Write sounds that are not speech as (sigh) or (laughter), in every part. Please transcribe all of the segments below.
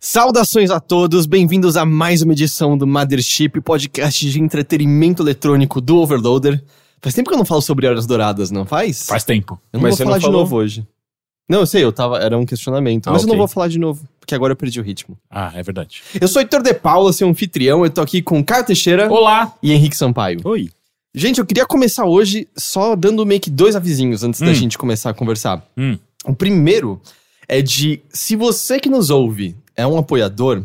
Saudações a todos, bem-vindos a mais uma edição do Mothership, podcast de entretenimento eletrônico do Overloader. Faz tempo que eu não falo sobre Horas Douradas, não faz? Faz tempo. Eu não Mas vou você falar não de falou? novo hoje. Não, eu sei, eu tava, era um questionamento, Ah, mas eu não vou falar de novo, porque agora eu perdi o ritmo. Ah, é verdade. Eu sou Heitor De Paula, seu anfitrião, eu tô aqui com Caio Teixeira Olá! e Henrique Sampaio. Oi. Gente, eu queria começar hoje só dando meio que dois avisinhos antes da Hum. gente começar a conversar. Hum. O primeiro é de se você que nos ouve é um apoiador,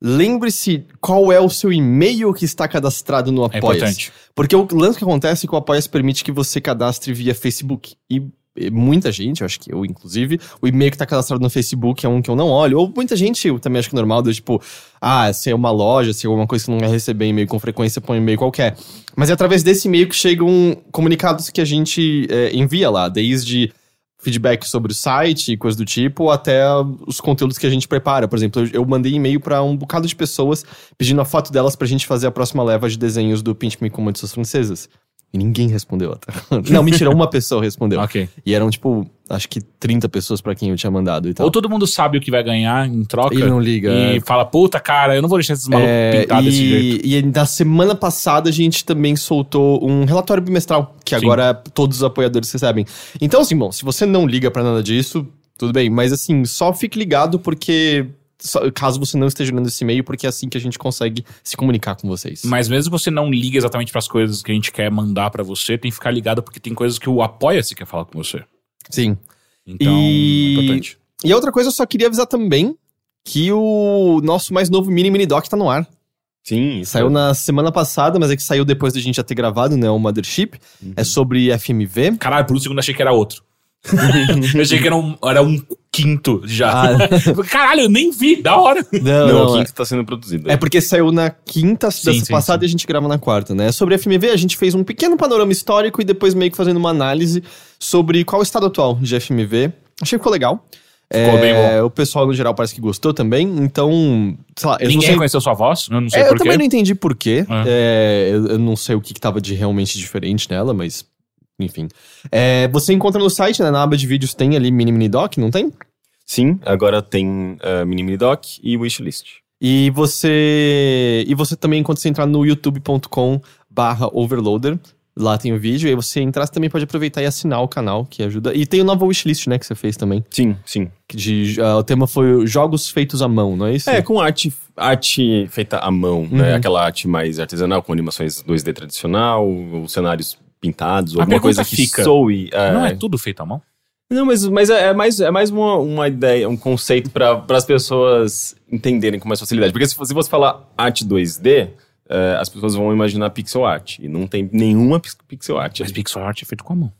lembre-se qual é o seu e-mail que está cadastrado no É Apoia. importante. Porque o lance que acontece é que o Apoia permite que você cadastre via Facebook. E muita gente, eu acho que eu inclusive, o e-mail que está cadastrado no Facebook é um que eu não olho. Ou muita gente, eu também acho que é normal, do tipo, ah, se é uma loja, se é alguma coisa que não vai receber e-mail com frequência, põe um e-mail qualquer. Mas é através desse e-mail que chegam comunicados que a gente é, envia lá, desde feedback sobre o site e coisas do tipo, até os conteúdos que a gente prepara. Por exemplo, eu, mandei e-mail pra um bocado de pessoas pedindo a foto delas pra gente fazer a próxima leva de desenhos do Pinch Me com muitas francesas. E ninguém respondeu até. Não, mentira, uma pessoa respondeu. Ok. E eram, tipo, acho que 30 pessoas pra quem eu tinha mandado e tal. Ou todo mundo sabe o que vai ganhar em troca Ele não liga. e é. fala, puta, cara, eu não vou deixar esses malucos É, pintar desse jeito. e, e na semana passada a gente também soltou um relatório bimestral, que Sim. agora todos os apoiadores recebem. Então, assim, bom, se você não liga pra nada disso, tudo bem. Mas assim, só fique ligado porque. Caso você não esteja lendo esse e-mail, porque é assim que a gente consegue se comunicar com vocês. Mas mesmo você não liga exatamente pras coisas que a gente quer mandar pra você, tem que ficar ligado porque tem coisas que o Apoia-se quer falar com você. Sim. Então, E- é importante. E outra coisa, eu só queria avisar também que o nosso mais novo Mini Mini Doc tá no ar. Sim, Saiu na semana passada, mas é que saiu depois da gente já ter gravado, né? O Mothership. É sobre FMV. Caralho, por um segundo eu achei que era outro. (laughs) eu achei que era um, era um quinto já. Ah, (laughs) Caralho, eu nem vi, da hora. não, Não, não, o é- quinto tá sendo produzido. É porque saiu na quinta Sim, dessa sim, passada sim. e a gente grava na quarta, né? Sobre FMV, a gente fez um pequeno panorama histórico e depois meio que fazendo uma análise sobre qual é o estado atual de FMV. Achei que ficou legal. Ficou É, bem bom. O pessoal, no geral, parece que gostou também. Então, sei lá, eu não Ninguém sei... reconheceu sua voz, eu não sei É, eu porquê. também não entendi por quê. Ah. É, eu, eu não sei o que, que tava de realmente diferente nela, mas... Enfim. É, você encontra no site, né? Na aba de vídeos tem ali Mini Mini Doc, não tem? Sim, agora tem uh, Mini Mini Doc e Wishlist. E você. E você também, quando você entrar no youtube.com barra overloader, lá tem o vídeo, e aí você entrar, você também pode aproveitar e assinar o canal, que ajuda. E tem o novo wishlist, né, que você fez também. Sim, sim. De, ah, o tema foi jogos feitos à mão, não é isso? É, com arte, arte feita à mão, né? Uhum. Aquela arte mais artesanal, com animações 2D tradicional, ou cenários pintados, ou A alguma coisa que fica. soe. é. Não é tudo feito à mão? Não, mas, mas é, é mais, é mais uma, uma ideia, um conceito para as pessoas entenderem com mais facilidade. Porque se, você- se você falar arte 2D, é, as pessoas vão imaginar pixel art. E não tem nenhuma pix- pixel art. Mas pixel art é feito com a mão.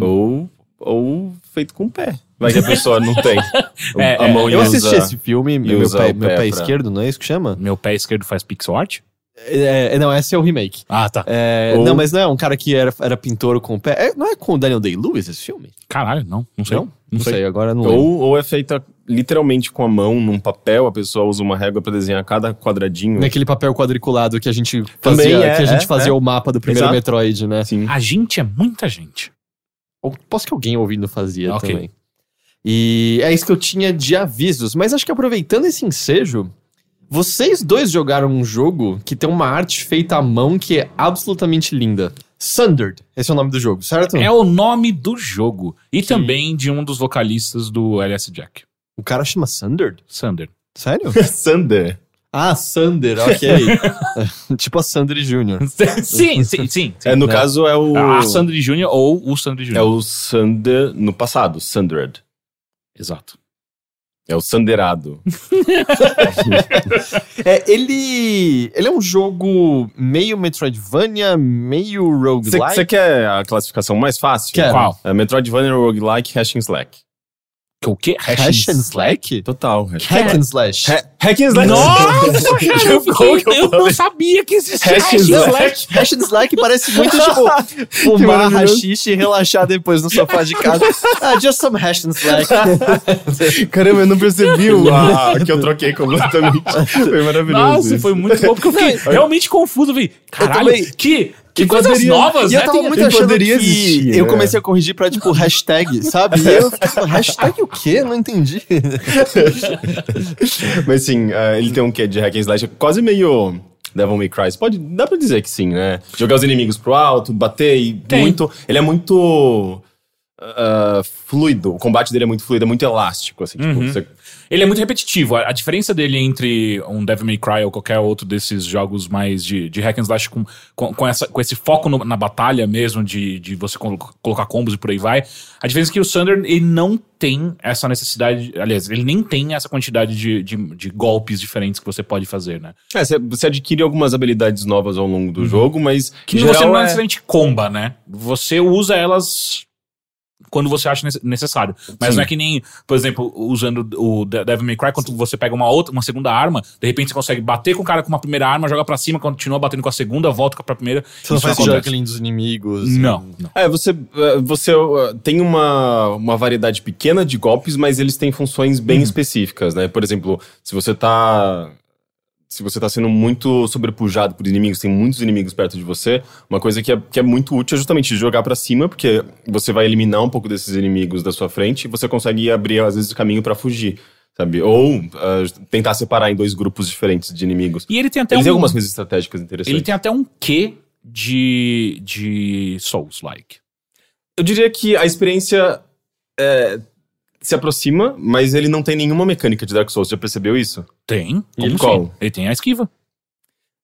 Ou, ou feito com o pé. Vai que a pessoa não tem. (laughs) É, a é, mão Eu e assisti usa- esse filme, meu, usa pé, meu pé pé pra- esquerdo, não é isso que chama? Meu pé esquerdo faz pixel art? É, é, não, esse é o remake. Ah, tá. É, Ou- Não, mas não é um cara que era, era pintor com o pé. É, não é com o Daniel Day-Lewis esse filme? Caralho, não. Não sei. Não? Não, sei. agora não Ou, lembro. ou é feita literalmente com a mão, num papel, a pessoa usa uma régua para desenhar cada quadradinho. Naquele papel quadriculado que a gente Também fazia, é, que a gente é, fazia é. o mapa do primeiro Exato. Metroid, né? Sim. A gente é muita gente. Ou posso que alguém ouvindo fazia Ok. também. E é isso que eu tinha de avisos. Mas acho que aproveitando esse ensejo, vocês dois jogaram um jogo que tem uma arte feita à mão que é absolutamente linda. Sundered, esse é o nome do jogo, certo? É o nome do jogo. E também de um dos vocalistas do LS Jack. O cara chama Sundered? Sander. Sério? (laughs) Sander. ah, Sander, ok. (laughs) (laughs) tipo a Sander Jr. sim, sim, sim. sim. É, no né? caso é o. A Sandry Jr. ou o Sandry Jr. É o Sander no passado, Sundered. Exato. É o Sanderado. (laughs) É, ele. Ele é um jogo meio Metroidvania, meio roguelike. Você quer a classificação mais fácil? Quero. Qual? É Metroidvania Roguelike Hash and Slack. Que o quê? Hash and Slack? Total. Hash, Hack and slash. Ha- Hack and slash. Nossa, (laughs) cara, eu, Eu- fiquei- eu eu não sabia que existia Hash hash and slash. Hash and Slack parece muito, (laughs) tipo, fumar rachixe e relaxar depois no sofá de casa. (laughs) Ah, just some hash and Slack. Caramba, eu não percebi o ah, que eu troquei completamente. Foi maravilhoso. Nossa, isso. foi muito bom, porque eu fiquei realmente confuso. Vi, caralho, também. que, que coisas poderia- novas, E eu né? tava Tem- muito achando que existir, eu né? comecei a corrigir pra, tipo, hashtag, sabe? E eu fiquei falando, hashtag o quê? Não entendi. Mas sim, ah, ele tem um quê de hack and slash quase meio Devil May Cry. Pode, dá pra dizer que sim, né? Jogar os inimigos pro alto, bater e Tem. muito... Ele é muito ah, fluido. O combate dele é muito fluido, é muito elástico, assim. Tipo, você- Ele é muito repetitivo. A, a diferença dele entre um Devil May Cry ou qualquer outro desses jogos mais de, de hack and slash com, com, com essa, com esse foco no- na batalha mesmo, de, de você colo- colocar combos e por aí vai. A diferença é que o Thunder, ele não tem essa necessidade... Aliás, ele nem tem essa quantidade de, de, de golpes diferentes que você pode fazer, né? É, você, adquire algumas habilidades novas ao longo do jogo, mas... Que você não é- necessariamente comba, né? Você usa elas quando você acha nece- necessário. Mas Sim. não é que nem, por exemplo, usando o De- Devil May Cry, quando você pega uma outra, uma segunda arma, de repente você consegue bater com o cara com uma primeira arma, joga pra cima, continua batendo com a segunda, volta pra primeira. Você não faz juggling dos inimigos. Não, não. É, você, eh, você eh, tem uma, uma variedade pequena de golpes, mas eles têm funções bem específicas, né? Por exemplo, se você tá. Se você tá sendo muito sobrepujado por inimigos, tem muitos inimigos perto de você, uma coisa que é, que é muito útil é justamente jogar pra cima, porque você vai eliminar um pouco desses inimigos da sua frente e você consegue abrir, às vezes, o caminho pra fugir, sabe? Ou ah, tentar separar em dois grupos diferentes de inimigos. E ele tem até Ele um, tem algumas coisas estratégicas interessantes. ele tem até um quê de, de Souls-like. Eu diria que a experiência é, se aproxima, mas ele não tem nenhuma mecânica de Dark Souls. Já percebeu isso? Tem. Como qual? sim? Ele tem a esquiva.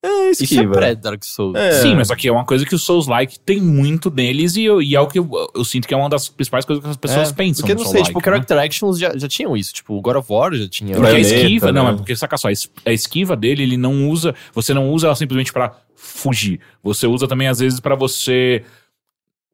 É, Isso é pré-Dark Souls. É. Sim, mas aqui é uma coisa que o Souls-like tem muito deles e, eu- e é o que eu, eu sinto que é uma das principais coisas que as pessoas É, pensam. Porque não sei, tipo, né? Character Actions já, já tinham isso. Tipo, o God of War já tinha. Porque a esquiva, não, né? é porque, saca só, a es- a esquiva dele, ele não usa, você não usa ela simplesmente pra fugir. Você usa também, às vezes, pra você,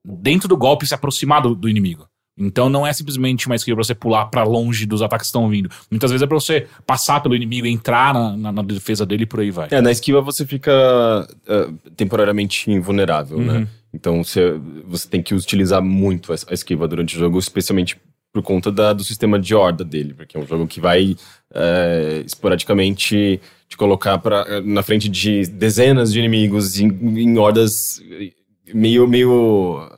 dentro do golpe, se aproximar do, do inimigo. Então não é simplesmente uma esquiva pra você pular pra longe dos ataques que estão vindo. Muitas vezes é pra você passar pelo inimigo, entrar na, na- na defesa dele e por aí vai. É, na esquiva você fica ah, temporariamente invulnerável, Uhum. né? Então você, você tem que utilizar muito a a esquiva durante o jogo, especialmente por conta da- do sistema de horda dele, porque é um jogo que vai é, esporadicamente te colocar pra, na frente de dezenas de inimigos em, em hordas meio, meio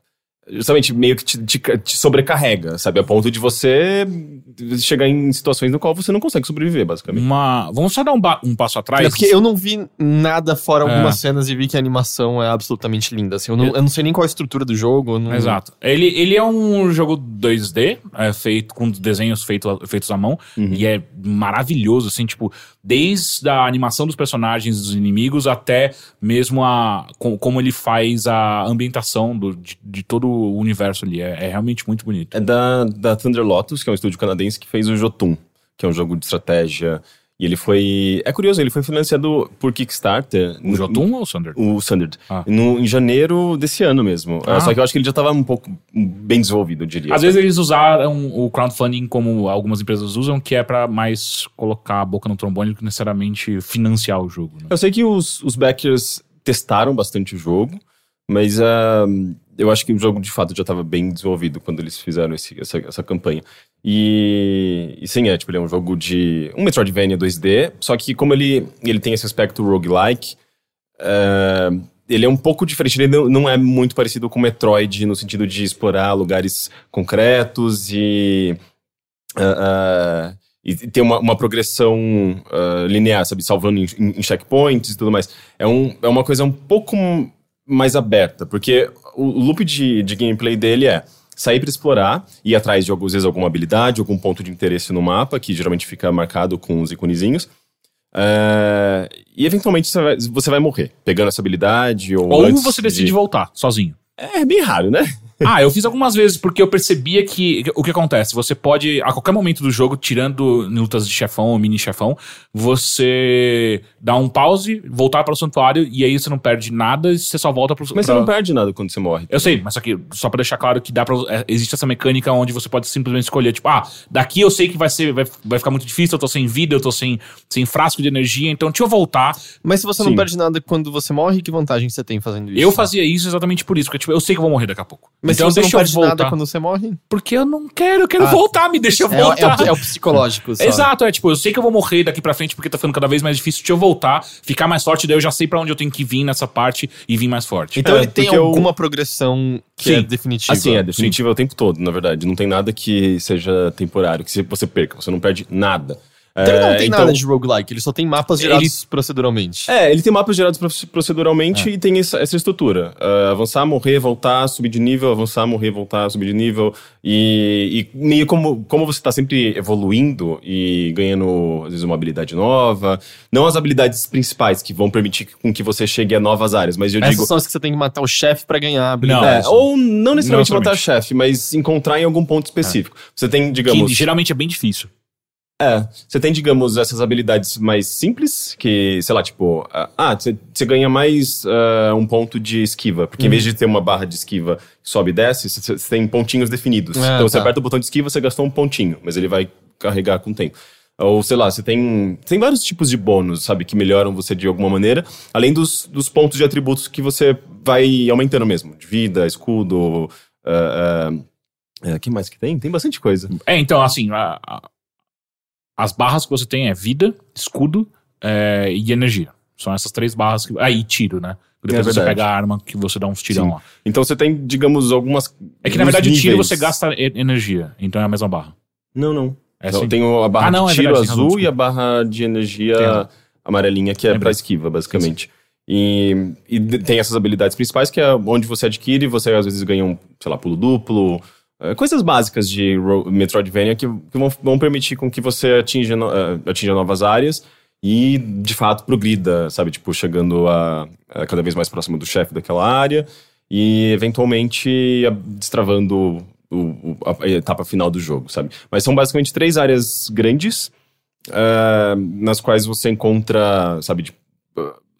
justamente meio que te, te- te sobrecarrega, sabe? A ponto de você chegar em situações no qual você não consegue sobreviver, basicamente. Uma, vamos só dar um, ba- um passo atrás. É porque eu não vi nada fora É. algumas cenas e vi que a animação é absolutamente linda. Assim, eu, não, eu não sei nem qual a estrutura do jogo. não- Exato. Ele, ele é um jogo 2D, é, feito com desenhos feito, feitos à mão, e é maravilhoso, assim, tipo, desde a animação dos personagens, dos inimigos, até mesmo a com- como ele faz a ambientação do, de, de todo o universo ali. É, é realmente muito bonito. É da, da Thunder Lotus, que é um estúdio canadense que fez o Jotun, que é um jogo de estratégia. E ele foi. É curioso, ele foi financiado por Kickstarter. O Jotun ou o Thunder? O Sundered. Ah. No, em janeiro desse ano mesmo. Ah. É, Só que eu acho que ele já tava um pouco bem desenvolvido, eu diria. Às vezes eles usaram o crowdfunding como algumas empresas usam, que é pra mais colocar a boca no trombone do que necessariamente financiar o jogo. né? Eu sei que os, os backers testaram bastante o jogo, mas ah, eu acho que o jogo de fato já estava bem desenvolvido quando eles fizeram esse- essa, essa campanha. E, e sim, é, tipo, ele é um jogo de. um Metroidvania 2D, só que como ele, ele tem esse aspecto roguelike, ah, ele é um pouco diferente, ele não, não é muito parecido com Metroid no sentido de explorar lugares concretos e. ah, ah, e ter uma, uma progressão linear, sabe? Salvando em- em checkpoints e tudo mais. É, um, é uma coisa um pouco mais aberta, porque o loop de, de gameplay dele é sair para explorar, ir atrás de algumas vezes alguma habilidade, algum ponto de interesse no mapa, que geralmente fica marcado com os iconezinhos. Ah, e eventualmente você vai, você vai morrer, pegando essa habilidade ou. Ou você decide de- voltar sozinho. É bem raro, né? (laughs) Ah, eu fiz algumas vezes porque eu percebia que o que acontece, você pode a qualquer momento do jogo, tirando lutas de chefão ou mini chefão, você dá um pause, voltar para o santuário e aí você não perde nada e você só volta pro Mas pra... você não perde nada quando você morre. Eu sei, mas só que só pra deixar claro que dá para existe essa mecânica onde você pode simplesmente escolher, tipo, ah, daqui eu sei que vai ser vai, vai ficar muito difícil, eu tô sem vida, eu tô sem, sem frasco de energia, então deixa eu voltar. Mas se você não Sim. perde nada quando você morre, que vantagem você tem fazendo isso? Eu fazia isso exatamente por isso, porque tipo, eu sei que eu vou morrer daqui a pouco. Mas então se você não deixa eu perde nada voltar. quando você morre? Porque eu não quero, eu quero Ah. voltar, me deixa eu É, é, voltar. o, é o psicológico. só. Exato, é tipo, eu sei que eu vou morrer daqui pra frente porque tá ficando cada vez mais difícil. Deixa eu voltar, ficar mais forte, daí eu já sei pra onde eu tenho que vir nessa parte e vir mais forte. Então É, ele tem porque eu- alguma progressão que Sim. é definitiva. Assim, é definitivo o tempo todo, na verdade. Não tem nada que seja temporário, que você perca, você não perde nada. Então ele não É, tem nada de roguelike, ele só tem mapas gerados proceduralmente. É, ele tem mapas gerados proce- proceduralmente e tem essa, essa estrutura. Ah, avançar, morrer, voltar, subir de nível, avançar, morrer, voltar, subir de nível. E, e meio como, como você está sempre evoluindo e ganhando, às vezes, uma habilidade nova. Não as habilidades principais que vão permitir com que você chegue a novas áreas, mas eu Essas digo. são as que você tem que matar o chefe pra ganhar a É, habilidade. ou não necessariamente Não matar chefe, mas encontrar em algum ponto específico. Você tem, que digamos. geralmente é bem difícil. É, você tem, digamos, essas habilidades mais simples, que, sei lá, tipo, ah, você você ganha mais ah, um ponto de esquiva, porque em vez de ter uma barra de esquiva que sobe e desce, você tem pontinhos definidos. Ah, então você tá. aperta o botão de esquiva, você gastou um pontinho, mas ele vai carregar com o tempo. Ou, sei lá, você tem, tem vários tipos de bônus, sabe, que melhoram você de alguma maneira, além dos, dos pontos de atributos que você vai aumentando mesmo, de vida, escudo, ah, ah, é, que mais que tem? Tem bastante coisa. É, então, assim, a- a- as barras que você tem é vida, escudo é, e energia. São essas três barras. Que, ah, e tiro, né? Depois você verdade. pega a arma que você dá uns tirão Sim. lá. Então você tem, digamos, algumas. É que na verdade o tiro níveis. você gasta energia, então é a mesma barra. Não, não. É Então, assim. tem a barra Ah, não, de é tiro verdade, tem razão, azul e a barra de energia amarelinha, que é Lembrei. pra esquiva, basicamente. E, e tem essas habilidades principais, que é onde você adquire, você às vezes ganha um, sei lá, pulo duplo. É, Coisas básicas de ro- Metroidvania que, que vão, vão permitir com que você atinja, eh, atinja novas áreas e, de fato, progrida, sabe? Tipo, chegando a, a cada vez mais próximo do chefe daquela área e, eventualmente, destravando o- o- a, etapa final do jogo, sabe? Mas são basicamente três áreas grandes ah, nas quais você encontra, sabe, tipo,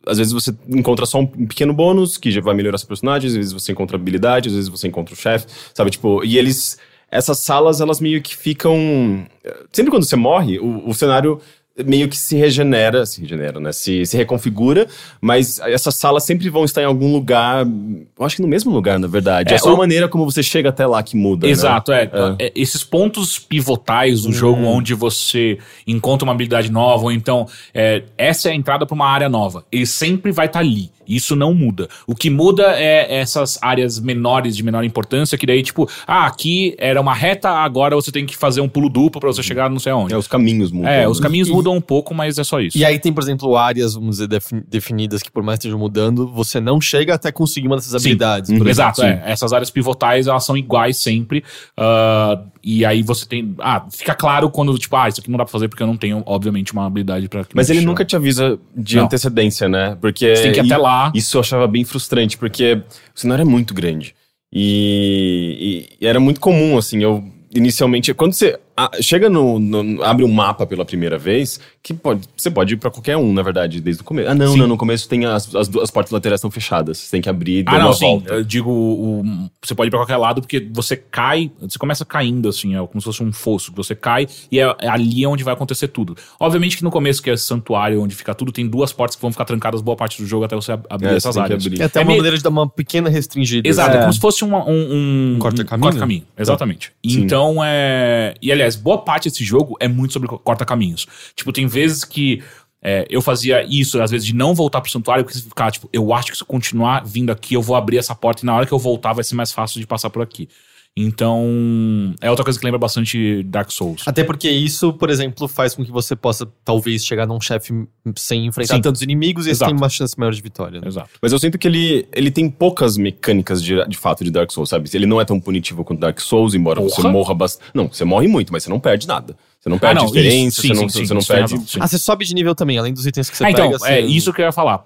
às vezes você encontra só um pequeno bônus que já vai melhorar seu personagem, às vezes você encontra habilidade, às vezes você encontra o chefe, sabe, tipo, e eles essas salas, elas meio que ficam sempre quando você morre, o, o cenário meio que se regenera, se regenera, né? Se, se reconfigura, mas essas salas sempre vão estar em algum lugar, eu acho que no mesmo lugar, na verdade. É, É, só o- a maneira como você chega até lá que muda, né? Exato, é. É, Esses pontos pivotais do jogo Hum. onde você encontra uma habilidade nova, ou então é, essa é a entrada para uma área nova. Ele sempre vai estar ali. Isso não muda. O que muda é essas áreas menores, de menor importância, que daí, tipo, ah, aqui era uma reta, agora você tem que fazer um pulo duplo para você chegar não sei onde. É, os caminhos mudam. É, os né? caminhos mudam um pouco, mas é só isso. E aí tem, por exemplo, áreas, vamos dizer, defin- definidas que por mais estejam mudando, você não chega até conseguir uma dessas Sim. habilidades. Uhum. Exato, é. Essas áreas pivotais, elas são iguais sempre. ah, e aí você tem. Ah, fica claro quando, tipo, ah, isso aqui não dá pra fazer porque eu não tenho, obviamente, uma habilidade pra. Mas ele nunca te avisa de Não. antecedência, né? Porque. Você tem que ir até e- Isso eu achava bem frustrante, porque o cenário é muito grande. E, e- e era muito comum, assim, eu inicialmente. Quando você ah, chega no, no- abre um mapa pela primeira vez, que pode, você pode ir pra qualquer um, na verdade, desde o começo. Ah, não, Sim. não, no começo tem as, as, duas- as portas laterais estão fechadas. Você tem que abrir e dar Ah, não, uma sim. volta. Eu digo, o- você pode ir pra qualquer lado porque você cai, você começa caindo, assim, é como se fosse um fosso. Você cai e é, é ali onde vai acontecer tudo. Obviamente que no começo, que é santuário, onde fica tudo, tem duas portas que vão ficar trancadas boa parte do jogo até você ab- abrir É, essas áreas. abrir. É até É uma meio- maneira de dar uma pequena restringida. Exato, é, É. como se fosse uma- um, um Corta-caminho? um corta-caminho, exatamente. Sim. Então é. E aliás, boa parte desse jogo é muito sobre co- corta-caminhos. Tipo, tem vezes que é, eu fazia isso, às vezes, de não voltar pro santuário, porque ficava, tipo, eu acho que se eu continuar vindo aqui, eu vou abrir essa porta e na hora que eu voltar vai ser mais fácil de passar por aqui. Então, é outra coisa que lembra bastante Dark Souls. Até porque isso, por exemplo, faz com que você possa talvez chegar num chefe sem enfrentar Sim. tantos inimigos e você Exato. tem uma chance maior de vitória. né? Exato. Mas eu sinto que ele, ele tem poucas mecânicas de, de fato de Dark Souls, sabe? Ele não é tão punitivo quanto Dark Souls, embora você Porra. morra bastante. Não, você morre muito, mas você não perde nada. Você não perde não, experiência, isso, sim, você não, sim, você não tem perde. Ah, você sobe de nível também, além dos itens que você Ah, então, pega. é você- isso que eu ia falar.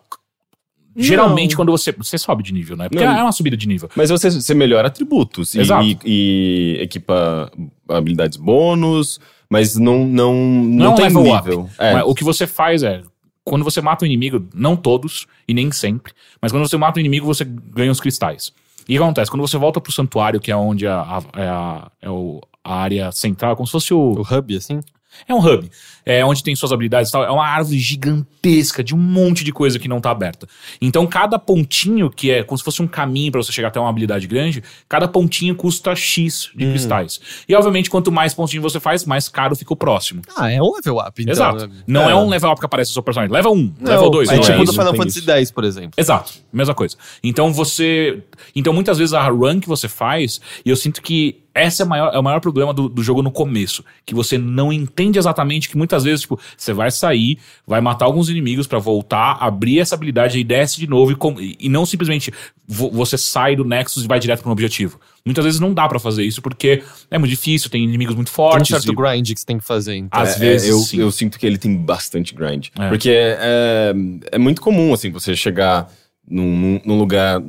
Geralmente, quando você. Você sobe de nível, né? Porque Não. é uma subida de nível. Mas você, você melhora atributos e, e- e equipa habilidades bônus, mas não, não, não, Não é tem level nível. up. É. O que você faz é. Quando você mata um inimigo, não todos, e nem sempre, mas quando você mata um inimigo, você ganha os cristais. E o que acontece? Quando você volta pro santuário, que é onde a, a- é, a, é o- a área central, como se fosse o. O hub, assim? É um hub. É onde tem suas habilidades e tal. É uma árvore gigantesca de um monte de coisa que não tá aberta. Então, cada pontinho, que é como se fosse um caminho pra você chegar até uma habilidade grande, cada pontinho custa X de cristais. E, obviamente, quanto mais pontinho você faz, mais caro fica o próximo. Ah, é um level up, então. Exato. né? Não é. É. um level up que aparece no seu personagem. Level 1, Não, level 2. É não tipo é do Final Fantasy. X, por exemplo. Exato, mesma coisa. Então você. Então muitas vezes a run que você faz, e eu sinto que essa é, maior, é o maior problema do, do jogo no começo. Que você não entende exatamente que muitas vezes, tipo, você vai sair, vai matar alguns inimigos pra voltar, abrir essa habilidade e desce de novo, e, com- e não simplesmente vo- você sai do Nexus e vai direto pra um objetivo. Muitas vezes não dá pra fazer isso porque é muito difícil, tem inimigos muito Tem um fortes. certo e- grind que você tem que fazer, então. Às É, vezes, eu, sim. eu sinto que ele tem bastante grind. É. Porque é, é muito comum, assim, você chegar num- num lugar.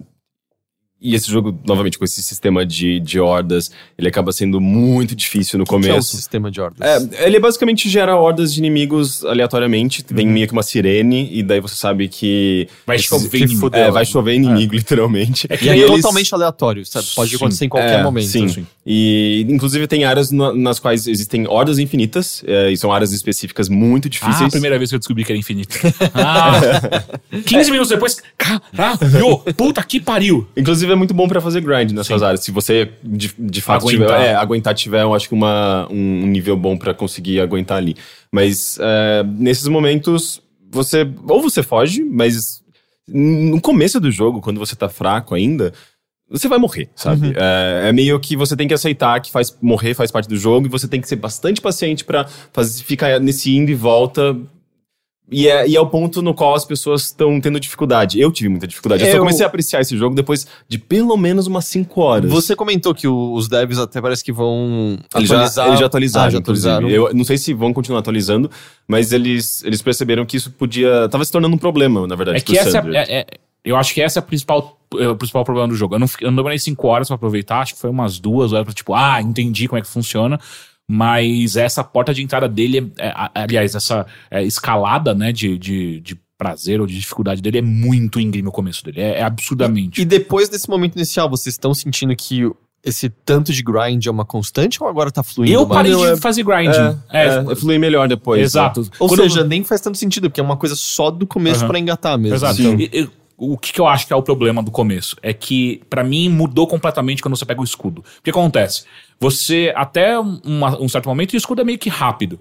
E esse jogo, novamente, com esse sistema de, de hordas, ele acaba sendo muito difícil no que é o começo. sistema de ordens? É, ele basicamente gera hordas de inimigos aleatoriamente. Vem meio que uma sirene, e daí você sabe que. Vai chover que inimigo. É, vai chover inimigo, (laughs) literalmente. É que E é eles- totalmente aleatório, sabe? Pode Sim. acontecer em qualquer É, momento. Sim. Sim. E inclusive tem áreas na- nas quais existem hordas infinitas, é, e são áreas específicas muito Ah, difíceis. a primeira vez que eu descobri que era infinito. (laughs) Ah, 15 minutos depois, caralho, puta que pariu. Inclusive é muito bom pra fazer grind nessas Sim. áreas. Se você de, de fato Aguentar. tiver, é, aguentar tiver, eu acho que uma, um nível bom pra conseguir aguentar ali. Mas é, nesses momentos você ou você foge, mas no começo do jogo, quando você tá fraco ainda, você vai morrer, sabe? É, é meio que você tem que aceitar que faz morrer faz parte do jogo e você tem que ser bastante paciente pra fazer, ficar nesse indo e volta. E é, e é o ponto no qual as pessoas estão tendo dificuldade. Eu tive muita dificuldade. Eu, só Eu- comecei a apreciar esse jogo depois de pelo menos umas 5 horas. Você comentou que o- os devs até parece que vão Eles já, atualizar. eles já atualizaram, Ah, já atualizaram. Eu não sei se vão continuar atualizando, mas eles, eles perceberam que isso podia. tava se tornando um problema, na verdade. É que essa é, é- eu acho que essa é a principal, é o principal problema do jogo. Eu não, eu não demorei 5 horas pra aproveitar, acho que foi umas duas horas pra tipo, ah, entendi como é que funciona. Mas essa porta de entrada dele, é, é, aliás, essa é, escalada, né, de, de, de prazer ou de dificuldade dele é muito íngreme no começo dele. É, é absurdamente. E depois desse momento inicial, vocês estão sentindo que esse tanto de grind é uma constante ou agora tá fluindo? eu mais? parei Não, de é- fazer grinding. É, é, flui melhor depois. Exato. né? Ou Quando- seja, nem faz tanto sentido, porque é uma coisa só do começo Aham. pra engatar mesmo. Exato. Então, E- e- o que, que eu acho que é o problema do começo? É que, pra mim, mudou completamente quando você pega o escudo. O que acontece? Você, até um, uma- um certo momento, o escudo é meio que rápido.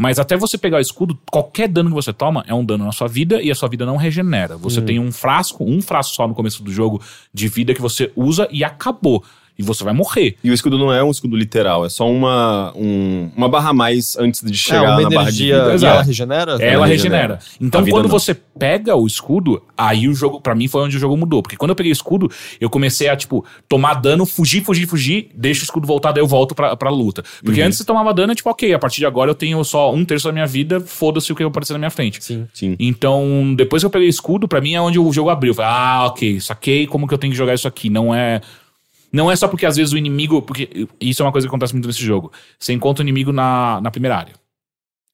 Mas até você pegar o escudo, qualquer dano que você toma é um dano na sua vida e a sua vida não regenera. Você tem um frasco, um frasco só no começo do jogo de vida que você usa e acabou. E você vai morrer. E o escudo não é um escudo literal, é só uma, um- uma barra a mais antes de é chegar uma na barra de energia. vida. E Exato. ela regenera? Ela Ela regenera. regenera. Então, quando não. você pega o escudo, aí o jogo, pra mim, foi onde o jogo mudou. Porque quando eu peguei o escudo, eu comecei a, tipo, tomar dano, fugir, fugir, fugir, deixa o escudo voltar, daí eu volto pra, pra luta. Porque antes você tomava dano, é tipo, ok, a partir de agora eu tenho só um terço da minha vida, foda-se o que aparecer na minha frente. Sim. Sim. Então, depois que eu peguei o escudo, pra mim é onde o jogo abriu. Eu falei, ah, ok, saquei como que eu tenho que jogar isso aqui. Não é. Não é só porque às vezes o inimigo. Porque isso é uma coisa que acontece muito nesse jogo. Você encontra o inimigo na, na primeira área.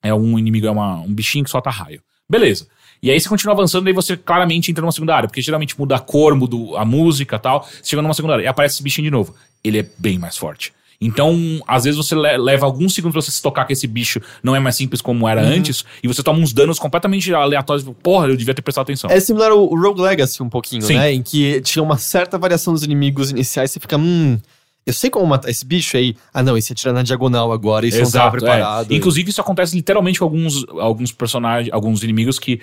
É um inimigo, é uma, um bichinho que solta raio. Beleza. E aí você continua avançando, daí você claramente entra numa segunda área. Porque geralmente muda a cor, muda a música tal. Você chega numa segunda área e aparece esse bichinho de novo. Ele é bem mais forte. Então, às vezes você le- leva alguns segundos pra você se tocar que esse bicho não é mais simples como era antes, e você toma uns danos completamente aleatórios. Porra, eu devia ter prestado atenção. É similar ao Rogue Legacy um pouquinho, Sim. né? Em que tinha uma certa variação dos inimigos iniciais, você fica, hum, eu sei como matar esse bicho aí. Ah, não, esse atira na diagonal agora, isso não tava Exato, preparado. é. Inclusive, isso acontece literalmente com alguns, alguns personagens, alguns inimigos que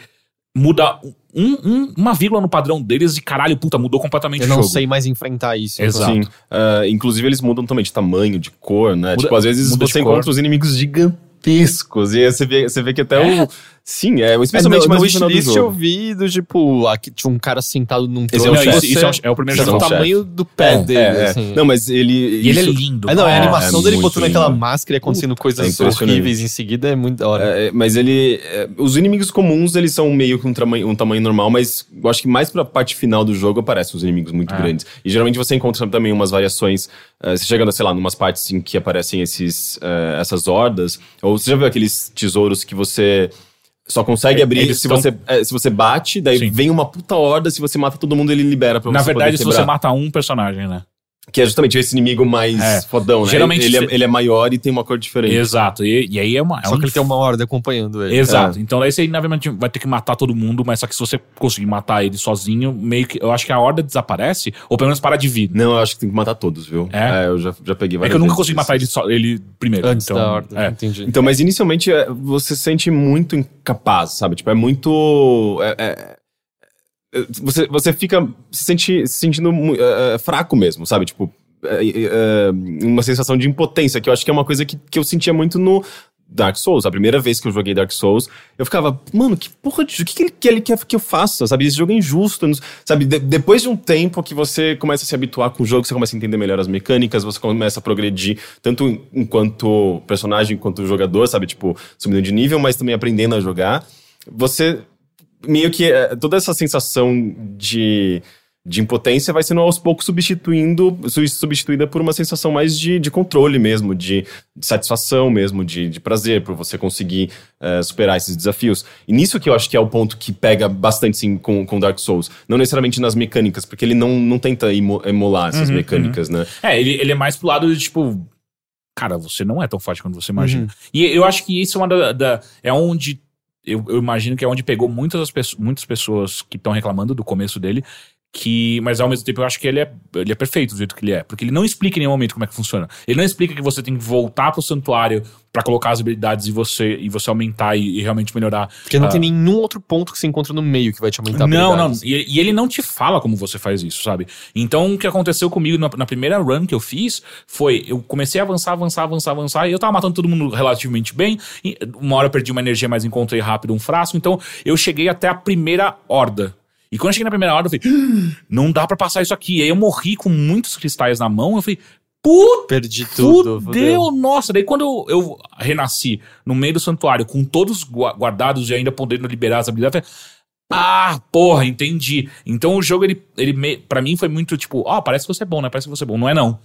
muda um- um- uma vírgula no padrão deles e caralho, puta, mudou completamente eu o não jogo. sei mais enfrentar isso. Exato. Sim. Ah, inclusive, eles mudam também de tamanho, de cor, né? Muda- tipo, às vezes de você cor. encontra os inimigos gigantescos. E aí você vê, você vê que até É. o. Sim, é, É, especialmente no, mais no no final do wishlist eu jogo. vi do tipo, aqui tinha um cara sentado num trono. é. Isso, isso é o- é primeiro Você chefe. o tamanho do pé É, dele, é, é. assim. Não, mas ele. E ele é isso- lindo. É, não, é a É, animação é dele botando aquela máscara e acontecendo é coisas impressionante. horríveis em seguida é muito da hora. É, mas ele. é, os inimigos comuns, eles são meio que um tamanho, um tamanho normal, mas eu acho que mais pra parte final do jogo aparecem os inimigos muito É. grandes. E geralmente você encontra também umas variações. é, você chega, sei lá, numas partes em que aparecem esses, é, essas hordas. Ou você já viu aqueles tesouros que você. Só consegue É, abrir eles se, você, é, se você bate, daí Sim. vem uma puta horda, se você mata todo mundo, ele libera pra Na você verdade, poder se você mata um personagem, né? Que é justamente esse inimigo mais É. fodão, né? Geralmente ele, você- é, ele é maior e tem uma cor diferente. Exato. E, e aí é uma. É Só um que ele tem uma horda acompanhando ele. Exato. Então daí você, obviamente, vai ter que matar todo mundo, mas só que se você conseguir matar ele sozinho, meio que. Eu acho que a horda desaparece, ou pelo menos para de vida. Não, eu acho que tem que matar todos, viu? É? eu já, já peguei É várias que eu nunca consegui matar ele, só, ele primeiro. Antes então, da horda, É. entendi. Então, mas inicialmente é, você se sente muito incapaz, sabe? Tipo, é muito. é- é- é- você, você fica se, sente, se sentindo é, fraco mesmo, sabe? Tipo, é, é, uma sensação de impotência, que eu acho que é uma coisa que, que eu sentia muito no. Dark Souls, a primeira vez que eu joguei Dark Souls, eu ficava, mano, que porra de. O que, que, ele, que ele quer que eu faça? Sabe? Esse jogo é injusto. Sabe? De- depois de um tempo que você começa a se habituar com o jogo, você começa a entender melhor as mecânicas, você começa a progredir, tanto enquanto personagem quanto jogador, sabe? Tipo, subindo de nível, mas também aprendendo a jogar. Você. Meio que é, toda essa sensação de de impotência vai sendo aos poucos substituindo, su- substituída por uma sensação mais de, de controle mesmo, de, de satisfação mesmo, de, de prazer, por você conseguir eh, superar esses desafios. E nisso que eu acho que é o ponto que pega bastante sim com, com Dark Souls. Não necessariamente nas mecânicas, porque ele não, não tenta emular essas Uhum, mecânicas, né? É, ele, ele é mais pro lado de tipo. Cara, você não é tão forte quanto você imagina. Uhum. E eu acho que isso é uma da. da- é onde. Eu, eu imagino que é onde pegou muitas, das pesso- muitas pessoas que estão reclamando do começo dele. Que, mas ao mesmo tempo eu acho que ele é, ele é perfeito do jeito que ele é. Porque ele não explica em nenhum momento como é que funciona. Ele não explica que você tem que voltar pro santuário pra colocar as habilidades e você, e você aumentar e, e realmente melhorar. Porque não Ah. tem nenhum outro ponto que você encontra no meio que vai te aumentar Não, não. E, e ele não te fala como você faz isso, sabe? Então, o que aconteceu comigo na, na primeira run que eu fiz foi: eu comecei a avançar, avançar, avançar, avançar, e eu tava matando todo mundo relativamente bem. E uma hora eu perdi uma energia, mas encontrei rápido um frasco. Então, eu cheguei até a primeira horda. E quando eu cheguei na primeira horda, eu falei: "Ah, não dá pra passar isso aqui. E aí eu morri com muitos cristais na mão. Eu falei: puta. Perdi tudo. Fudeu, nossa. Daí quando eu, eu renasci no meio do santuário, com todos gua- guardados e ainda podendo liberar as habilidades, ah, porra, entendi. Então o jogo, ele, ele me, pra mim foi muito tipo, ó, parece que você é bom, né? Parece que você é bom. Não é não.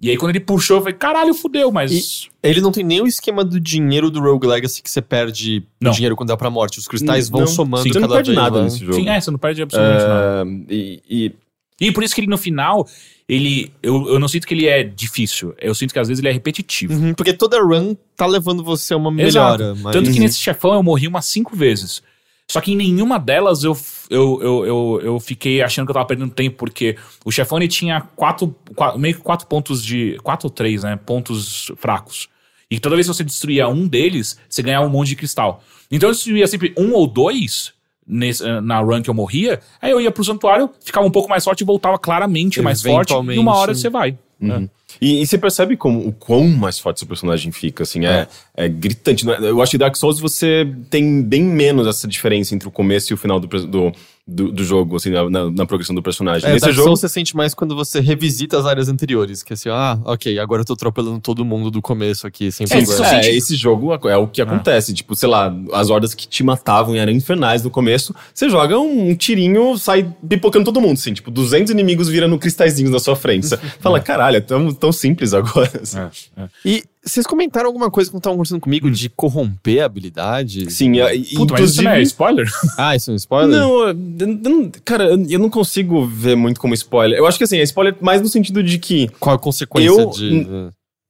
E aí quando ele puxou, eu falei, caralho, fudeu, mas... Ele não tem nem o esquema do dinheiro do Rogue Legacy que você perde Não. dinheiro quando dá pra morte. Os cristais vão Não. somando Sim, Você cada não perde nada nesse jogo. Sim, é, você não perde absolutamente nada. Ah, e, e- E por isso que ele no final, ele... Eu, eu não sinto que ele é difícil. Eu sinto que às vezes ele é repetitivo. Uhum, porque toda run tá levando você a uma melhora. Mas... Tanto que nesse chefão eu morri umas cinco vezes. Só que em nenhuma delas eu, eu, eu, eu, eu fiquei achando que eu tava perdendo tempo, porque o chefão ele tinha quatro, quatro- meio que quatro pontos de. Quatro ou três, né? Pontos fracos. E toda vez que você destruía um deles, você ganhava um monte de cristal. Então eu destruía sempre um ou dois nesse, eh, na run que eu morria, aí eu ia pro santuário, ficava um pouco mais forte e voltava claramente mais forte. E uma hora você vai. Uhum. E, e você percebe como, o quão mais forte seu personagem fica, assim, é, é. gritante. é? Eu acho que Dark Souls você tem bem menos essa diferença entre o começo e o final do, do, do, do jogo, assim, na, na- na progressão do personagem. É, Nesse Dark jogo, Souls você sente mais quando você revisita as áreas anteriores. Que assim, ah, ok, agora eu tô atropelando todo mundo do começo aqui, sem É, problema. É, esse jogo é o que acontece. Tipo, sei lá, as hordas que te matavam e eram infernais no começo, você joga um, tirinho, sai pipocando todo mundo, assim. Tipo, 200 inimigos virando cristalzinhos na sua frente. Você fala, caralho, é tão, tão simples agora. assim. É, é. E vocês comentaram alguma coisa quando estavam conversando comigo de corromper habilidades? Sim, é, e- Puta, mas isso não é spoiler? (laughs) Ah, isso é um spoiler? Não, eu- eu não- cara, eu eu não consigo ver muito como spoiler. Eu acho que assim, é spoiler mais no sentido de que. Qual a consequência Eu- de.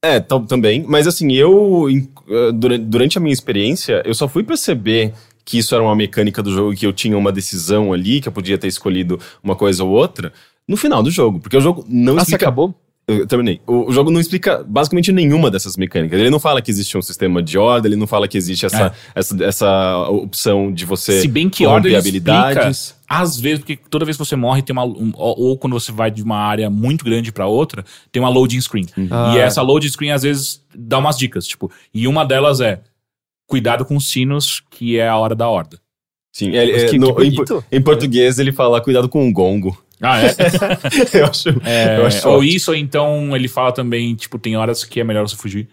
É, tam- também. Mas assim, eu. em- eh, Durante, durante a minha experiência, eu só fui perceber que isso era uma mecânica do jogo, que eu tinha uma decisão ali, que eu podia ter escolhido uma coisa ou outra, no final do jogo. Porque o jogo não Ah, você explica. acabou? Eu terminei. O, o jogo não explica basicamente nenhuma dessas mecânicas. Ele não fala que existe um sistema de ordem, ele não fala que existe essa, essa, essa opção de você É. Se bem que ordem habilidades. explica, às vezes, porque toda vez que você morre, tem uma. um- ou, quando você vai de uma área muito grande pra outra, tem uma loading screen. Ah. E essa loading screen, às vezes, dá umas dicas, tipo, e uma delas é. cuidado com os sinos, que é a hora da horda. Sim, ele- é, que- no- que em, bonito. em português ele fala cuidado com o gongo. Ah, é? (laughs) eu acho. É, eu acho ou ótimo. isso, ou então ele fala também, tipo, tem horas que é melhor você fugir.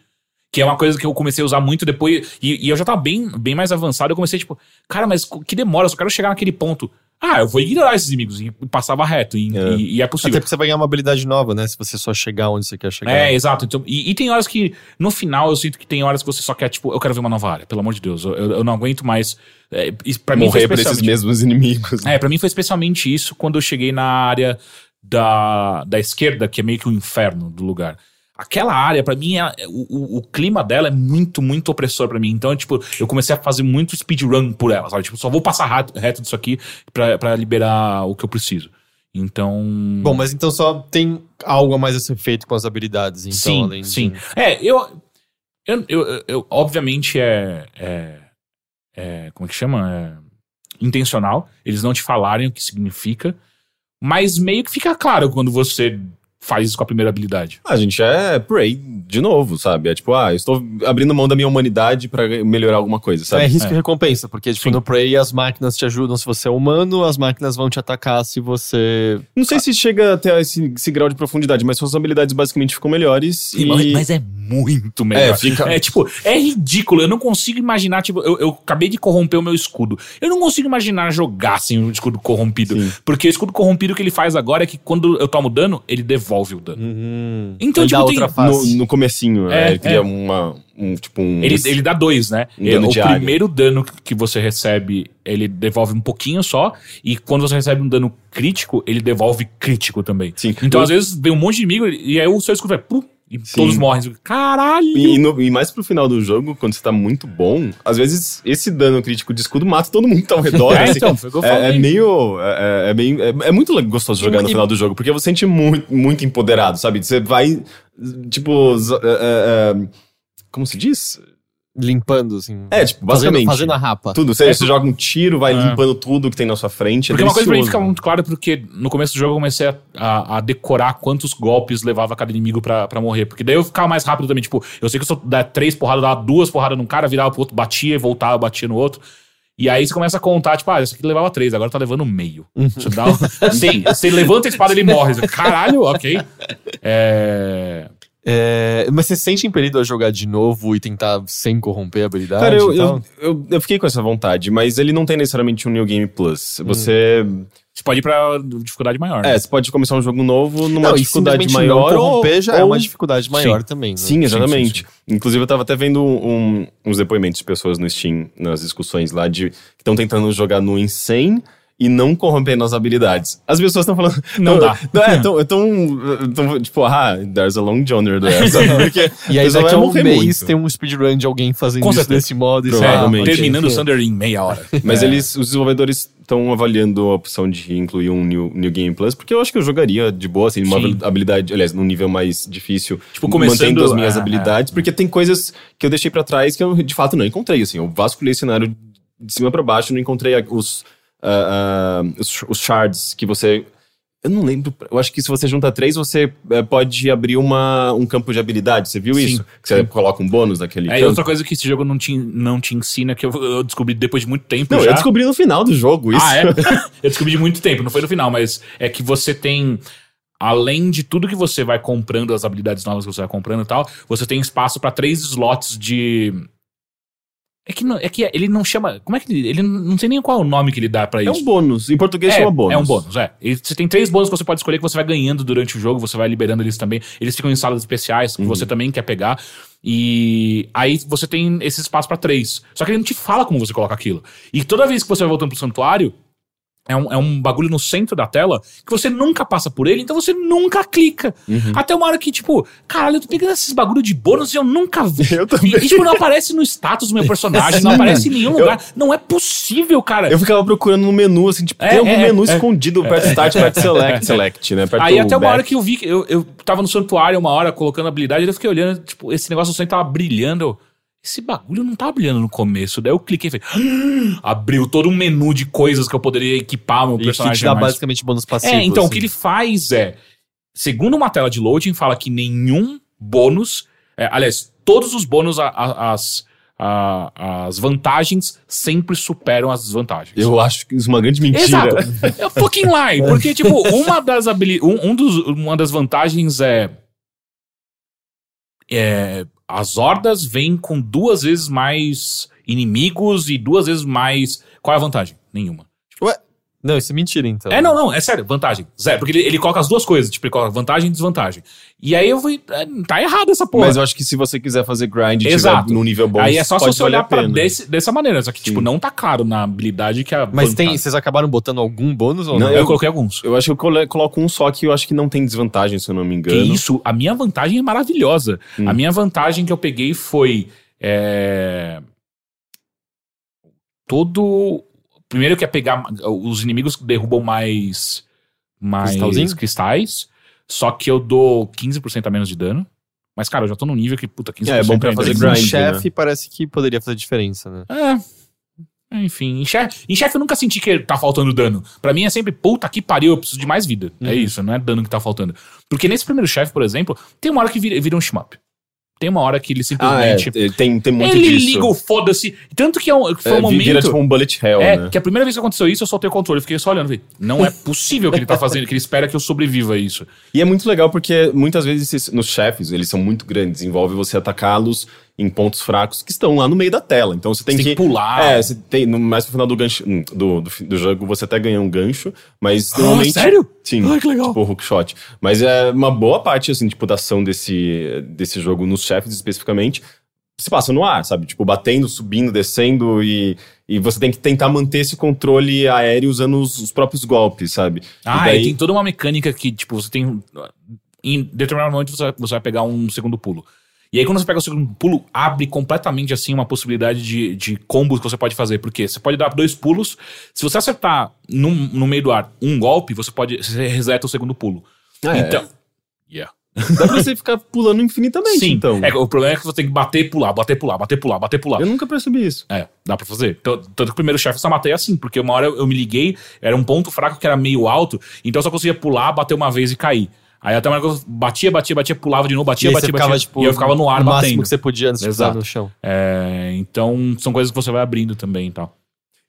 Que é uma coisa que eu comecei a usar muito depois. E, e eu já tava bem, bem mais avançado. Eu comecei, tipo, cara, mas que demora, eu só quero chegar naquele ponto. Ah, eu vou ignorar esses inimigos. E passava reto. E É. e- e é possível. Até porque você vai ganhar uma habilidade nova, né? Se você só chegar onde você quer chegar. É, exato. Então, e, e tem horas que, no final, eu sinto que tem horas que você só quer, tipo, eu quero ver uma nova área, pelo amor de Deus. Eu, eu- não aguento mais. É, pra mim Morrer por esses mesmos inimigos. É, pra mim foi especialmente isso quando eu cheguei na área da, da esquerda, que é meio que o inferno do lugar. Aquela área, pra mim, é- o, o, o clima dela é muito, muito opressor pra mim. Então, tipo, eu comecei a fazer muito speedrun por ela, sabe? Tipo, só vou passar reto, reto disso aqui pra, pra liberar o que eu preciso. Então. Bom, mas então só tem algo a mais a ser feito com as habilidades, então, sim, além de- sim. É, eu, eu, eu, eu- Obviamente é, é. é- Como é que chama? É intencional. Eles não te falarem o que significa. Mas meio que fica claro quando você faz isso com a primeira habilidade. A gente é Prey de novo, sabe? É tipo, ah, eu estou abrindo mão da minha humanidade pra melhorar alguma coisa, Então é sabe? risco É. e recompensa, porque tipo, Sim. no Prey as máquinas te ajudam se você é humano, as máquinas vão te atacar se você. Não sei se chega até esse, esse grau de profundidade, mas suas habilidades basicamente ficam melhores e... Mas é muito melhor. É, fica- É, tipo, é ridículo. Eu não consigo imaginar, tipo, eu, eu acabei de corromper o meu escudo. Eu não consigo imaginar jogar sem o escudo corrompido. Sim. Porque o escudo corrompido que ele faz agora é que quando eu tomo dano, ele devolve o dano. Então, Ele tipo, dá tem- outra no, face. no comecinho, É, né? Ele cria é. uma, um, tipo um... Ele, ele dá dois, né? Um dano o diário. primeiro dano que você recebe, ele devolve um pouquinho só. E quando você recebe um dano crítico, ele devolve crítico também. Sim. Então, Eu- às vezes, vem um monte de inimigo e aí o seu escudo vai... Pum, e Sim. todos morrem. Caralho! E, no- e mais pro final do jogo, quando você tá muito bom, às vezes esse dano crítico de escudo mata todo mundo que tá ao redor. (laughs) É, assim. então, foi o que eu É, é falei. meio. É, é bem, é, é muito gostoso jogar no E- final do jogo, porque você sente muito, muito empoderado, sabe? Você vai. Tipo. é, é, é, como se diz? Limpando, assim. É, tipo, fazendo, basicamente. fazendo a rapa. Tudo. Você, É, você joga um tiro, vai É. limpando tudo que tem na sua frente. Porque é uma coisa pra mim fica muito claro, porque no começo do jogo eu comecei a, a- a decorar quantos golpes levava cada inimigo pra, pra morrer. Porque daí eu ficava mais rápido também. Tipo, eu sei que eu só dar três porradas, dava duas porradas num cara, virava pro outro, batia, voltava, batia no outro. E aí você começa a contar, tipo, ah, esse aqui levava três, agora tá levando meio. Você, dá um... (laughs) você, você levanta a espada ele morre. Caralho, ok. É... É, mas você se sente impelido a jogar de novo e tentar sem corromper a habilidade? Cara, eu, e tal? eu, eu, eu fiquei com essa vontade, mas ele não tem necessariamente um New Game Plus. Hum. Você. Você pode ir pra dificuldade maior. né? É, você pode começar um jogo novo numa Não, dificuldade maior. Não ou- corromper já é ou- uma dificuldade maior também. Né? Sim, exatamente. sim, Inclusive, eu tava até vendo um- uns depoimentos de pessoas no Steam, nas discussões lá, de que estão tentando jogar no Insane e não corrompendo as habilidades. As pessoas estão falando. (laughs) Não dá. Não, é, (laughs) tão, tão, tão, tipo, ah, there's a long journey there. (laughs) Porque E aí daqui a vai um mês muito. tem um speedrun de alguém fazendo Com isso certeza. desse modo. Provavelmente. Ah, Terminando o. Thunder em meia hora. Mas É. eles, os desenvolvedores estão avaliando a opção de incluir um New, New Game Plus, porque eu acho que eu jogaria de boa, assim, uma Sim. habilidade, aliás, num nível mais difícil, Tipo, começando- mantendo as minhas é, habilidades, porque tem coisas que eu deixei pra trás que eu de fato não encontrei, assim, eu vasculhei o cenário de cima pra baixo, não encontrei os, ah, ah, os, os shards que você... Eu não lembro, eu acho que se você junta três, você eh, pode abrir uma, um campo de habilidade, você viu Sim, isso? Que você coloca um bônus naquele É, campo. outra coisa que esse jogo não te, não te ensina, que eu, eu descobri depois de muito tempo Não, já. eu descobri no final do jogo isso. Ah, é? (laughs) (laughs) eu descobri de muito tempo, não foi no final, mas é que você tem. Além de tudo que você vai comprando, as habilidades novas que você vai comprando e tal, você tem espaço pra três slots de. É que, não, é que ele não chama. Como é que ele. Ele não sei nem qual é o nome que ele dá pra É isso. um bônus, em português É, chama bônus. é um bônus, é. E você tem três bônus que você pode escolher que você vai ganhando durante o jogo, você vai liberando eles também. Eles ficam em salas especiais que Uhum. você também quer pegar. E aí você tem esse espaço pra três. Só que ele não te fala como você coloca aquilo. E toda vez que você vai voltando pro santuário, é um, é um bagulho no centro da tela que você nunca passa por ele, então você nunca clica. Uhum. Até uma hora que, tipo, caralho, eu tô pegando esses bagulho de bônus e eu nunca vi. (laughs) Eu também. E, e, tipo, não aparece no status do meu personagem, não aparece em nenhum Eu- lugar. Não é possível, cara. Eu ficava procurando no menu, assim, tipo, É, tem algum é, menu é. escondido perto do Start, perto Select, Select, né? Perto Aí até uma back. hora que eu vi que eu, eu tava no santuário uma hora colocando habilidade, eu fiquei olhando, tipo, esse negócio do sangue tava brilhando. Eu, esse bagulho não tava brilhando no começo. Daí eu cliquei e falei, "Ah!" abriu todo um menu de coisas que eu poderia equipar meu E personagem. te dá mais. basicamente bônus passivo. É, então o assim. que ele faz é, segundo uma tela de loading, fala que nenhum bônus, é, aliás, todos os bônus, a- a- as, a- as vantagens sempre superam as desvantagens. Eu acho que isso é uma grande mentira. Exato. (laughs) É fucking lie. Porque, tipo, uma das, habili um, um dos, uma das vantagens é, é. As hordas vêm com duas vezes mais inimigos e duas vezes mais. Qual é a vantagem? Nenhuma. Não, isso é mentira, então. É, não, não, é sério, vantagem. Zero. Porque ele, ele coloca as duas coisas, tipo, ele coloca vantagem e desvantagem. E aí eu fui. é, Tá errado essa porra. Mas eu acho que se você quiser fazer grind e Exato. num nível bom, aí é só se você olhar pra desse, dessa maneira. Só que, tipo, Sim. não tá caro na habilidade que a. Mas tem, vocês acabaram botando algum bônus ou Não, não? Eu, eu- coloquei alguns. Eu acho que eu colo- coloco um só que eu acho que não tem desvantagem, se eu não me Que engano. isso, a minha vantagem é maravilhosa. Hum. A minha vantagem que eu peguei foi. é, Todo. Primeiro que é pegar os inimigos que derrubam mais. Mais cristais. Só que eu dou 15% a menos de dano. Mas, cara, eu já tô num nível que, puta, 15% É, é bom pra fazer é- um grind, chefe parece que poderia fazer diferença, né? É. Enfim, em chefe, em chefe eu nunca senti que tá faltando dano. Pra mim é sempre, puta que pariu, eu preciso de mais vida. É Uhum. isso, não é dano que tá faltando. Porque nesse primeiro chefe, por exemplo, tem uma hora que vira, vira um shmup. Tem uma hora que ele Ah, é. simplesmente. Tem, tem muito ele disso. liga o foda-se. Tanto que é um- foi É, um momento. Vira tipo um bullet hell, é, né? que a primeira vez que aconteceu isso, eu soltei o controle. Fiquei só olhando. Falei, não é possível que ele tá fazendo, que ele espera que eu sobreviva a isso. E é muito legal porque muitas vezes esses- nos chefes, eles são muito grandes, envolve você atacá-los em pontos fracos que estão lá no meio da tela. Então você tem Você que. tem que pular. É, você tem. No, mais pro final do gancho hum, do, do, do jogo, você até ganha um gancho, mas normalmente. sério? Sim. Ai, que legal. Tipo hookshot. Mas é uma boa parte, assim, tipo, da ação desse, desse jogo nos chefes especificamente. Se passa no ar, sabe? Tipo, batendo, subindo, descendo e, e você tem que tentar manter esse controle aéreo usando os, os próprios golpes, sabe? Ah, e daí, e tem toda uma mecânica que, tipo, você tem. Em determinado momento você, você vai pegar um segundo pulo. E aí, quando você pega o segundo pulo, abre completamente assim uma possibilidade de, de combos que você pode fazer. Porque você pode dar dois pulos. Se você acertar num- no meio do ar um golpe, você pode. Você reseta o segundo pulo. Ah, é. então. Yeah. Dá pra você ficar pulando infinitamente, Sim. então. É, o problema é que você tem que bater e pular, bater e pular, bater e pular, bater e pular. Eu nunca percebi isso. É, dá pra fazer. Tanto que o primeiro chefe eu só matei assim, porque uma hora eu, eu me liguei, era um ponto fraco que era meio alto, então eu só conseguia pular, bater uma vez e cair. Aí até uma hora batia, batia, batia, pulava de novo, batia, E batia, ficava, batia. tipo, e eu ficava no ar o máximo batendo. que você podia antes de Exato. no chão. É, então, são coisas que você vai abrindo também e tal.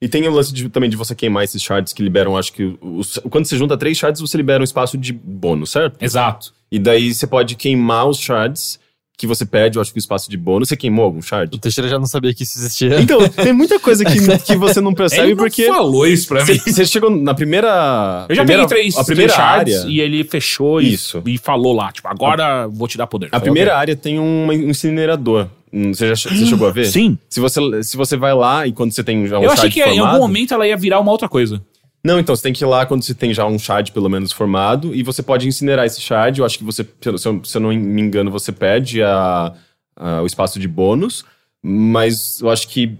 E tem o lance de- também de você queimar esses shards que liberam, acho que. Os, quando você junta três shards, você libera um espaço de bônus, certo? Exato. E daí você pode queimar os shards que você pede, eu acho que o espaço de bônus. Você queimou algum shard? O Teixeira já não sabia que isso existia. Então, tem muita coisa que, (laughs) que você não percebe Ele não porque. falou isso pra mim. Você, chegou na primeira. Eu já primeira, peguei três, A primeira três shards área. e ele fechou e, Isso. e falou lá, tipo, agora vou te dar poder. A primeira área tem um incinerador. Hum, Você, já, você chegou a ver? (gasps) Sim. Se você, se você vai lá e quando você tem já um Eu achei que em formado... algum momento ela ia virar uma outra coisa. Não, então você tem que ir lá quando você tem já um shard pelo menos formado e você pode incinerar esse shard. Eu acho que você, se eu, se eu não me engano, você pede a, a- o espaço de bônus, mas eu acho que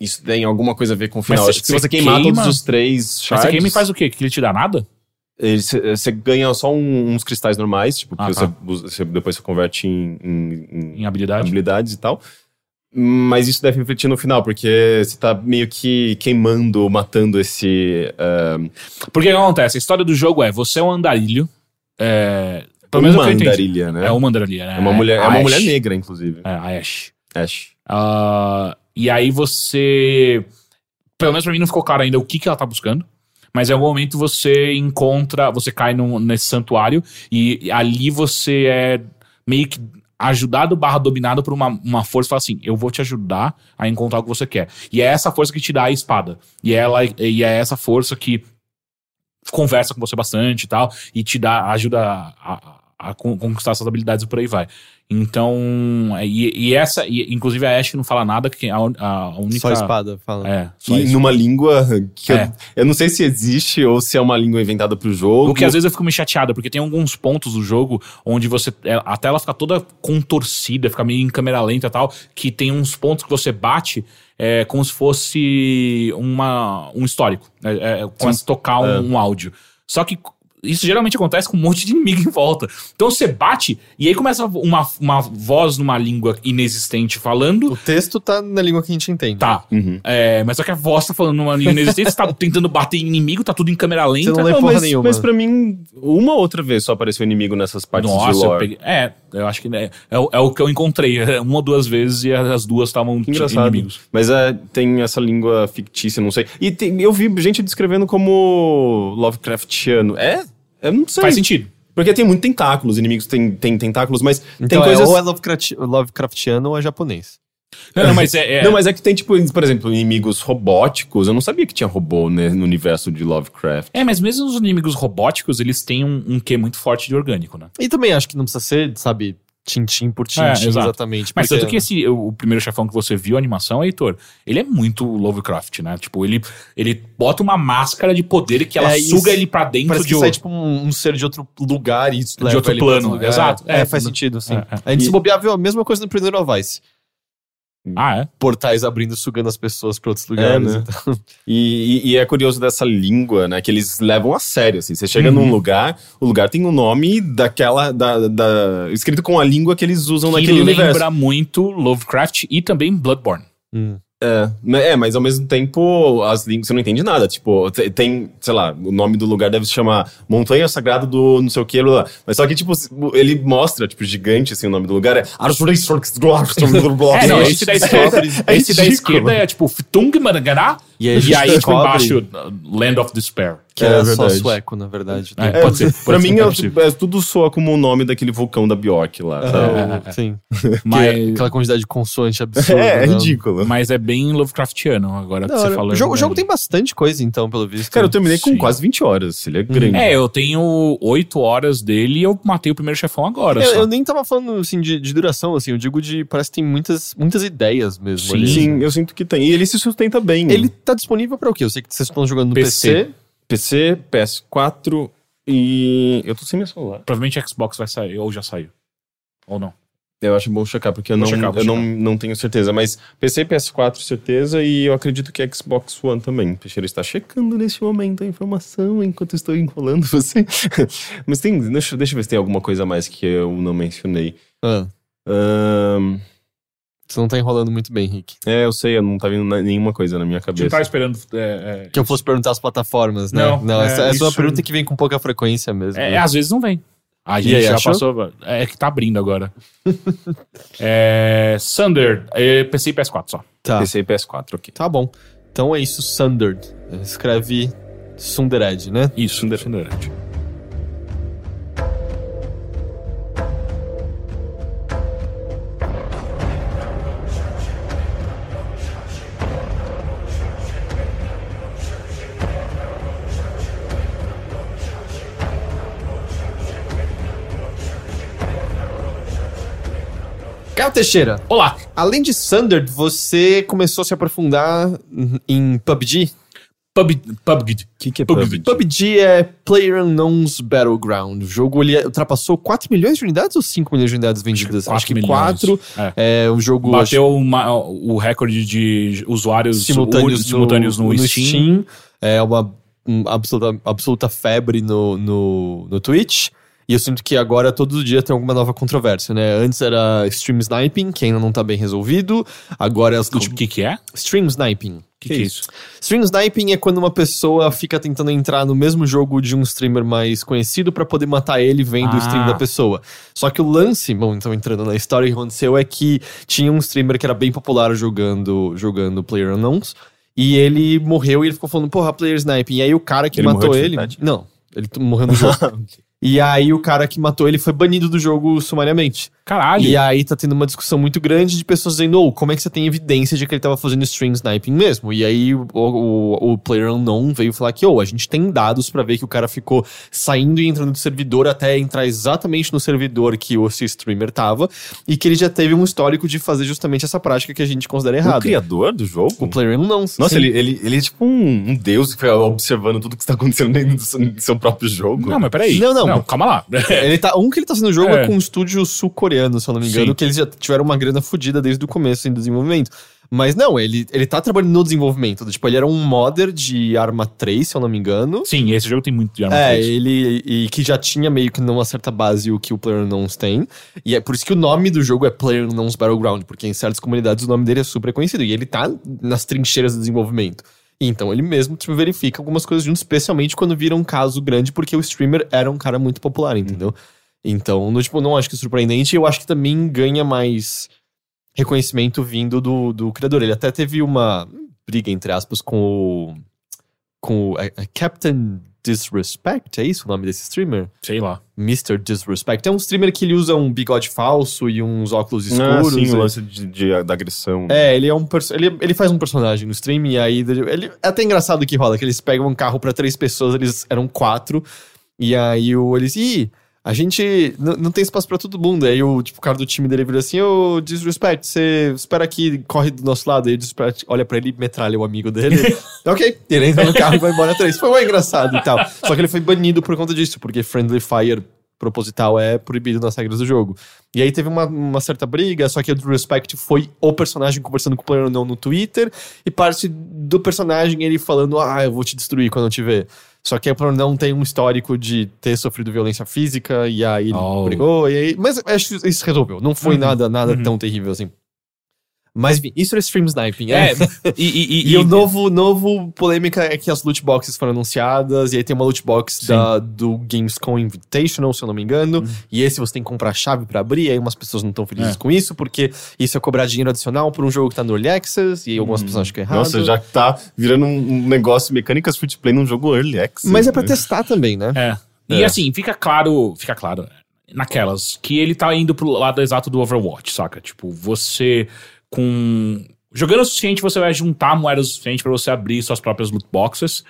isso tem alguma coisa a ver com o final. Mas acho que se você você queimar queima- todos os três Mas shards, esse game faz o quê? Que ele te dá nada? você você ganha só um- uns cristais normais, tipo, Ah, que tá. você, você- depois você converte em- em- em Em habilidade? habilidades e tal. Mas isso deve refletir no final, porque você tá meio que queimando, matando esse. ah, Porque o que acontece? A história do jogo é: você é um andarilho. É, pelo menos é o uma andarilha, né? É uma andarilha, né? É uma mulher, é uma mulher negra, inclusive. É, a Ash. Ash. Ah, e aí você. Pelo menos pra mim não ficou claro ainda o que, que ela tá buscando. Mas em algum momento você encontra. Você cai num- nesse santuário e ali você é meio que ajudado barra dominado por uma, uma força fala assim: eu vou te ajudar a encontrar o que você quer. E é essa força que te dá a espada. E, ela, e é essa força que conversa com você bastante e tal, e te dá, ajuda a, a- a con- conquistar essas habilidades e por aí vai. Então, é, e, e essa, e, inclusive a Ashe não fala nada, que a, a única. Só a espada, fala. É, só E numa língua que É. eu, eu não sei se existe ou se é uma língua inventada pro jogo. O que às vezes eu fico meio chateado, porque tem alguns pontos do jogo onde você. é, A tela fica toda contorcida, fica meio em câmera lenta e tal, que tem uns pontos que você bate é, como se fosse uma, um histórico. É, é, começa a tocar um, um áudio. Só que isso geralmente acontece com um monte de inimigo em volta. Então você bate e aí começa uma, uma voz numa língua inexistente falando. O texto tá na língua que a gente entende. Tá. Uhum. É, mas só que a voz tá falando numa língua inexistente, você tá (laughs) tentando bater em inimigo, tá tudo em câmera lenta. Você não Não, porra mas, nenhuma. mas pra mim, uma outra vez só apareceu inimigo nessas partes de Nossa, eu lore. peguei. É, eu acho que né, é, o- é o que eu encontrei. é, Uma ou duas vezes e as duas estavam inimigos. Mas é, tem essa língua fictícia, não sei. E tem- eu vi gente descrevendo como Lovecraftiano. É? Eu não sei. Faz sentido. Porque tem muito tentáculos, inimigos têm, têm tentáculos, mas Então tem é, coisas. ou é Lovecraft, Lovecraftiano ou é japonês. Não, não, (laughs) mas é, é- Não, mas é que tem, tipo, por exemplo, inimigos robóticos. Eu não sabia que tinha robô né, no universo de Lovecraft. é, mas mesmo os inimigos robóticos, eles têm um, um quê muito forte de orgânico, né? E também acho que não precisa ser, sabe, tintim por tintim, É, exatamente. Mas porque- tanto que esse, o, o primeiro chefão que você viu, a animação, Heitor, ele é muito Lovecraft, né? Tipo, ele, ele bota uma máscara de poder que ela É, suga isso. ele pra dentro Parece de que sai um- tipo um, um ser de outro lugar e isso leva outro plano, lugar. exato. É, É, faz sentido, sim. é, é. A gente E- se bobear viu a mesma coisa no primeiro of Vice. Ah, é? Portais abrindo, sugando as pessoas pra outros É, lugares. né? então. E, e- e é curioso dessa língua, né? Que eles levam a sério, assim. Você chega Uhum. num lugar, o lugar tem o nome daquela... Da, da- escrito com a língua que eles usam Que naquele lembra universo. muito Lovecraft e também Bloodborne. Hum. É, é, mas ao mesmo tempo, as línguas você não entende nada. Tipo, te- tem, sei lá, o nome do lugar deve se chamar Montanha Sagrada do não sei o que, blá, blá. Mas só que, tipo, ele mostra, tipo, gigante, assim, o nome do lugar é. (laughs) É, não, esse da esquerda, É esse da ridículo. esquerda é tipo Ftung E e aí (laughs) aí, a gente tipo descobre- embaixo Land of Despair. Que é, É só sueco, na verdade. É, né? pode ser. Pra pode ser, mim, é é, é, tudo soa como o nome daquele vulcão da Bjork lá. sabe? (laughs) É, Sim. Mas, Aquela quantidade de consoante absurda. É, é né? ridículo. mas é bem Lovecraftiano agora que Da você falou. o, jogo, o jogo tem bastante coisa, então, pelo visto. Cara, eu terminei com Sim. quase 20 horas. Ele é grande. É, eu tenho oito horas dele e eu matei o primeiro chefão agora. Eu, só. eu nem tava falando, assim, de, de duração, assim. Eu digo de... Parece que tem muitas, muitas ideias mesmo Sim. ali. Sim, eu sinto que tem. E ele se sustenta bem. Ele tá disponível pra o quê? Eu sei que vocês estão jogando no PC. PC. PC, PS4 e. Eu tô sem meu celular. Provavelmente Xbox vai sair, ou já saiu. Ou não. Eu acho bom checar, porque eu, Vou não, checar, eu não, checar. não tenho certeza. Mas PC, PS4, certeza, e eu acredito que Xbox One também. O Peixeira está checando neste momento a informação enquanto eu estou enrolando você. (laughs) mas tem. Deixa, deixa eu ver se tem alguma coisa a mais que eu não mencionei. Ah, Ahn, você não tá enrolando muito bem, Rick. é, eu sei, eu não tá vindo nenhuma coisa na minha Você não cabeça. tava esperando. É, é, Que eu fosse perguntar as plataformas, né? Não, essa, é, essa é uma pergunta que vem com pouca frequência mesmo. é, né? às vezes não vem. A gente aí, já achou? passou. É que tá abrindo agora. (laughs) é, Thunder, é, PC e PS4 só. Tá. PC e PS4, ok. Tá bom. Então é isso, Sundered. Escreve Sundered, né? Isso, Thunder. Caio Teixeira, Olá! além de Sundered, você começou a se aprofundar em PUBG? Pub, PUBG. O que, que é PUBG? PUBG? PUBG é PlayerUnknown's Battleground. O jogo ele ultrapassou 4 milhões de unidades ou 5 milhões de unidades vendidas? Acho que Acho que milhões. 4. É. É, o jogo Bateu uma- o recorde de usuários simultâneos, u- simultâneos no, Steam. É uma um, absoluta, absoluta febre no, no, no Twitch. E eu sinto que agora, todo dia, tem alguma nova controvérsia, né? Antes era stream sniping, que ainda não tá bem resolvido. Agora é do O tipo... que que é? Stream sniping. O que, que é isso? Stream sniping é quando uma pessoa fica tentando entrar no mesmo jogo de um streamer mais conhecido pra poder matar ele vendo o stream Ah. da pessoa. Só que o lance, bom, então entrando na história, o que aconteceu é que tinha um streamer que era bem popular jogando, jogando PlayerUnknown's e ele morreu e ele ficou falando, porra, player sniping. E aí o cara que Ele matou ele. Não, ele morreu no jogo. (laughs) E aí o cara que matou ele foi banido do jogo sumariamente. Caralho. E aí tá tendo uma discussão muito grande de pessoas dizendo, oh, como é que você tem evidência de que ele tava fazendo stream sniping mesmo? E aí o, o, o Player Unknown veio falar que, oh, a gente tem dados pra ver que o cara ficou saindo e entrando do servidor até entrar exatamente no servidor que o streamer tava, e que ele já teve um histórico de fazer justamente essa prática que a gente considera O errada. criador do jogo? O Player Unknown. Nossa, sim. ele, ele, ele é tipo um, um deus que foi observando tudo que está acontecendo dentro do seu, do seu próprio jogo. Não, mas peraí. Não, não. calma lá. Ele tá, um que ele tá fazendo jogo é, É. com um estúdio se eu não me engano, Sim. que eles já tiveram uma grana fodida desde o começo em desenvolvimento. Mas não, ele, ele tá trabalhando no desenvolvimento. Tipo, ele era um modder de Arma 3, se eu não me engano. Sim, esse jogo tem muito de arma É, 3. ele e que já tinha meio que numa certa base o que o PlayerUnknown's tem. E é por isso que o nome do jogo é PlayerUnknown's Battleground, porque em certas comunidades o nome dele é super conhecido. E ele tá nas trincheiras do desenvolvimento. E então ele mesmo tipo, verifica algumas coisas juntos, especialmente quando vira um caso grande, porque o streamer era um cara muito popular, entendeu? Então, no, tipo, não acho que é surpreendente. Eu acho que também ganha mais reconhecimento vindo do, do criador. Ele até teve uma briga, entre aspas, com o. com o é, é Captain Disrespect, é isso o nome desse streamer? Sei lá. Mr. Disrespect. É um streamer que ele usa um bigode falso e uns óculos Ah, escuros. sim, o lance de, de- da agressão. É, ele é um ele, ele faz um personagem no stream e aí ele, é até engraçado que rola que eles pegam um carro pra três pessoas, eles eram quatro e aí o eles ih, a gente não tem espaço pra todo mundo. Aí o tipo o cara do time dele vira assim: "Ô, Disrespect, você espera aqui, corre do nosso lado". Aí o Disrespect olha pra ele e metralha o amigo dele. (laughs) OK, ele entra no carro e vai embora três. Foi muito engraçado e tal. Só que ele foi banido por conta disso, porque friendly fire proposital é proibido nas regras do jogo. E aí teve uma, uma certa briga, só que o Drew Respect foi o personagem conversando com o player não no Twitter, e parte do personagem ele falando, ah, eu vou te destruir quando eu te ver. Só que o não tem um histórico de ter sofrido violência física, e aí ele Oh. brigou, e aí... Mas acho que isso resolveu, não foi Uhum. nada, nada Uhum. tão terrível assim. Mas enfim, isso era stream sniping, É, é. (laughs) e, e, E, o novo, novo polêmica é que as loot boxes foram anunciadas, e aí tem uma loot box da, do Gamescom Invitational, se eu não me engano, e esse você tem que comprar a chave pra abrir, e aí umas pessoas não estão felizes É. com isso, porque isso é cobrar dinheiro adicional por um jogo que tá no Early Access, e algumas pessoas acham que é errado. Nossa, já tá virando um um negócio mecânicas free to play num jogo early access. Mas é pra né? testar também, né? É. E É. assim, fica claro, fica claro, naquelas, que ele tá indo pro lado exato do Overwatch, saca? Tipo, você com. Jogando o suficiente, você vai juntar moedas o suficiente pra você abrir suas próprias loot boxes.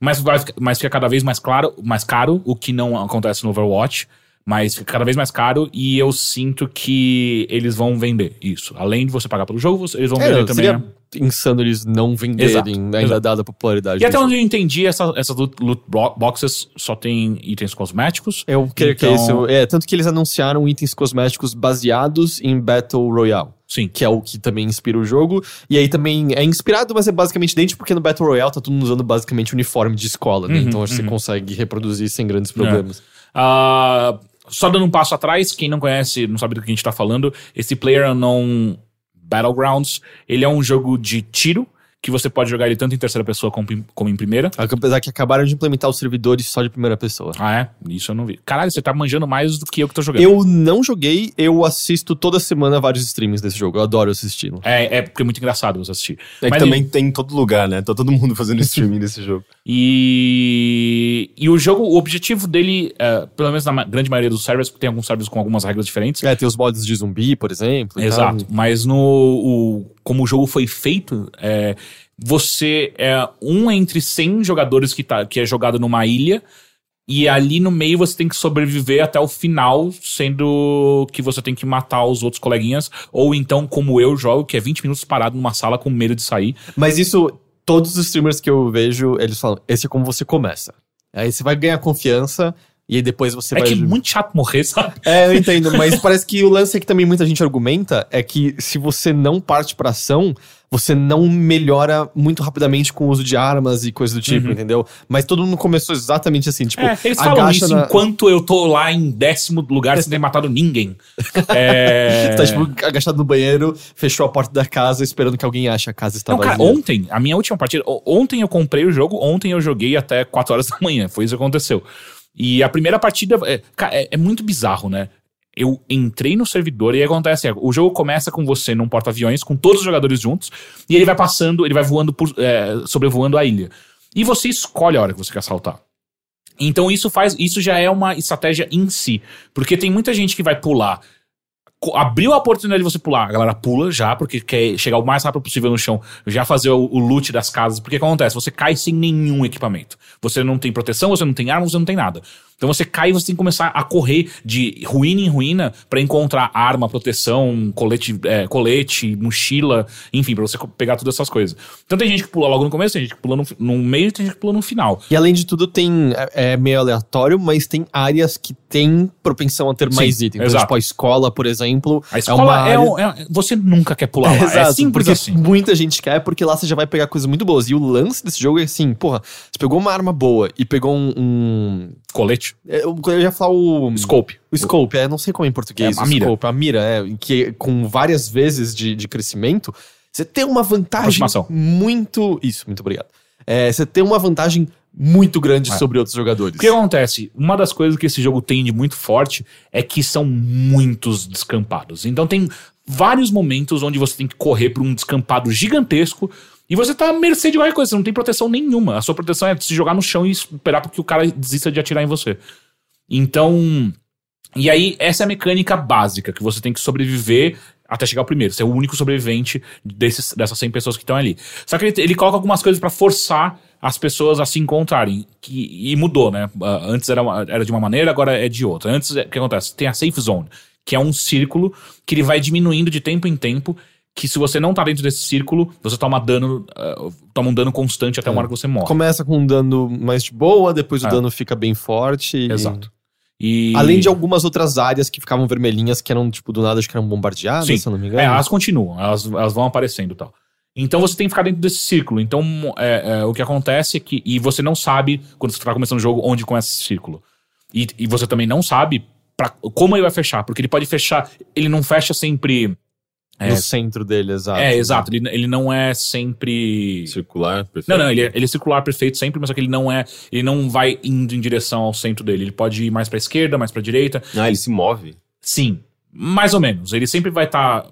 Mas, vai, mas fica cada vez mais claro, mais caro, o que não acontece no Overwatch. Mas fica cada vez mais caro e eu sinto que eles vão vender isso. Além de você pagar pelo jogo, eles vão É, vender também. seria insano eles não venderem, Exato, ainda exato. dada a popularidade. E até do onde eu entendi, essa, essas loot, loot bo- boxes só tem itens cosméticos. Eu creio que é Então- isso. É, tanto que eles anunciaram itens cosméticos baseados em Battle Royale. Sim. que é o que também inspira o jogo. E aí também é inspirado, mas é basicamente idêntico, porque no Battle Royale tá todo mundo usando basicamente uniforme de escola, né? Uhum, então que você uhum. consegue reproduzir sem grandes problemas. Ah, só dando um passo atrás, quem não conhece, não sabe do que a gente tá falando, esse Player Unknown Battlegrounds, ele é um jogo de tiro, que você pode jogar ele tanto em terceira pessoa como em, como em primeira. Apesar que acabaram de implementar os servidores só de primeira pessoa. Ah, é? Isso eu não vi. Caralho, você tá manjando mais do que eu que tô jogando. Eu não joguei, eu assisto toda semana vários streams desse jogo. Eu adoro assisti-lo. É, é porque é muito engraçado você assistir. É que Mas também tem em todo lugar, né? Tá todo mundo fazendo streaming (laughs) desse jogo. E, e o jogo, o objetivo dele, é, pelo menos na grande maioria dos servers, porque tem alguns servers com algumas regras diferentes, É, tem os mods de zumbi, por exemplo. Exato. Mas no o, como o jogo foi feito, é, você é um entre 100 jogadores que, tá, que é jogado numa ilha. E ali no meio você tem que sobreviver até o final, sendo que você tem que matar os outros coleguinhas. Ou então, como eu jogo, que é 20 minutos parado numa sala com medo de sair. Mas isso, todos os streamers que eu vejo, eles falam: esse é como você começa. Aí você vai ganhar confiança. E aí depois você é vai. que é muito chato morrer, sabe? É, eu entendo, mas parece que o lance é que também muita gente argumenta é que se você não parte pra ação, você não melhora muito rapidamente com o uso de armas e coisa do tipo, Uhum. entendeu? Mas todo mundo começou exatamente assim, tipo, É, eles falam isso na... enquanto eu tô lá em décimo lugar sem ter matado ninguém. (laughs) É... Tá, tipo, agachado no banheiro, fechou a porta da casa esperando que alguém ache a casa está Não, cara, vazia. ontem, a minha última partida, ontem eu comprei o jogo, ontem eu joguei até 4 horas da manhã, foi isso que aconteceu. E a primeira partida, é, é, é muito bizarro, né? Eu entrei no servidor e acontece, o jogo começa com você num porta-aviões, com todos os jogadores juntos, e ele vai passando, ele vai voando por, é, sobrevoando a ilha. E você escolhe a hora que você quer saltar. Então isso faz, isso já é uma estratégia em si, porque tem muita gente que vai pular abriu a oportunidade de você pular, a galera pula já, porque quer chegar o mais rápido possível no chão, já fazer o, o loot das casas, porque que acontece? Você cai sem nenhum equipamento. Você não tem proteção, você não tem arma, você não tem nada. Então você cai e você tem que começar a correr de ruína em ruína pra encontrar arma, proteção, colete, é, colete, mochila, enfim, pra você pegar todas essas coisas. Então tem gente que pula logo no começo, tem gente que pula no, no meio e tem gente que pula no final. E além de tudo, tem. É, é meio aleatório, mas tem áreas que têm propensão a ter Sim, mais itens. Então, exato. tipo, a escola, por exemplo. A é escola uma é, área... um- é- Você nunca quer pular lá. (laughs) é Exato, simples porque assim. muita gente quer, porque lá você já vai pegar coisas muito boas. E o lance desse jogo é assim, porra, você pegou uma arma boa e pegou um. um Colete. É, eu eu ia falar o. Scope. O scope, é, não sei como é em português. É, a mira. Scope, a mira, é, que com várias vezes de, de crescimento, você tem uma vantagem muito. Isso, muito obrigado. É, você tem uma vantagem muito grande É. sobre outros jogadores. O que acontece? Uma das coisas que esse jogo tem de muito forte é que são muitos descampados. Então tem vários momentos onde você tem que correr por um descampado gigantesco e você tá à mercê de qualquer coisa, você não tem proteção nenhuma. A sua proteção é se jogar no chão e esperar porque o cara desista de atirar em você. Então. E aí, essa é a mecânica básica, que você tem que sobreviver até chegar ao primeiro. Você é o único sobrevivente desses, dessas 100 pessoas que estão ali. Só que ele, ele coloca algumas coisas pra forçar as pessoas a se encontrarem. Que, e mudou, né? Ah, Antes era, era de uma maneira, agora é de outra. Antes, o que acontece? Tem a Safe Zone, que é um círculo que ele vai diminuindo de tempo em tempo. Que se você não tá dentro desse círculo, você toma dano, ah, toma um dano constante até uma hora que você morre. Começa com um dano mais de boa, depois o É. dano fica bem forte. Exato. E... Além de algumas outras áreas que ficavam vermelhinhas, que eram, tipo, do nada, acho que eram bombardeadas, Sim. se eu não me engano. É, elas continuam, elas, elas vão aparecendo e tal. Então você tem que ficar dentro desse círculo. Então é, é, o que acontece é que. E você não sabe, quando você tá começando o jogo, onde começa esse círculo. E, e você também não sabe pra, como ele vai fechar. Porque ele pode fechar. Ele não fecha sempre. É, No centro dele, exato. é exato. Ele, ele não é sempre. Circular, perfeito. Não, não, ele é, ele é circular perfeito sempre, mas só que ele não é. Ele não vai indo em direção ao centro dele. Ele pode ir mais pra esquerda, mais pra direita. Ah, ele se move. Sim, mais ou menos. Ele sempre vai estar.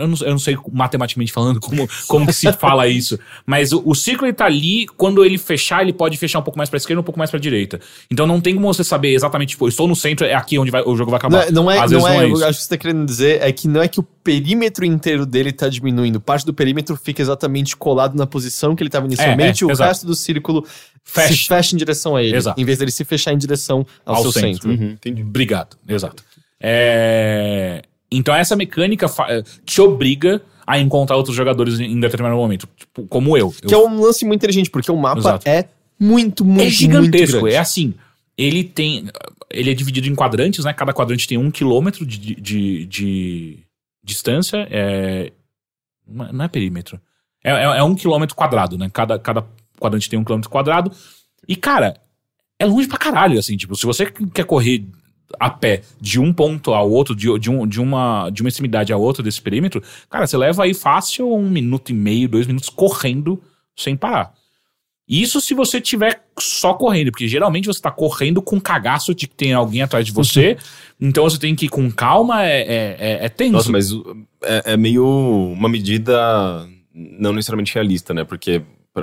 Eu, não, eu não sei matematicamente falando como, como que se (laughs) fala isso, mas o, o círculo ele tá ali, quando ele fechar, ele pode fechar um pouco mais pra esquerda, um pouco mais pra direita. Então não tem como você saber exatamente, tipo, estou no centro, é aqui onde vai- o jogo vai Não, acabar. é- não é, Às não vezes é, não é eu isso. acho que você tá querendo dizer é que não é que o perímetro inteiro dele tá diminuindo. Parte do perímetro fica exatamente colado na posição que ele tava inicialmente é, e o exato. resto do círculo Fecha. se fecha em direção a ele. Exato. Em vez dele se fechar em direção ao, Ao seu centro. centro. Uhum, entendi. Obrigado, exato. É, Então essa mecânica fa- te obriga a encontrar outros jogadores em determinado momento, tipo, como eu. Que é Eu- um lance muito inteligente, porque o mapa Exato. é muito, muito, é gigantesco. muito. É assim. Ele tem. Ele é dividido em quadrantes, né? Cada quadrante tem um quilômetro de, de, de- de distância. É, não é perímetro. É, é- é um quilômetro quadrado, né? Cada, cada quadrante tem um quilômetro quadrado. E, cara, é longe pra caralho, assim. Tipo, se você quer correr a pé de um ponto ao outro, de, de, um, de, uma, de uma extremidade a outra desse perímetro, cara, você leva aí fácil um minuto e meio, dois minutos correndo sem parar. Isso se você tiver só correndo, porque geralmente você tá correndo com cagaço de que tem alguém atrás de você, (laughs) então você tem que ir com calma, é, é, é, é tenso. Nossa, mas é, é meio uma medida não necessariamente realista, né? Porque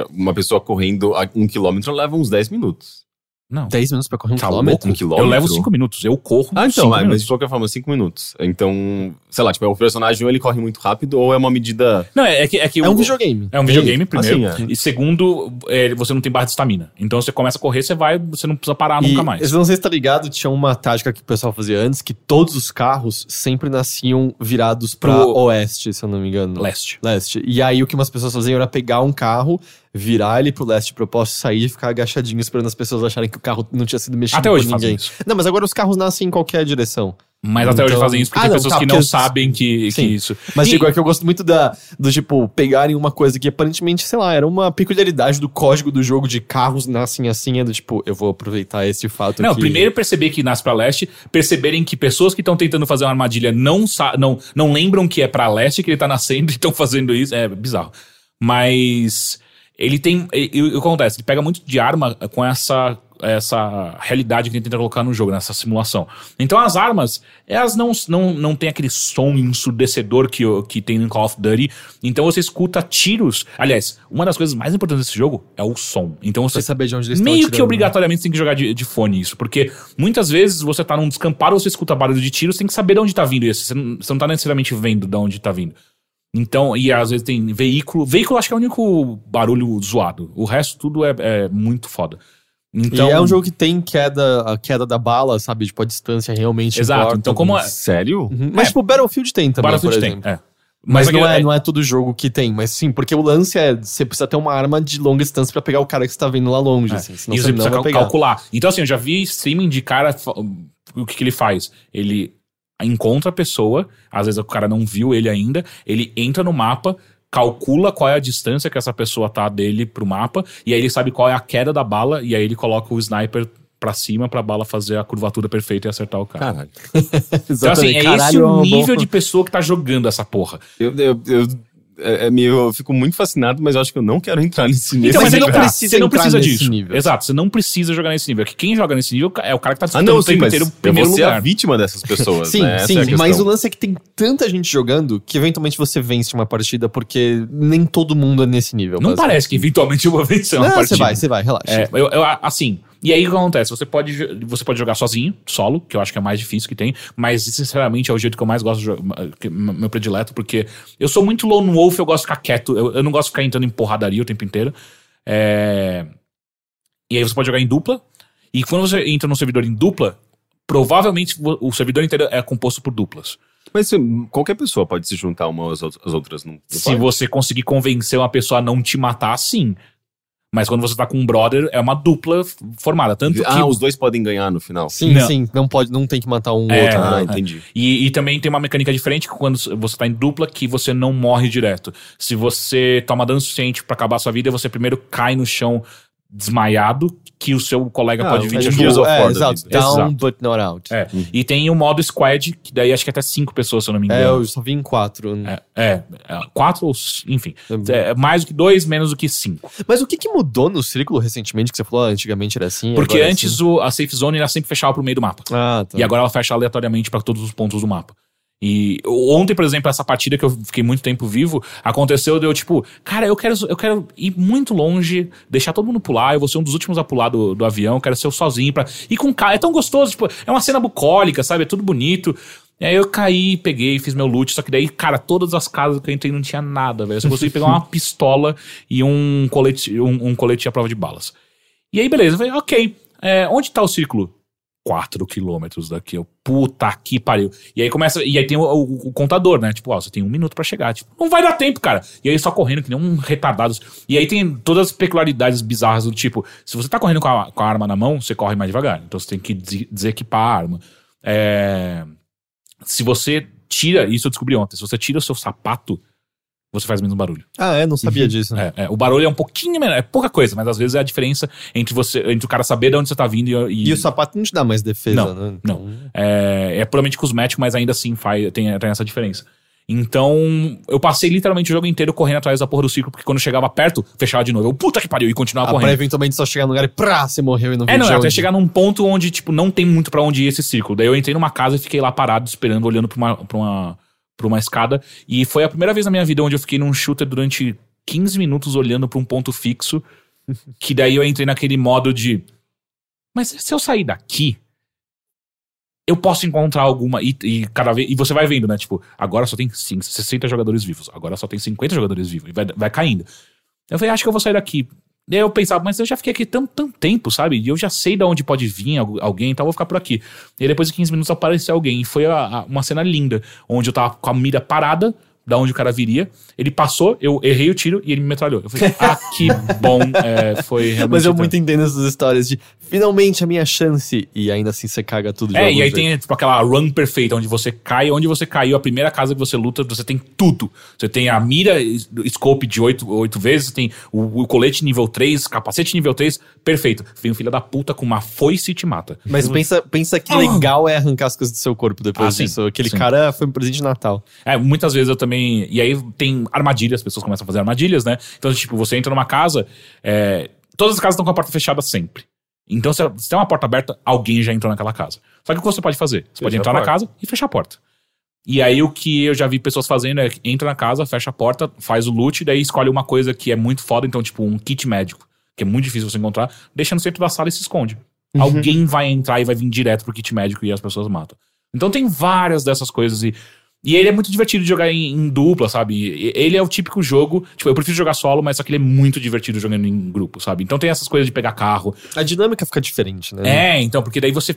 uma pessoa correndo a um quilômetro leva uns 10 minutos. Não, 10 minutos pra correr um Tá quilômetro. um quilômetro? eu levo cinco minutos, eu corro Ah, então, cinco ah, mas minutos. de qualquer forma, 5 minutos. Então, sei lá, tipo, o personagem ou ele corre muito rápido ou é uma medida. Não, é, é que, é que É o- um videogame. É um videogame, primeiro. Assim, é. E segundo, é, você não tem barra de estamina. Então você começa a correr, você vai, você não precisa parar E, nunca mais. Eu não sei se tá ligado, tinha uma tática que o pessoal fazia antes, que todos os carros sempre nasciam virados pra Pro- oeste, se eu não me engano. Leste. Leste. E aí o que umas pessoas faziam era pegar um carro, virar ele pro leste propósito, sair e ficar agachadinho esperando as pessoas acharem que o carro não tinha sido mexido Até por hoje fazem ninguém. isso. Não, mas agora os carros nascem em qualquer direção. Mas até hoje Então- fazem isso porque Ah, tem não, pessoas tá, que não porque- sabem que, que isso. Mas E- digo, é que eu gosto muito da, do tipo, pegarem uma coisa que aparentemente, sei lá, era uma peculiaridade do código do jogo de carros nascem assim, é do tipo, eu vou aproveitar esse fato Não, aqui. primeiro perceber que nasce pra leste, perceberem que pessoas que estão tentando fazer uma armadilha não, não, não lembram que é pra leste que ele tá nascendo e estão fazendo isso. É bizarro. Mas ele tem. e- O que acontece? Ele pega muito de arma com essa. Essa realidade que ele tenta colocar no jogo, nessa simulação. Então as armas, elas não, não, não tem aquele som ensurdecedor que, o- que tem no Call of Duty. Então você escuta tiros. Aliás, uma das coisas mais importantes desse jogo é o som. Então você saber de onde eles Meio que atirando, né? obrigatoriamente tem que jogar de, de fone isso, porque muitas vezes você tá num descampado, você escuta barulho de tiro, você tem que saber de onde tá vindo isso. Você não, você não tá necessariamente vendo de onde tá vindo. Então, e às vezes tem veículo. Veículo acho que é o único barulho zoado. O resto tudo é, é muito foda. Então, e é um jogo que tem queda, a queda da bala, sabe? Tipo, a distância realmente Exato, importa. então como é- Sério? Uhum. Mas, É. tipo, Battlefield tem também, Battlefield por tem. É. Mas, não, aquele- é, não é todo jogo que tem, mas sim, porque o lance é você precisa ter uma arma de longa distância pra pegar o cara que você tá vendo lá longe, É. assim, senão e você você não precisa cal- pegar. calcular. Então, assim, eu já vi streaming de cara. O que, que ele faz? Ele encontra a pessoa, às vezes o cara não viu ele ainda, ele entra no mapa, calcula qual é a distância que essa pessoa tá dele pro mapa, e aí ele sabe qual é a queda da bala, e aí ele coloca o sniper pra cima pra bala fazer a curvatura perfeita e acertar o cara. Caralho. Então, assim, (laughs) Exatamente. é Caralho, esse é o uma nível boa- de pessoa que tá jogando essa porra. Eu, eu, eu é, é meio, eu fico muito fascinado, mas eu acho que eu não quero entrar nesse nível. Então, mas você não precisa, você não precisa nesse disso. nível. Exato, você não precisa jogar nesse nível. Que quem joga nesse nível é o cara que tá Ah, disputando não, o sim, tempo mas inteiro o eu primeiro vou ser a lugar. vítima dessas pessoas, (laughs) Sim, né? Essa sim, é mas o lance é que tem tanta gente jogando que eventualmente você vence uma partida porque nem todo mundo é nesse nível. Não parece que eventualmente eu vou vencer uma Não, partida. você vai, você vai, relaxa. É, eu, eu- assim. E aí o que acontece? Você pode, você pode jogar sozinho, solo, que eu acho que é mais difícil que tem, mas sinceramente é o jeito que eu mais gosto de jogar, meu predileto, porque eu sou muito lone wolf, eu gosto de ficar quieto, eu, eu não gosto de ficar entrando em porradaria o tempo inteiro. É, E aí você pode jogar em dupla, e quando você entra num servidor em dupla, provavelmente o servidor inteiro é composto por duplas. Mas qualquer pessoa pode se juntar uma às out- às outras. Não, não Se pode? você conseguir convencer uma pessoa a não te matar, sim. Mas quando você tá com um brother, é uma dupla formada. Tanto que. Ah, os dois podem ganhar no final. Sim, Não. sim, não pode, não tem que matar um É, outro. Ah, né? entendi. E, e também tem uma mecânica diferente que quando você tá em dupla, que você não morre direto. Se você toma dano suficiente pra acabar a sua vida, você primeiro cai no chão desmaiado, que o seu colega Ah, pode vir é te tipo- ajudar. É, exato, down Exato. but not out. É. E tem o modo squad, que daí acho que até cinco pessoas, se eu não me É, engano. eu só vi em quatro. É, é, é, quatro ou. Enfim. É mais do que dois, menos do que cinco. Mas o que, que mudou no círculo recentemente que você falou? Ah, Antigamente era assim. Porque agora é antes o, a safe zone era sempre fechava pro meio do mapa. assim. Ah, tá. E agora ela fecha aleatoriamente pra todos os pontos do mapa. E ontem, por exemplo, essa partida que eu fiquei muito tempo vivo, aconteceu de eu, tipo, cara, eu quero, eu quero ir muito longe, deixar todo mundo pular, eu vou ser um dos últimos a pular do, do avião, quero ser eu sozinho pra. E com cara, é tão gostoso, tipo, é uma cena bucólica, sabe? É tudo bonito. E aí eu caí, peguei, fiz meu loot, só que daí, cara, todas as casas que eu entrei não tinha nada, velho. Eu só consegui pegar uma (laughs) pistola e um colete, um, um colete à prova de balas. E aí, beleza, eu falei, ok, é, onde tá o círculo? 4 quilômetros daqui. Eu, puta que pariu. E aí começa. E aí tem o, o- o contador, né? Tipo, ó, você tem um minuto pra chegar. Tipo, não vai dar tempo, cara. E aí só correndo que nem um retardado. E aí tem todas as peculiaridades bizarras do tipo: se você tá correndo com a, com a arma na mão, você corre mais devagar. Então você tem que des- desequipar a arma. É, se você tira, isso eu descobri ontem, se você tira o seu sapato, você faz menos barulho. Ah, é? Não sabia disso. É, é, o barulho é um pouquinho menor, é pouca coisa, mas às vezes é a diferença entre você, entre o cara saber de onde você tá vindo e, e- E o sapato não te dá mais defesa, Não, né? não. É, é puramente cosmético, mas ainda assim faz, tem, tem essa diferença. Então, eu passei literalmente o jogo inteiro correndo atrás da porra do círculo, porque quando eu chegava perto, fechava de novo. Eu, puta que pariu, e continuava Ah, pra correndo. eventualmente só chegar no lugar e prá, você morreu e não viu É, não, é até onde. chegar num ponto onde, tipo, não tem muito pra onde ir esse círculo. Daí eu entrei numa casa e fiquei lá parado, esperando, olhando pra uma, pra uma, pra uma escada. E foi a primeira vez na minha vida onde eu fiquei num shooter durante 15 minutos olhando pra um ponto fixo. (laughs) que daí eu entrei naquele modo de. Mas se eu sair daqui, eu posso encontrar alguma. E, e cada vez. E você vai vendo, né? Tipo, agora só tem cin- 60 jogadores vivos. Agora só tem 50 jogadores vivos. E vai, vai caindo. Eu falei, acho que eu vou sair daqui. Daí eu pensava, mas eu já fiquei aqui tanto, tanto tempo, sabe? E eu já sei de onde pode vir algu- alguém, então eu vou ficar por aqui. E depois de 15 minutos apareceu alguém. E foi a- a- uma cena linda, onde eu tava com a mira parada, da onde o cara viria. Ele passou, eu errei o tiro e ele me metralhou. Eu falei, (laughs) ah, que bom. É, foi realmente. Mas eu muito entendo essas histórias de finalmente a minha chance e ainda assim você caga tudo de É, e aí jeito. tem tipo, aquela run perfeita, onde você cai, onde você caiu, a primeira casa que você luta, você tem tudo. Você tem a mira, scope de oito, oito vezes, você tem o, o colete nível 3, capacete nível 3, perfeito. Vem um filho da puta com uma foice e te mata. Mas pensa, pensa que legal é arrancar as coisas do seu corpo depois Ah, sim, disso. Aquele sim. cara foi um presente de Natal. É, muitas vezes eu também. E aí tem armadilhas, as pessoas começam a fazer armadilhas, né? Então, tipo, você entra numa casa, é, todas as casas estão com a porta fechada sempre. Então, se, se tem uma porta aberta, alguém já entrou naquela casa. Só que o que você pode fazer? Você pode entrar na casa e fechar a porta. E aí o que eu já vi pessoas fazendo é entra na casa, fecha a porta, faz o loot, daí escolhe uma coisa que é muito foda, então, tipo, um kit médico, que é muito difícil você encontrar, deixa no centro da sala e se esconde. Alguém vai entrar e vai vir direto pro kit médico e as pessoas matam. Então tem várias dessas coisas e. E ele é muito divertido de jogar em, em dupla, sabe? Ele é o típico jogo. Tipo, eu prefiro jogar solo, mas só que ele é muito divertido jogando em grupo, sabe? Então tem essas coisas de pegar carro. A dinâmica fica diferente, né? É, então, porque daí você.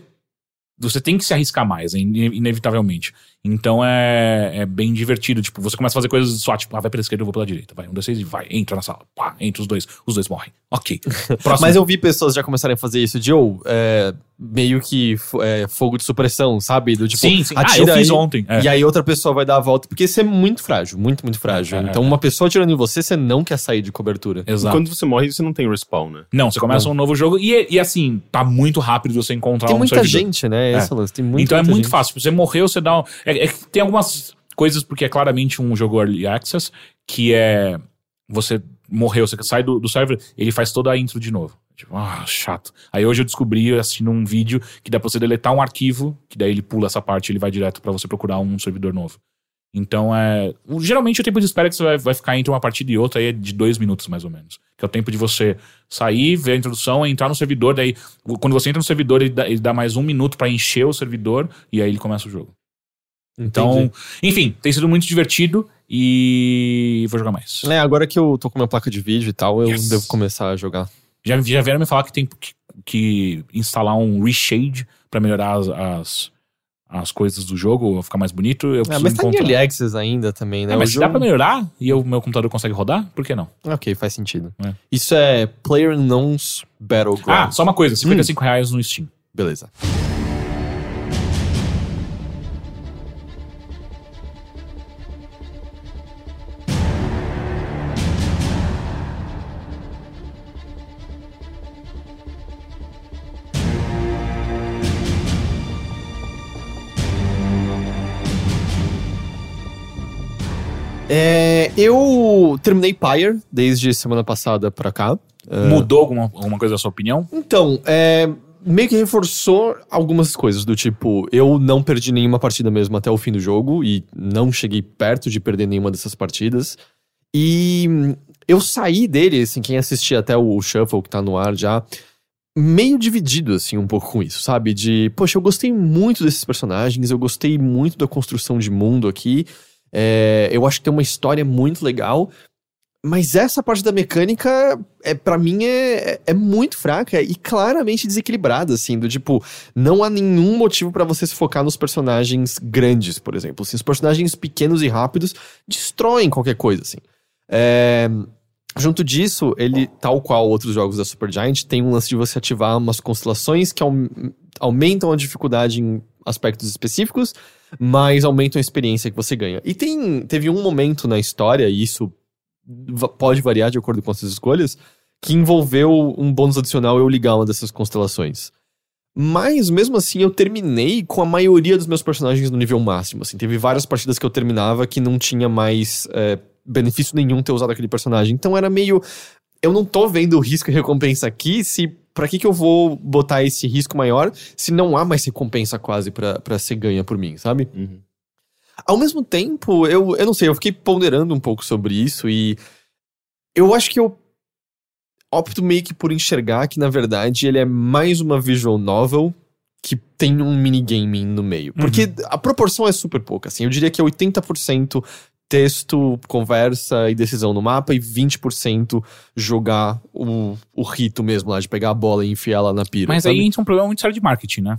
Você tem que se arriscar mais, ine- inevitavelmente. Então é, é bem divertido. Tipo, você começa a fazer coisas só, tipo, ah, vai pela esquerda, eu vou pela direita. Vai, um, dois, três e vai. Entra na sala. Pá, entra os dois. Os dois morrem. Ok. (laughs) Próximo. Mas eu vi pessoas já começarem a fazer isso de, ou, é, meio que é, fogo de supressão, sabe? Do tipo, sim, sim. Ah, atira eu fiz aí, ontem. É. E aí outra pessoa vai dar a volta, porque isso é muito frágil, muito, muito frágil. É, então é. uma pessoa atirando em você, você não quer sair de cobertura. E Exato. quando você morre, você não tem respawn, né? Não, você começa um novo jogo e, e assim, tá muito rápido você encontrar Tem um muita servidor. gente, né? É. É lance, tem então é muito gente. fácil. Você morreu, você dá. Um, é, é tem algumas coisas porque é claramente um jogo early access, que é você morreu, você sai do, do server, ele faz toda a intro de novo. Tipo, ah, chato. Aí hoje eu descobri, assistindo um vídeo, que dá pra você deletar um arquivo, que daí ele pula essa parte e ele vai direto para você procurar um servidor novo. Então é. Geralmente o tempo de espera que você vai, vai ficar entre uma partida e outra aí é de dois minutos, mais ou menos. Que é o tempo de você sair, ver a introdução, entrar no servidor, daí. Quando você entra no servidor, ele dá, ele dá mais um minuto para encher o servidor e aí ele começa o jogo. Então, Entendi. enfim, tem sido muito divertido e vou jogar mais. É, agora que eu tô com minha placa de vídeo e tal, eu Yes. devo começar a jogar. Já, já vieram me falar que tem que, que instalar um reshade pra melhorar as, as, as coisas do jogo, ficar mais bonito. Eu É, preciso mas encontrar. early access ainda também, né? É, mas se dá jogo- pra melhorar e o meu computador consegue rodar, por que não? Ok, faz sentido. É. Isso é Player Unknown's Battleground. Ah, só uma coisa, 55 reais no Steam. Beleza. É, eu terminei Pyre desde semana passada pra cá. Mudou alguma, alguma coisa da sua opinião? Então, é, meio que reforçou algumas coisas, do tipo, eu não perdi nenhuma partida mesmo até o fim do jogo, e não cheguei perto de perder nenhuma dessas partidas. E eu saí dele, assim, quem assistir até o Shuffle que tá no ar já, meio dividido, assim, um pouco com isso, sabe? De, poxa, eu gostei muito desses personagens, eu gostei muito da construção de mundo aqui, é, eu acho que tem uma história muito legal, mas essa parte da mecânica, é, para mim, é, é- muito fraca e claramente desequilibrada, assim, do tipo, não há nenhum motivo pra você se focar nos personagens grandes, por exemplo. Assim, os personagens pequenos e rápidos destroem qualquer coisa, assim. É, Junto disso, ele, tal qual outros jogos da Supergiant, tem um lance de você ativar umas constelações que aum- aumentam a dificuldade em aspectos específicos, mas aumentam a experiência que você ganha. E tem, teve um momento na história, e isso pode variar de acordo com as suas escolhas, que envolveu um bônus adicional eu ligar uma dessas constelações. Mas, mesmo assim, eu terminei com a maioria dos meus personagens no nível máximo. Assim, teve várias partidas que eu terminava que não tinha mais é, benefício nenhum ter usado aquele personagem. Então era meio. Eu não tô vendo o risco e recompensa aqui, se. Pra que, que eu vou botar esse risco maior se não há mais recompensa quase pra, pra ser ganha por mim, sabe? Uhum. Ao mesmo tempo, eu, eu não sei, eu fiquei ponderando um pouco sobre isso e eu acho que eu opto meio que por enxergar que, na verdade, ele é mais uma visual novel que tem um minigame no meio. Porque a proporção é super pouca, assim. Eu diria que é 80% texto, conversa e decisão no mapa e 20% jogar o, o rito mesmo lá, de pegar a bola e enfiar ela na pira. Mas sabe? aí entra um problema muito sério de marketing, né?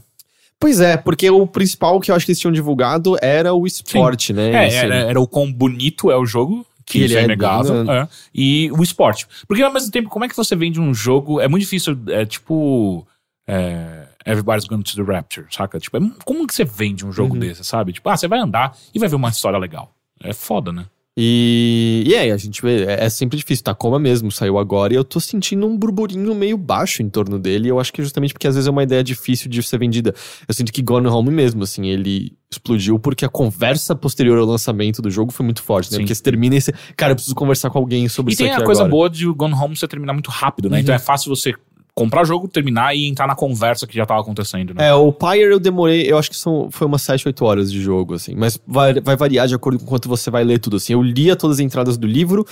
Pois é, porque o principal que eu acho que eles tinham divulgado era o esporte, né? É, Esse- era, era o quão bonito é o jogo, que ele é é inegável, lindo, é, e o esporte. Porque ao mesmo tempo, como é que você vende um jogo? É muito difícil, é tipo. é, Everybody's Going to the Rapture, saca? Tipo, é- como que você vende um jogo Uhum. desse, sabe? Tipo, ah, você vai andar e vai ver uma história legal. É foda, né? E, e aí, a gente vê, é, é sempre difícil. Tacoma mesmo saiu agora e eu tô sentindo um burburinho meio baixo em torno dele. Eu acho que justamente porque às vezes é uma ideia difícil de ser vendida. Eu sinto que Gone Home mesmo, assim, ele explodiu porque a conversa posterior ao lançamento do jogo foi muito forte, né? Sim. Porque você termina e você, cara, eu preciso conversar com alguém sobre E isso tem aqui a coisa agora. boa de Gone Home você terminar muito rápido, né? Uhum. Então é fácil você comprar jogo, terminar e entrar na conversa que já tava acontecendo, né? É, o Pyre eu demorei, eu acho que são, foi umas 7, 8 horas de jogo, assim. Mas vai, vai variar de acordo com quanto você vai ler tudo, assim. Eu lia todas as entradas do livro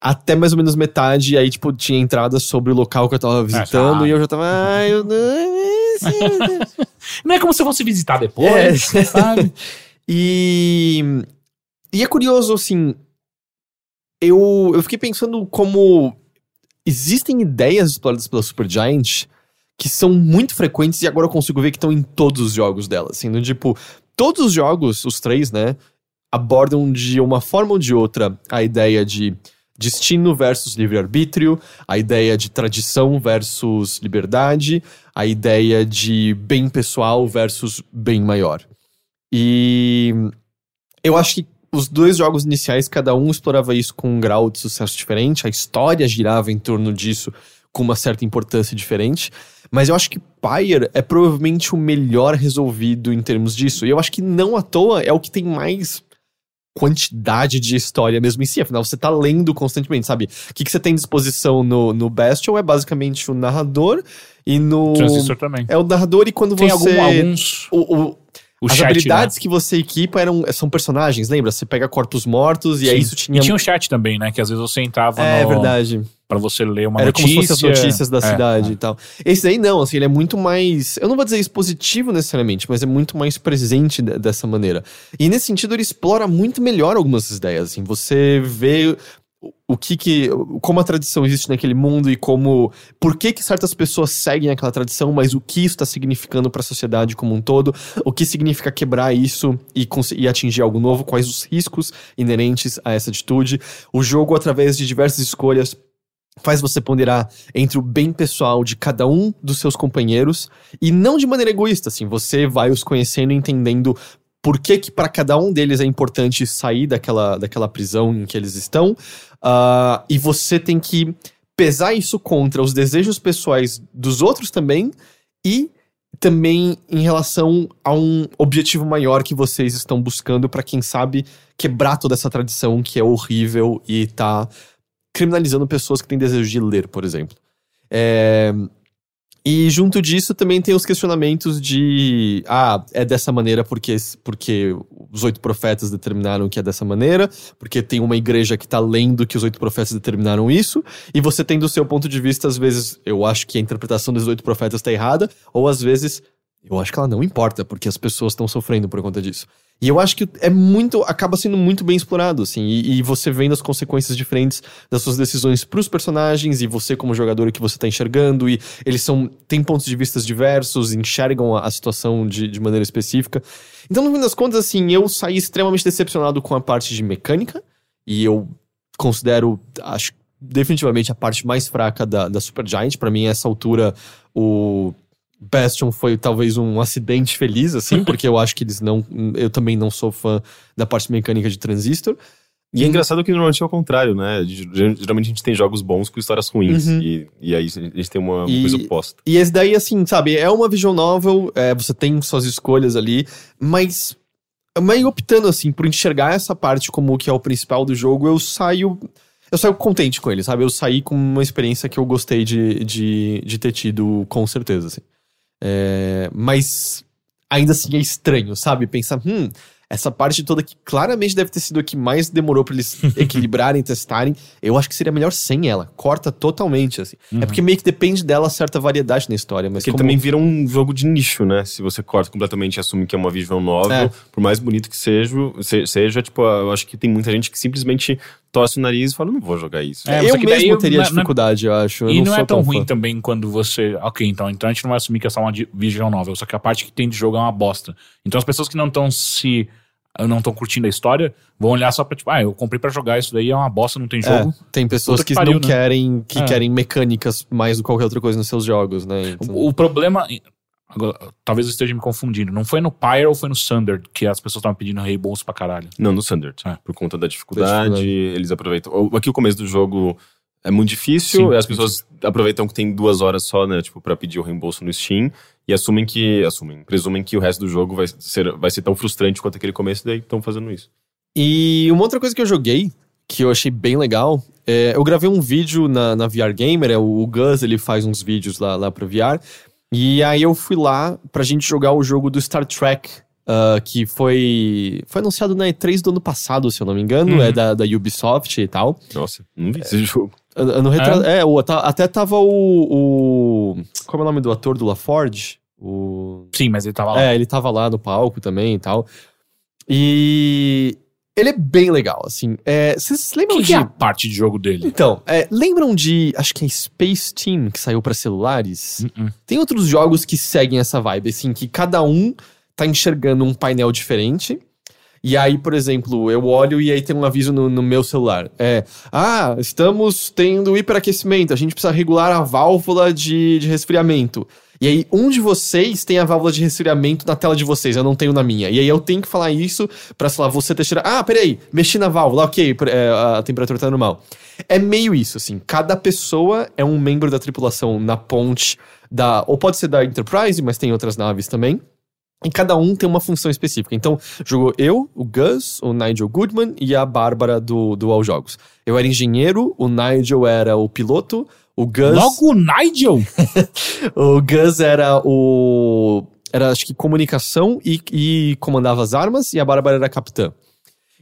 até mais ou menos metade, e aí, tipo, tinha entradas sobre o local que eu tava visitando, já. e eu já tava, ai, eu não... (laughs) Não é como se eu fosse visitar É. depois, (laughs) sabe? (laughs) E, e é curioso, assim, eu, eu fiquei pensando como existem ideias exploradas pela Supergiant que são muito frequentes e agora eu consigo ver que estão em todos os jogos dela, assim, do tipo, todos os jogos, os três, né, abordam de uma forma ou de outra a ideia de destino versus livre-arbítrio, a ideia de tradição versus liberdade, a ideia de bem pessoal versus bem maior. E eu acho que os dois jogos iniciais, cada um explorava isso com um grau de sucesso diferente, a história girava em torno disso com uma certa importância diferente, mas eu acho que Pyre é provavelmente o melhor resolvido em termos disso. E eu acho que não à toa é o que tem mais quantidade de história mesmo em si. Afinal, você tá lendo constantemente, sabe? O que, que você tem disposição no, no Bastion é basicamente o narrador e no. Transistor também. É o narrador e quando Tem você. algum- alguns. o, o- O as chat, habilidades né? que você equipa eram, são personagens, lembra? Você pega corpos mortos e aí Sim. isso tinha. E tinha o chat também, né? Que às vezes você entrava É no, verdade. pra você ler uma Era notícia. como se fossem as notícias da É, cidade é. e tal. Esse daí não, assim, ele é muito mais. Eu não vou dizer expositivo necessariamente, mas é muito mais presente de- dessa maneira. E nesse sentido, ele explora muito melhor algumas ideias. Assim, você vê o- que que. como a tradição existe naquele mundo e como. por que que certas pessoas seguem aquela tradição, mas o que isso está significando para a sociedade como um todo, o que significa quebrar isso e, e atingir algo novo, quais os riscos inerentes a essa atitude. O jogo, através de diversas escolhas, faz você ponderar entre o bem pessoal de cada um dos seus companheiros e não de maneira egoísta, assim, você vai os conhecendo entendendo por que que para cada um deles é importante sair daquela, daquela prisão em que eles estão ah, e você tem que pesar isso contra os desejos pessoais dos outros também e também em relação a um objetivo maior que vocês estão buscando para quem sabe quebrar toda essa tradição que é horrível e tá criminalizando pessoas que têm desejo de ler, por exemplo. É, E junto disso também tem os questionamentos de ah, é dessa maneira porque, porque os oito profetas determinaram que é dessa maneira, porque tem uma igreja que tá lendo que os oito profetas determinaram isso, e você tem do seu ponto de vista, às vezes, eu acho que a interpretação dos oito profetas tá errada, ou às vezes, eu acho que ela não importa, porque as pessoas estão sofrendo por conta disso. E eu acho que é muito. acaba sendo muito bem explorado, assim. E, e você vendo as consequências diferentes das suas decisões pros personagens, e você, como jogador, o que você tá enxergando, e eles são. têm pontos de vista diversos, enxergam a, a situação de, de maneira específica. Então, no fim das contas, assim, eu saí extremamente decepcionado com a parte de mecânica, e eu considero, acho, definitivamente a parte mais fraca da, da Supergiant. Pra mim, a essa altura, o. Bastion foi talvez um acidente feliz, assim, (laughs) porque eu acho que eles não. Eu também não sou fã da parte mecânica de Transistor. E é engraçado que normalmente é o contrário, né? Geralmente a gente tem jogos bons com histórias ruins. Uhum. E, e aí a gente tem uma E- coisa oposta. E esse daí, assim, sabe, é uma visual novel, é, você tem suas escolhas ali, mas meio optando, assim, por enxergar essa parte como o que é o principal do jogo, eu saio. Eu saio contente com ele, sabe? Eu saí com uma experiência que eu gostei de, de, de ter tido, com certeza, assim. É, mas ainda assim é estranho, sabe? Pensar, hum, essa parte toda que claramente deve ter sido a que mais demorou pra eles (laughs) equilibrarem, testarem, eu acho que seria melhor sem ela. Corta totalmente, assim. É porque meio que depende dela certa variedade na história, mas Porque como- também vira um jogo de nicho, né? Se você corta completamente e assume que é uma visual novel, É. por mais bonito que seja, se- seja, tipo, eu acho que tem muita gente que simplesmente torce o nariz e fala, não vou jogar isso. É, eu só que daí mesmo teria não é- dificuldade, eu acho. Eu E não, é sou tão fã. ruim também quando você. Ok, então, então a gente não vai assumir que é só uma visual novel, só que a parte que tem de jogo é uma bosta. Então as pessoas que não estão se. Não estão curtindo a história, vão olhar só pra, tipo, ah, eu comprei pra jogar isso daí, é uma bosta, não tem jogo. É, tem pessoas que, que pariu, não né? querem que É. querem mecânicas mais do que qualquer outra coisa nos seus jogos, né? Então- O, o problema. agora, talvez eu esteja me confundindo. Não foi no Pyre ou foi no Thunder que as pessoas estavam pedindo reembolso pra caralho? Não, no Thunder. É. Por conta da dificuldade, dificuldade. eles aproveitam. o- Aqui o começo do jogo é muito difícil, Sim, as pessoas aproveitam que tem duas horas só, né? Tipo, pra pedir o reembolso no Steam. E assumem que. Assumem, presumem que o resto do jogo vai ser, vai ser tão frustrante quanto aquele começo, daí estão fazendo isso. E uma outra coisa que eu joguei, que eu achei bem legal, é, eu gravei um vídeo na, na VR Gamer, é, o, o Gus, ele faz uns vídeos lá, lá pra VR, e aí eu fui lá pra gente jogar o jogo do Star Trek, ah, que foi, foi anunciado na E3 do ano passado, se eu não me engano, Uhum. é da, da Ubisoft e tal. Nossa, não vi esse jogo. Ano retra- É, o- tá- até tava o, o... Como é o nome do ator do LaForge? O... Sim, mas ele tava lá. É, ele tava lá no palco também e tal. E ele é bem legal, assim. É, vocês O lembram que, de. que é a parte de jogo dele? Então, é, lembram de. Acho que é Space Team, que saiu pra celulares? Uh-uh. Tem outros jogos que seguem essa vibe, assim, que cada um tá enxergando um painel diferente. E aí, por exemplo, eu olho e aí tem um aviso no, no meu celular. É, ah, estamos tendo hiperaquecimento, a gente precisa regular a válvula de, de resfriamento. E aí, um de vocês tem a válvula de resfriamento na tela de vocês, eu não tenho na minha. E aí eu tenho que falar isso pra, sei lá, você ter tirado. Ah, peraí, mexi na válvula, ok, é, a temperatura tá normal. É meio isso, assim. Cada pessoa é um membro da tripulação na ponte da. Ou pode ser da Enterprise, mas tem outras naves também. E cada um tem uma função específica. Então, jogou eu, o Gus, o Nigel Goodman e a Bárbara do, do All Jogos. Eu era engenheiro, o Nigel era o piloto, o Gus. Logo o Nigel? (laughs) o Gus era o. Era, acho que, comunicação e, e comandava as armas, e a Bárbara era a capitã.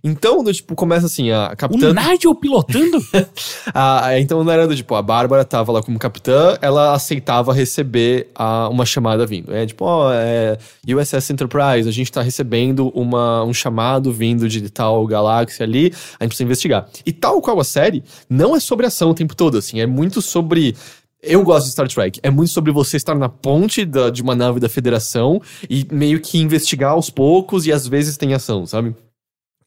Então, do, tipo, começa assim, a capitã. O Nigel pilotando? (laughs) a, então não era do tipo, a Bárbara tava lá como capitã, ela aceitava receber a, uma chamada vindo. É tipo, ó, é, USS Enterprise, a gente tá recebendo uma, um chamado vindo de tal galáxia ali, a gente precisa investigar. E tal qual a série, não é sobre ação o tempo todo, assim, é muito sobre eu gosto de Star Trek. É muito sobre você estar na ponte da, de uma nave da Federação e meio que investigar aos poucos e às vezes tem ação, sabe?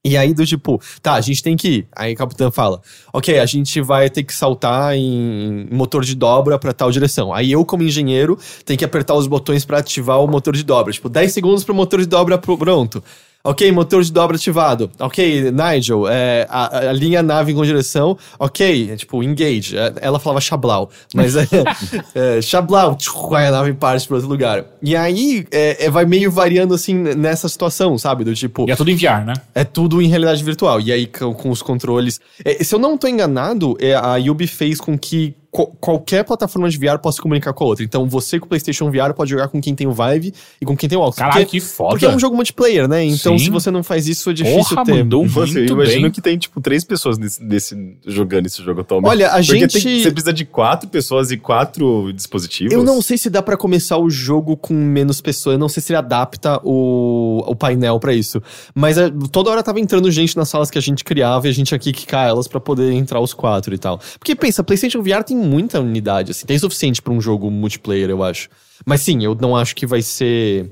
E aí, do tipo, tá, a gente tem que ir. Aí o capitão fala: Ok, a gente vai ter que saltar em motor de dobra para tal direção. Aí eu, como engenheiro, tenho que apertar os botões para ativar o motor de dobra. Tipo, 10 segundos pro motor de dobra pronto. Ok, motor de dobra ativado. Ok, Nigel, é, a, a, linha nave com direção. Ok, é, tipo, engage. É, ela falava Chablau, mas é, (laughs) é Chablau, aí a nave parte para outro lugar. E aí é, é, vai meio variando assim nessa situação, sabe? Do tipo. E é tudo em VR, né? É tudo em realidade virtual. E aí com, com os controles. É, se eu não tô enganado, a Yubi fez com que qualquer plataforma de VR possa se comunicar com a outra. Então você com o PlayStation VR pode jogar com quem tem o Vive e com quem tem o Oculus. Caralho, que foda. Porque é um jogo multiplayer, né? Então Sim. se você não faz isso é difícil Porra, ter. Mandou você imagina que tem tipo três pessoas desse, desse jogando esse jogo atualmente. Olha, a Porque gente tem, você precisa de quatro pessoas e quatro dispositivos. Eu não sei se dá para começar o jogo com menos pessoas. Eu não sei se ele adapta o, o painel para isso. Mas é, toda hora tava entrando gente nas salas que a gente criava e a gente aqui quicar elas para poder entrar os quatro e tal. Porque pensa, PlayStation VR tem muita unidade assim. Tem suficiente para um jogo multiplayer, eu acho. Mas sim, eu não acho que vai ser.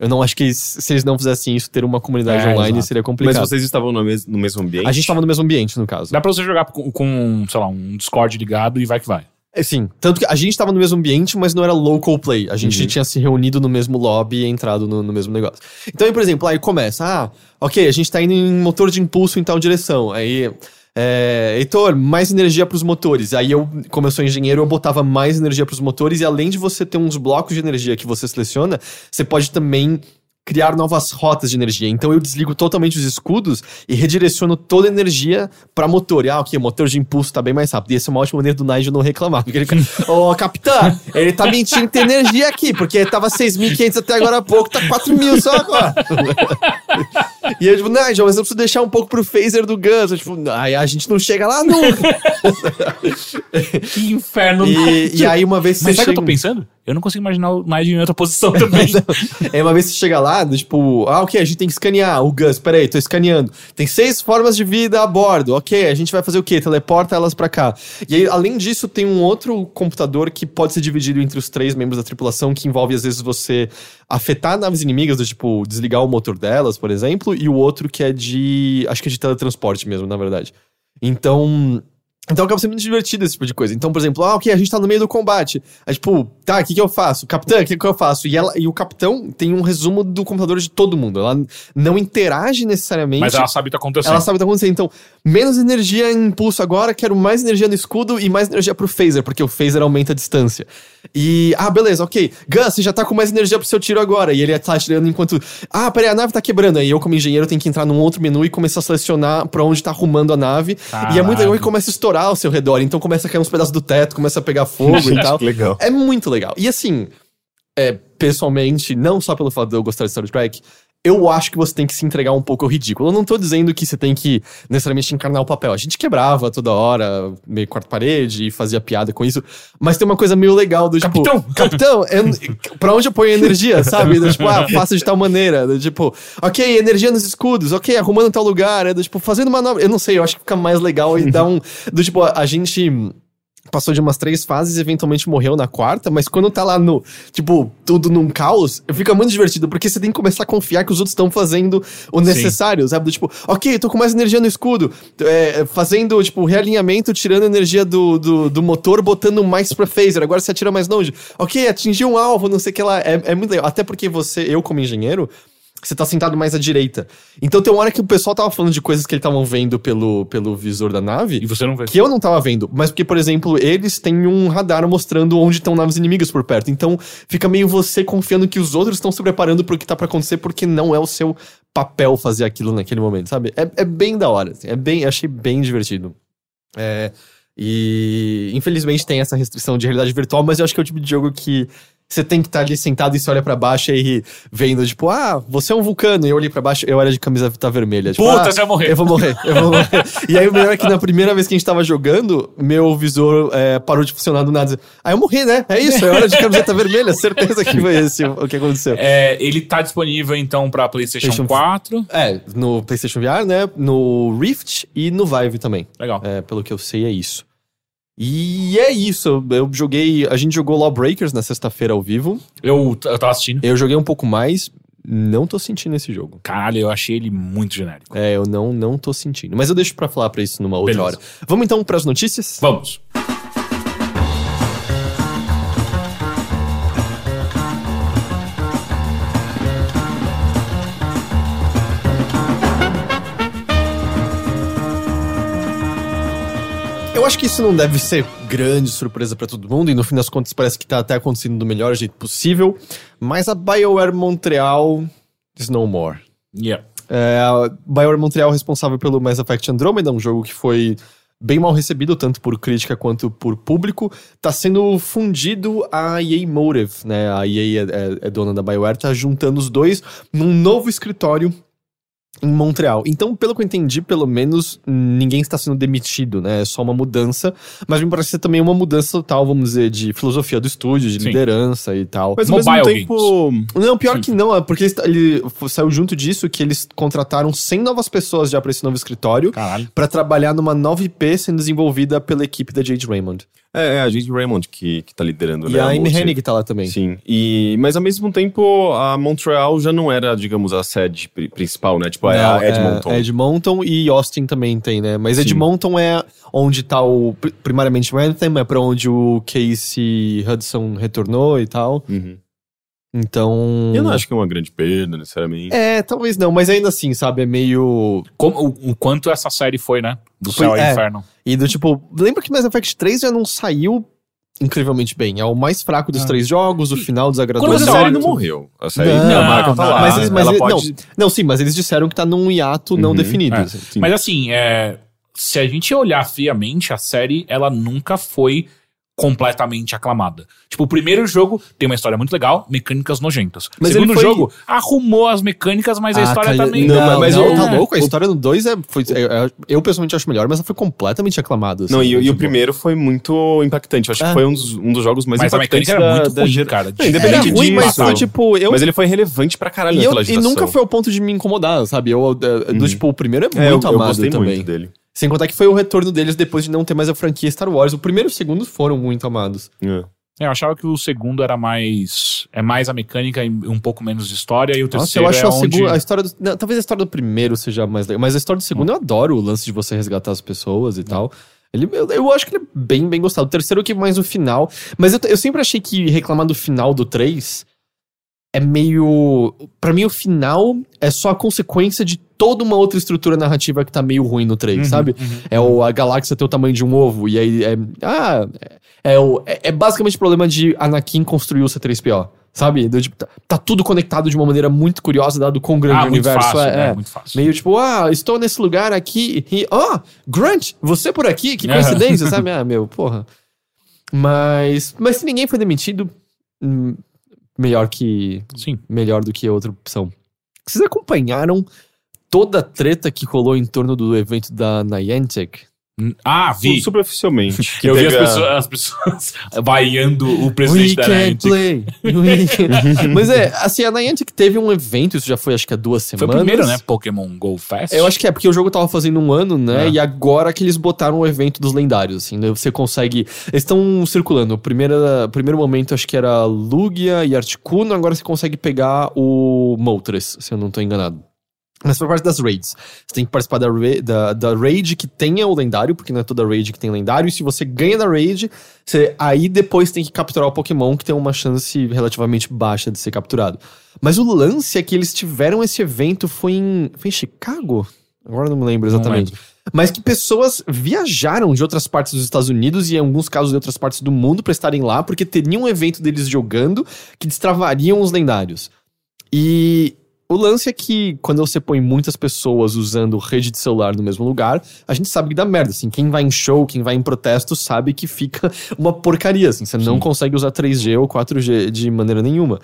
Eu não acho que se eles não fizessem isso, ter uma comunidade é, online exato. seria complicado. Mas vocês estavam no, mes no mesmo ambiente? A gente estava no mesmo ambiente, no caso. Dá pra você jogar com, com, sei lá, um Discord ligado e vai que vai. É, sim. Tanto que a gente estava no mesmo ambiente, mas não era local play. A gente uhum. tinha se reunido no mesmo lobby e entrado no, no, mesmo negócio. Então, aí, por exemplo, aí começa, ah, ok, a gente tá indo em motor de impulso em tal direção. Aí é, Heitor, mais energia para os motores. Aí eu, como eu sou engenheiro, eu botava mais energia para os motores e além de você ter uns blocos de energia que você seleciona, você pode também criar novas rotas de energia. Então eu desligo totalmente os escudos e redireciono toda a energia para motor. E, ah, ok, o motor de impulso tá bem mais rápido. E essa é uma ótima maneira do Nigel não reclamar. Porque ele fica, (laughs) ô, oh, capitã, ele tá mentindo tem energia aqui, porque tava 6.500 até agora há pouco, tá 4.000 só agora. (laughs) e eu, tipo, Nigel, mas eu preciso deixar um pouco pro phaser do Gus. Eu, tipo, aí a gente não chega lá nunca. (laughs) que inferno. E, e aí uma vez Mas sabe o que eu tô pensando? Eu não consigo imaginar o Nigel em outra posição também. (laughs) é uma vez que você chega lá, tipo, ah, ok, a gente tem que escanear. O Gus, peraí, tô escaneando. Tem seis formas de vida a bordo. Ok, a gente vai fazer o quê? Teleporta elas para cá. E aí, além disso, tem um outro computador que pode ser dividido entre os três membros da tripulação, que envolve, às vezes, você afetar naves inimigas, do tipo, desligar o motor delas, por exemplo, e o outro que é de. Acho que é de teletransporte mesmo, na verdade. Então. Então acaba sendo muito divertido esse tipo de coisa. Então, por exemplo, ah, ok, a gente tá no meio do combate. Aí, tipo, tá, o que, que eu faço? Capitão, o que, que eu faço? E, ela, e o capitão tem um resumo do computador de todo mundo. Ela não interage necessariamente. Mas ela sabe o que tá acontecendo. Ela sabe o que tá acontecendo. Então, menos energia em impulso agora, quero mais energia no escudo e mais energia pro phaser, porque o phaser aumenta a distância. E, ah, beleza, ok. Gus, você já tá com mais energia pro seu tiro agora. E ele tá atirando enquanto. Ah, peraí, a nave tá quebrando. Aí eu, como engenheiro, tenho que entrar num outro menu e começar a selecionar pra onde tá arrumando a nave. Caralho. E é muito legal que começa a estourar ao seu redor. Então começa a cair uns pedaços do teto, começa a pegar fogo (laughs) e tal. legal. É muito legal. E assim, é, pessoalmente, não só pelo fato de eu gostar de Star Trek, eu acho que você tem que se entregar um pouco ao ridículo. Eu não tô dizendo que você tem que necessariamente encarnar o papel. A gente quebrava toda hora, meio quarto-parede, e fazia piada com isso. Mas tem uma coisa meio legal do tipo. Capitão! Capitão, eu, pra onde eu ponho a energia, (laughs) sabe? Do, tipo, ah, faça de tal maneira. Do, tipo, ok, energia nos escudos, ok, arrumando tal lugar. É, do, tipo, fazendo manobra. Eu não sei, eu acho que fica mais legal e dá um. Do tipo, a gente passou de umas três fases e eventualmente morreu na quarta, mas quando tá lá no, tipo, tudo num caos, fica muito divertido, porque você tem que começar a confiar que os outros estão fazendo o necessário, Sim. sabe? Do, tipo, ok, tô com mais energia no escudo, é, fazendo, tipo, realinhamento, tirando energia do, do, do, motor, botando mais pra phaser, agora você atira mais longe. Ok, atingiu um alvo, não sei o que lá, é, é muito legal. Até porque você, eu como engenheiro, você tá sentado mais à direita. Então tem uma hora que o pessoal tava falando de coisas que eles estavam vendo pelo, pelo visor da nave. E você não vê. Que eu não tava vendo, mas porque, por exemplo, eles têm um radar mostrando onde estão naves inimigas por perto. Então fica meio você confiando que os outros estão se preparando pro que tá pra acontecer, porque não é o seu papel fazer aquilo naquele momento, sabe? É, é bem da hora. assim, é bem, achei bem divertido. É, e infelizmente tem essa restrição de realidade virtual, mas eu acho que é o tipo de jogo que você tem que estar ali sentado e você olha pra baixo e vendo, tipo, ah, você é um vulcano. E eu olhei pra baixo, eu era de camisa tá vermelha. Tipo, Puta, ah, você vai morrer. Eu vou morrer, eu vou morrer. e aí o melhor é que na primeira vez que a gente tava jogando, meu visor é, parou de funcionar do nada. Aí eu morri, né? É isso, é hora de camiseta vermelha. Certeza que foi esse o o que aconteceu. É, ele tá disponível então pra PlayStation PlayStation 4. É, no PlayStation VR, né? No Rift e no Vive também. Legal. É, pelo que eu sei, é isso. E é isso. Eu joguei. A gente jogou Lawbreakers na sexta-feira ao vivo. Eu, eu tava assistindo. Eu joguei um pouco mais. Não tô sentindo esse jogo. Caralho, eu achei ele muito genérico. É, eu não, não tô sentindo. Mas eu deixo pra falar pra isso numa outra Beleza. hora. Vamos então pras notícias? Vamos. Acho que isso não deve ser grande surpresa pra todo mundo, e no fim das contas parece que tá até acontecendo do melhor jeito possível. Mas a BioWare Montreal is no more. Yeah. É, a BioWare Montreal responsável pelo Mass Effect Andromeda, um jogo que foi bem mal recebido, tanto por crítica quanto por público. Tá sendo fundido a EA Motive, né? A EA é, é- é dona da BioWare, tá juntando os dois num novo escritório em Montreal. Então, pelo que eu entendi, pelo menos ninguém está sendo demitido, né? É só uma mudança, mas me parece ser também uma mudança total, vamos dizer, de filosofia do estúdio, de Sim. liderança e tal. Mas ao Mobile mesmo tempo. Não, pior que não, é porque ele saiu junto disso que eles contrataram 100 novas pessoas já pra esse novo escritório pra trabalhar numa nova IP sendo desenvolvida pela equipe da Jade Raymond. É, é a gente Raymond que, que tá liderando, E né? a Amy Hennig tá lá também. Sim. E, mas ao mesmo tempo, a Montreal já não era, digamos, a sede pri- principal, né? Tipo, é Não, a Edmonton. É, Edmonton e Austin também tem, né? Mas Sim. Edmonton é onde tá o. pri- Primariamente o Anthem, é pra onde o Casey Hudson retornou e tal. Uhum. Então. Eu não acho que é uma grande perda, necessariamente. É, talvez não, mas ainda assim, sabe? É meio. Como, o, o quanto essa série foi, né? Do Foi- céu ao é. inferno. E do tipo, lembra que Mass Effect 3 já não saiu incrivelmente bem. É o mais fraco dos Ah. três jogos, o final desagradou Mas a série não morreu. A série, Não, a marca tá não, lá. mas eles, mas ela eles- pode... não, não, sim, mas eles disseram que tá num hiato não Uhum, definido. é. assim. Sim. Mas assim, é, se a gente olhar friamente, a série, ela nunca foi completamente aclamada. Tipo, o primeiro jogo tem uma história muito legal, mecânicas nojentas. Mas o segundo ele foi- jogo arrumou as mecânicas, mas a Ah, história cara, também... Não, Não, mas mas não, o- tá louco? A história no 2 é, foi. é- é- eu pessoalmente acho melhor, mas ela foi completamente aclamada. assim, Não, e, e o primeiro foi muito impactante. Eu acho É. que foi um dos, um dos jogos mais Mas a impactantes mecânica era da, muito da ruim, gera- cara. Não, de- Era independente ruim, mas disso. foi tipo. Eu, Mas ele foi relevante pra caralho e, eu- naquela e geração. nunca foi ao ponto de me incomodar, sabe? Eu, é, do Uhum. tipo, o primeiro é muito É, eu, eu amado gostei também. muito dele. Sem contar que foi o retorno deles depois de não ter mais a franquia Star Wars. O primeiro e o segundo foram muito amados. É. É, eu achava que o segundo era mais... É mais a mecânica e um pouco menos de história, e o Nossa, terceiro eu acho é a, onde... segunda, a história do, não, Talvez a história do primeiro seja mais legal. Mas a história do segundo eu adoro o lance de você resgatar as pessoas e tal. Ele, eu, eu acho que ele é bem, bem gostado. O terceiro que mais o final. Mas eu, eu sempre achei que reclamar do final do 3 é meio. Pra mim, o final é só a consequência de toda uma outra estrutura narrativa que tá meio ruim no 3, Uhum, sabe? uhum. É o, a galáxia ter o tamanho de um ovo. E aí é. Ah, é, é, o, é, é basicamente o problema de Anakin construir o C3PO. Sabe? Do tipo, tá, tá tudo conectado de uma maneira muito curiosa, dado quão grande Ah, o universo fácil, é. né? é. Muito fácil. Meio tipo, ah, estou nesse lugar aqui e. Oh, Grunt, você por aqui? Que Aham. coincidência, (laughs) sabe? Ah, meu, porra. Mas. Mas se ninguém foi demitido, hum, melhor que. Sim. Melhor do que a outra opção. Vocês acompanharam toda a treta que rolou em torno do evento da Niantic? Ah, vi. Superficialmente. que (laughs) Eu vi as pessoas, as pessoas (laughs) vaiando o presidente We da can't Niantic. play. We (laughs) Mas é, assim, a Niantic teve um evento, isso já foi acho que há duas Foi semanas. o primeiro, né? Pokémon Go Fest. Eu acho que é, porque o jogo tava fazendo um ano, né? É. E agora que eles botaram o evento dos lendários, assim, né? Você consegue. Eles estão circulando. O primeiro, primeiro momento acho que era Lugia e Articuno, agora você consegue pegar o Moltres, se eu não tô enganado. Mas foi parte das raids. Você tem que participar da, da, da raid que tenha o lendário, porque não é toda raid que tem lendário. E se você ganha da raid, você aí depois tem que capturar o Pokémon, que tem uma chance relativamente baixa de ser capturado. Mas o lance é que eles tiveram esse evento, foi em, foi em Chicago? Agora eu não me lembro exatamente. lembro. Mas que pessoas viajaram de outras partes dos Estados Unidos e em alguns casos de outras partes do mundo pra estarem lá, porque teriam um evento deles jogando que destravariam os lendários. E o lance é que quando você põe muitas pessoas usando rede de celular no mesmo lugar, a gente sabe que dá merda, assim. Quem vai em show, quem vai em protesto, sabe que fica (laughs) uma porcaria, assim. Você não Sim. consegue usar 3G ou 4G de maneira nenhuma.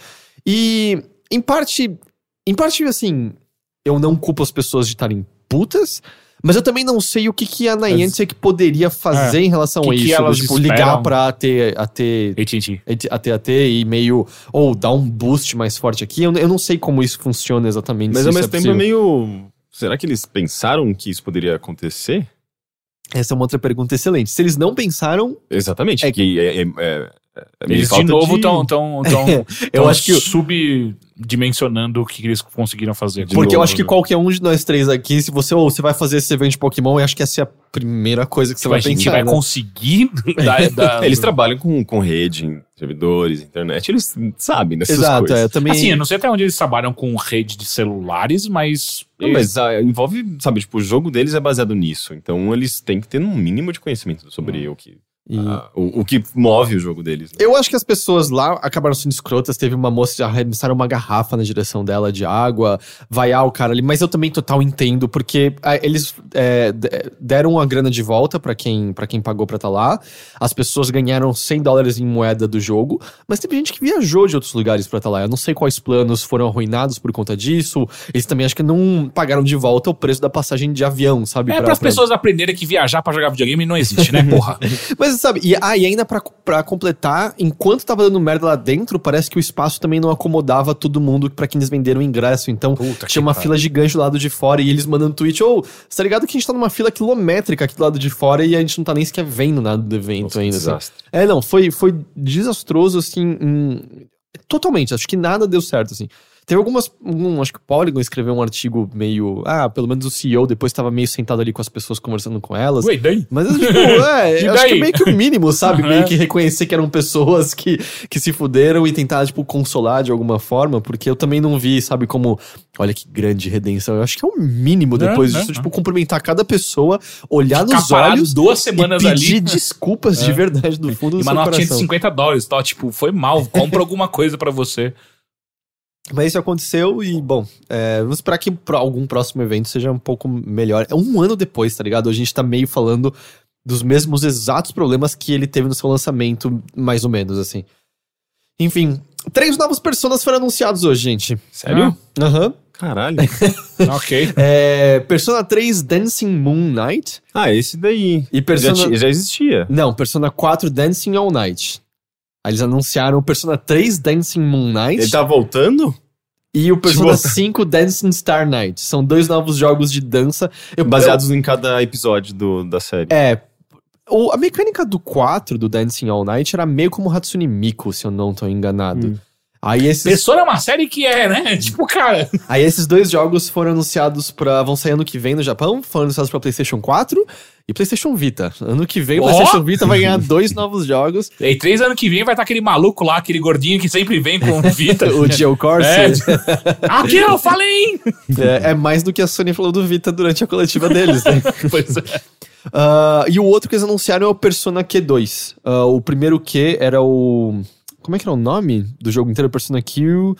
E, em parte, em parte, assim, eu não culpo as pessoas de estarem putas, mas eu também não sei o que, que a Niantic poderia fazer em relação É. que a que isso. elas tipo, esperam? ligar pra AT, AT, AT&T. AT, AT e meio, ou dar um boost mais forte aqui. Eu, eu não sei como isso funciona exatamente. Mas ao mesmo é tempo é meio. Será que eles pensaram que isso poderia acontecer? Essa é uma outra pergunta excelente. Se eles não pensaram, Exatamente. É É que é, é, é- é Eles de novo estão tão, tão, (laughs) eu acho que subdimensionando o que eles conseguiram fazer. De Porque eu novo, acho que né? qualquer um de nós três aqui, se você ou você vai fazer esse evento de Pokémon, eu acho que essa é a primeira coisa que você a vai gente pensar. vai né? conseguir (laughs) dar, dar- Eles trabalham com, com rede, servidores, internet, eles sabem dessas Exato, é, coisas. eu também. Assim, eu não sei até onde eles trabalham com rede de celulares, mas. Não, mas ah, envolve, sabe, tipo, o jogo deles é baseado nisso. Então eles têm que ter um mínimo de conhecimento sobre o que. E- ah, o, o que move o jogo deles. né? Eu acho que as pessoas lá acabaram sendo escrotas. Teve uma moça que arremessaram uma garrafa na direção dela de água, vaiar o cara ali. Mas eu também total entendo, porque ah, eles é, deram a grana de volta pra quem, pra quem pagou pra estar lá. As pessoas ganharam 100 dólares em moeda do jogo. Mas teve gente que viajou de outros lugares pra estar lá. Eu não sei quais planos foram arruinados por conta disso. Eles também acho que não pagaram de volta o preço da passagem de avião, sabe? É Pra- para as pra- pessoas aprenderem que viajar pra jogar videogame não existe, né, porra? (laughs) Mas sabe, e, ah, e ainda pra, pra completar, enquanto tava dando merda lá dentro, parece que o espaço também não acomodava todo mundo pra quem eles venderam o ingresso. Então Puta tinha uma pariu. fila gigante do lado de fora e eles mandando tweet: Ô, você tá ligado que a gente tá numa fila quilométrica aqui do lado de fora e a gente não tá nem sequer vendo nada do evento Nossa, ainda. sabe? desastre. É, não, foi, foi desastroso, assim, em- totalmente. Acho que nada deu certo, assim. Teve algumas. Um, acho que o Polygon escreveu um artigo meio. Ah, pelo menos o CEO depois estava meio sentado ali com as pessoas conversando com elas. Ué, daí? Mas, tipo, é, (laughs) E acho que é meio que o mínimo, sabe? Aham. Meio que reconhecer que eram pessoas que, que se fuderam e tentar, tipo, consolar de alguma forma, porque eu também não vi, sabe, como. Olha que grande redenção. Eu acho que é o mínimo depois Não, disso, não, tipo, cumprimentar cada pessoa, olhar Ficar nos olhos duas e semanas pedir ali. desculpas de É. verdade do fundo E do uma seu notinha de coração. 50 dólares, tá? Tipo, foi mal, compra alguma coisa pra você. Mas isso aconteceu e, bom, é, vamos esperar que pra algum próximo evento seja um pouco melhor. É um ano depois, tá ligado? A gente tá meio falando dos mesmos exatos problemas que ele teve no seu lançamento, mais ou menos, assim. Enfim, três novos personas foram anunciados hoje, gente. Sério? Aham. Caralho. (laughs) ok. É, Persona 3 Dancing Moon Night ah, esse daí. e Já, Persona... ti- já existia. Não, Persona 4 Dancing All Night. Aí eles anunciaram o Persona 3 Dancing Moon Night. Ele tá voltando? E o Persona Tipo- 5 Dancing Star Night. São dois novos jogos de dança. Eu- Baseados em cada episódio do, da série. eu- é. O, a mecânica do 4 do Dancing All Night era meio como Hatsune Miku, se eu não tô enganado. Hum. Aí, esses, Persona é uma série que é, né? (laughs) Tipo, cara. aí esses dois jogos foram anunciados para vão sair ano que vem no Japão, foram anunciados pra PlayStation 4 e PlayStation Vita. Ano que vem o Ó! PlayStation Vita vai ganhar dois novos jogos. (laughs) E três anos que vem vai estar aquele maluco lá, aquele gordinho que sempre vem com (laughs) Vita. o Geo Corsi. É. Aqui eu falei! É, é mais do que a Sony falou do Vita durante a coletiva deles, né? Pois é. Ah, e o outro que eles anunciaram é o Persona Q2. Ah, o primeiro Q era o. Como é que era o nome do jogo inteiro? Persona Q.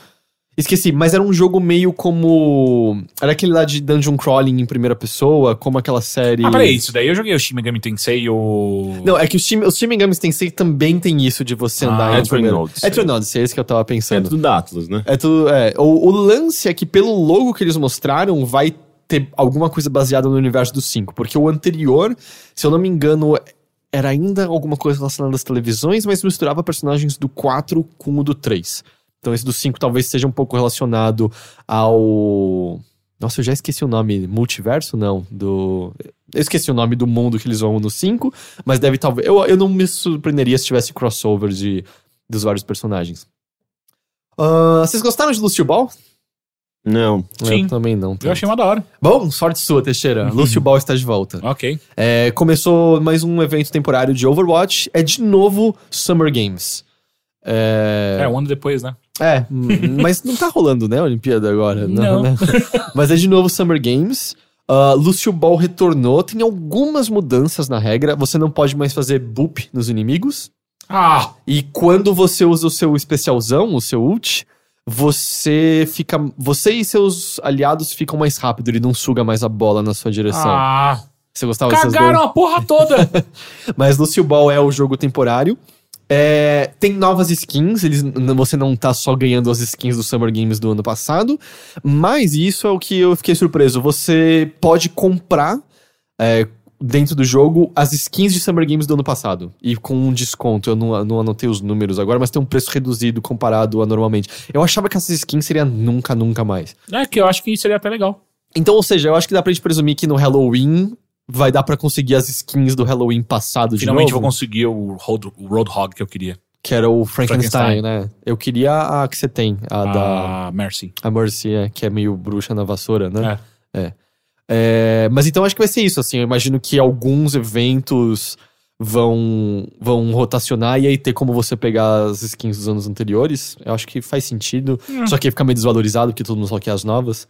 Esqueci, mas era um jogo meio como. Era aquele lá de dungeon crawling em primeira pessoa, como aquela série. Ah, peraí, isso daí eu joguei o Shin Megami Tensei o... Não, é que os Shin, os Shin Megami Tensei também tem isso de você Ah, andar é em primeira. Odyssey. É Odyssey, é esse que eu tava É pensando. tudo da Atlas, né? É tudo. É. O, o lance é que, pelo logo que eles mostraram, vai ter alguma coisa baseada no universo do 5. Porque o anterior, se eu não me engano, era ainda alguma coisa relacionada às televisões, mas misturava personagens do 4 com o do 3. Então esse do 5 talvez seja um pouco relacionado ao. Nossa, eu já esqueci o nome. Multiverso? Não. Do. Eu esqueci o nome do mundo que eles vão no 5, mas deve talvez. Eu, eu não me surpreenderia se tivesse crossover de, dos vários personagens. Ah, vocês gostaram de Lucio Ball? Não. Sim. Eu também não. Eu tanto. achei uma da hora. Bom, sorte sua, Teixeira. Lúcio Ball está de volta. Ok. É, começou mais um evento temporário de Overwatch. É de novo Summer Games. É, É, um ano depois, né? é, (laughs) mas não tá rolando, né, a Olimpíada agora? Não. né? (laughs) mas é de novo Summer Games. Uh, Lúcio Ball retornou. Tem algumas mudanças na regra. Você não pode mais fazer boop nos inimigos. Ah! E quando você usa o seu especialzão, o seu ult, você fica. Você e seus aliados ficam mais rápido, ele não suga mais a bola na sua direção. Ah! Você gostava Cagaram a porra toda! (laughs) Mas Lucio Ball é o jogo temporário. É, tem novas skins, eles, você não tá só ganhando as skins do Summer Games do ano passado, mas isso é o que eu fiquei surpreso. Você pode comprar é, dentro do jogo as skins de Summer Games do ano passado. E com um desconto. Eu não, não anotei os números agora, mas tem um preço reduzido comparado a normalmente. Eu achava que essas skins seriam nunca, nunca mais. é que eu acho que seria até legal. Então, ou seja, eu acho que dá pra gente presumir que no Halloween vai dar pra conseguir as skins do Halloween passado Finalmente de vou novo. conseguir o, Road, o Roadhog que eu queria. Que era o Frankenstein, Frankenstein. né? Eu queria a que você tem, a da A Mercy. a Mercy, é, que é meio bruxa na vassoura, né? É. É, mas então acho que vai ser isso, assim. Eu imagino que alguns eventos vão, vão rotacionar e aí ter como você pegar as skins dos anos anteriores. Eu acho que faz sentido. Hum. Só que ia ficar meio desvalorizado, porque todo mundo só quer as novas.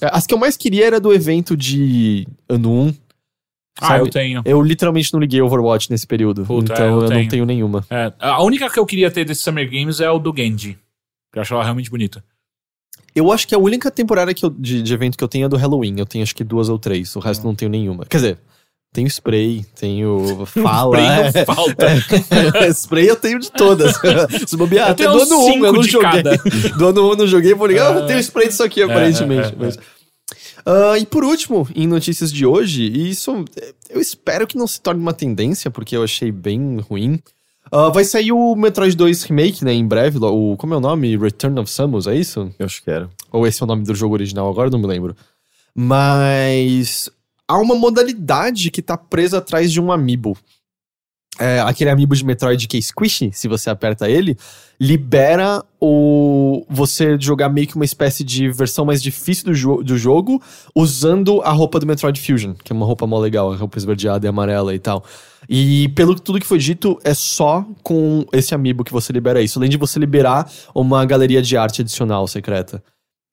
É, As que eu mais queria era do evento de ano 1. Ah, sabe? eu tenho. Eu literalmente não liguei Overwatch nesse período. Puta, então é, eu eu, não tenho. tenho nenhuma. É, a única que eu queria ter desse Summer Games é o do Genji. Que eu acho ela realmente bonita. Eu acho que a única temporada que eu- de, de evento que eu tenho é do Halloween. Eu tenho acho que duas ou três. O resto Hum. não tenho nenhuma. Quer dizer, tenho spray, tenho (laughs) fala. Spray não é. falta. (laughs) spray eu tenho de todas. (laughs) Se bobear, até tenho do ano 1 cinco eu não joguei. Do ano 1 eu não joguei, vou ligar, É. eu tenho spray disso aqui, aparentemente. é, é. mas- Ah, e por último, em notícias de hoje, e isso eu espero que não se torne uma tendência, porque eu achei bem ruim. Ah, vai sair o Metroid 2 Remake, né, em breve. O, como é o nome? Return of Samus, é isso? Eu acho que era. Ou esse é o nome do jogo original, agora não me lembro. Mas há uma modalidade que tá presa atrás de um amiibo. É, aquele amiibo de Metroid que é squishy, se você aperta ele, libera o você jogar meio que uma espécie de versão mais difícil do, jo do jogo usando a roupa do Metroid Fusion, que é uma roupa mó legal, a roupa esverdeada e amarela e tal. E pelo tudo que foi dito, é só com esse amiibo que você libera isso, além de você liberar uma galeria de arte adicional secreta.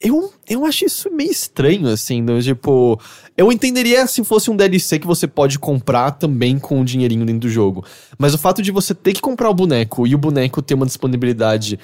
Eu, eu acho isso meio estranho, assim, do, tipo... Eu entenderia se fosse um DLC que você pode comprar também com um dinheirinho dentro do jogo. Mas o fato de você ter que comprar o boneco e o boneco ter uma disponibilidade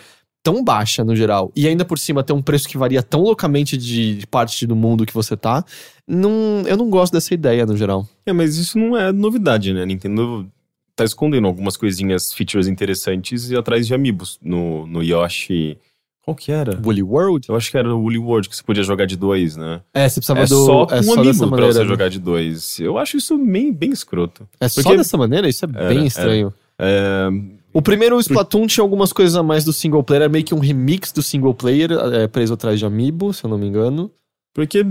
tão baixa no geral, e ainda por cima ter um preço que varia tão loucamente de, parte do mundo que você tá, não, eu não gosto dessa ideia no geral. É, mas isso não é novidade, né? Nintendo tá escondendo algumas coisinhas, features interessantes e atrás de amiibos. No, no Yoshi. Qual que era? Woolly World? Eu acho que era o Woolly World que você podia jogar de dois, né? É, você precisava É do... só é um só dessa pra maneira. você né? jogar de dois. Eu acho isso bem, bem escroto. É só Porque- dessa maneira? Isso é Era, bem era. estranho. É, O primeiro Splatoon tinha algumas coisas a mais do single player, era meio que um remix do single player, é, preso atrás de Amiibo, se eu não me engano. porque,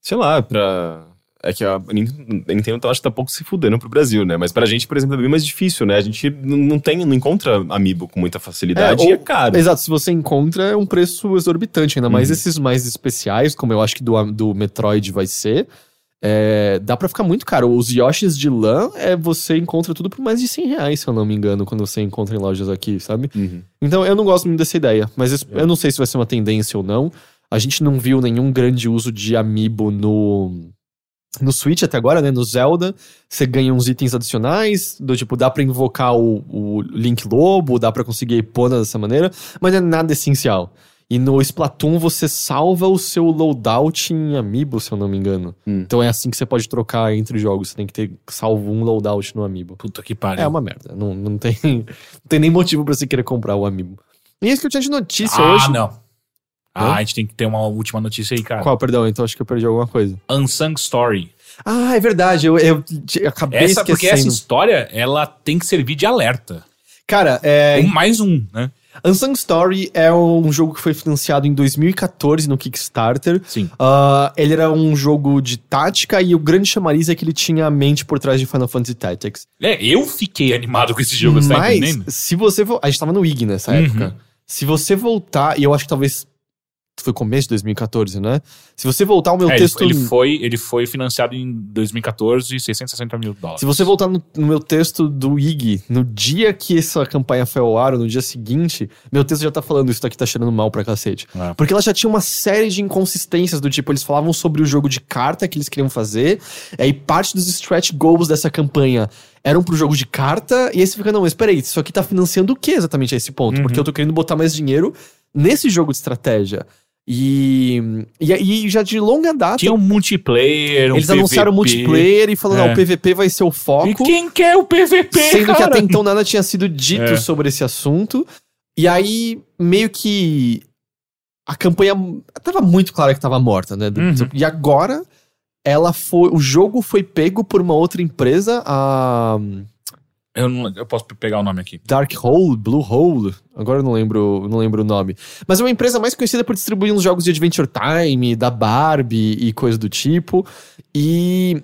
sei lá, pra. É que a Nintendo, eu acho que tá pouco se fudendo pro Brasil, né? Mas pra gente, por exemplo, é bem mais difícil, né? A gente não tem, não encontra amiibo com muita facilidade É, e é ou- caro. Exato, se você encontra, é um preço exorbitante, ainda mais Uhum. esses mais especiais, como eu acho que do, do Metroid vai ser. É, dá pra ficar muito caro. Os Yoshis de lã, é, você encontra tudo por mais de 100 reais, se eu não me engano, quando você encontra em lojas aqui, sabe? Uhum. Então eu não gosto muito dessa ideia, mas isso- É. eu não sei se vai ser uma tendência ou não. A gente não viu nenhum grande uso de amiibo no no Switch até agora, né? No Zelda, você ganha uns itens adicionais, do tipo, dá pra invocar o, o Link Lobo, dá pra conseguir Epona dessa maneira, mas não é nada essencial. E no Splatoon você salva o seu loadout em amiibo, se eu não me engano. Hum. Então é assim que você pode trocar entre jogos, você tem que ter salvo um loadout no amiibo. Puta que pariu. É uma merda. Não, não, tem, (laughs) não tem nem motivo pra você querer comprar o Amiibo. E isso que eu tinha de notícia ah, hoje. não. Ah, a gente tem que ter uma última notícia aí, cara. Qual, perdão? Então acho que eu perdi alguma coisa. Unsung Story. Ah, é verdade. Eu, eu, eu acabei Essa, porque essa esquecendo. história, ela tem que servir de alerta. Cara, é, Um mais um, né? Unsung Story é um jogo que foi financiado em 2014 no Kickstarter. Sim. Ah, ele era um jogo de tática e o grande chamariz é que ele tinha a mente por trás de Final Fantasy Tactics. É, eu fiquei animado com esse jogo, você tá Mas, entendendo? se você... vo- A gente tava no IG nessa Uhum. época. Se você voltar, e eu acho que talvez Foi começo de 2014, né? Se você voltar ao meu É, ele- texto. ele, foi, ele foi financiado em 2014, 660 mil dólares. Se você voltar no, no meu texto do IG, no dia que essa campanha foi ao ar, no dia seguinte, meu texto já tá falando isso daqui tá cheirando mal pra cacete. É. Porque ela já tinha uma série de inconsistências do tipo, eles falavam sobre o jogo de carta que eles queriam fazer, aí parte dos stretch goals dessa campanha eram pro jogo de carta, e aí você fica, não, mas peraí, isso aqui tá financiando o que exatamente a esse ponto? Uhum. Porque eu tô querendo botar mais dinheiro nesse jogo de estratégia. E, e, e já de longa data, Tinha um multiplayer, um eles anunciaram o PVP. multiplayer e falaram, É. o PVP vai ser o E foco. quem quer o PVP, Sendo que cara? até então nada tinha sido dito É. sobre esse assunto. E aí, meio que. A campanha tava muito clara que tava morta, né? Uhum. E agora, ela foi. O jogo foi pego por uma outra empresa, a Eu, não, eu posso pegar o nome aqui. Dark Hole, Blue Hole. Agora eu não lembro, não lembro o nome. Mas é uma empresa mais conhecida por distribuir uns jogos de Adventure Time, da Barbie e coisa do tipo. E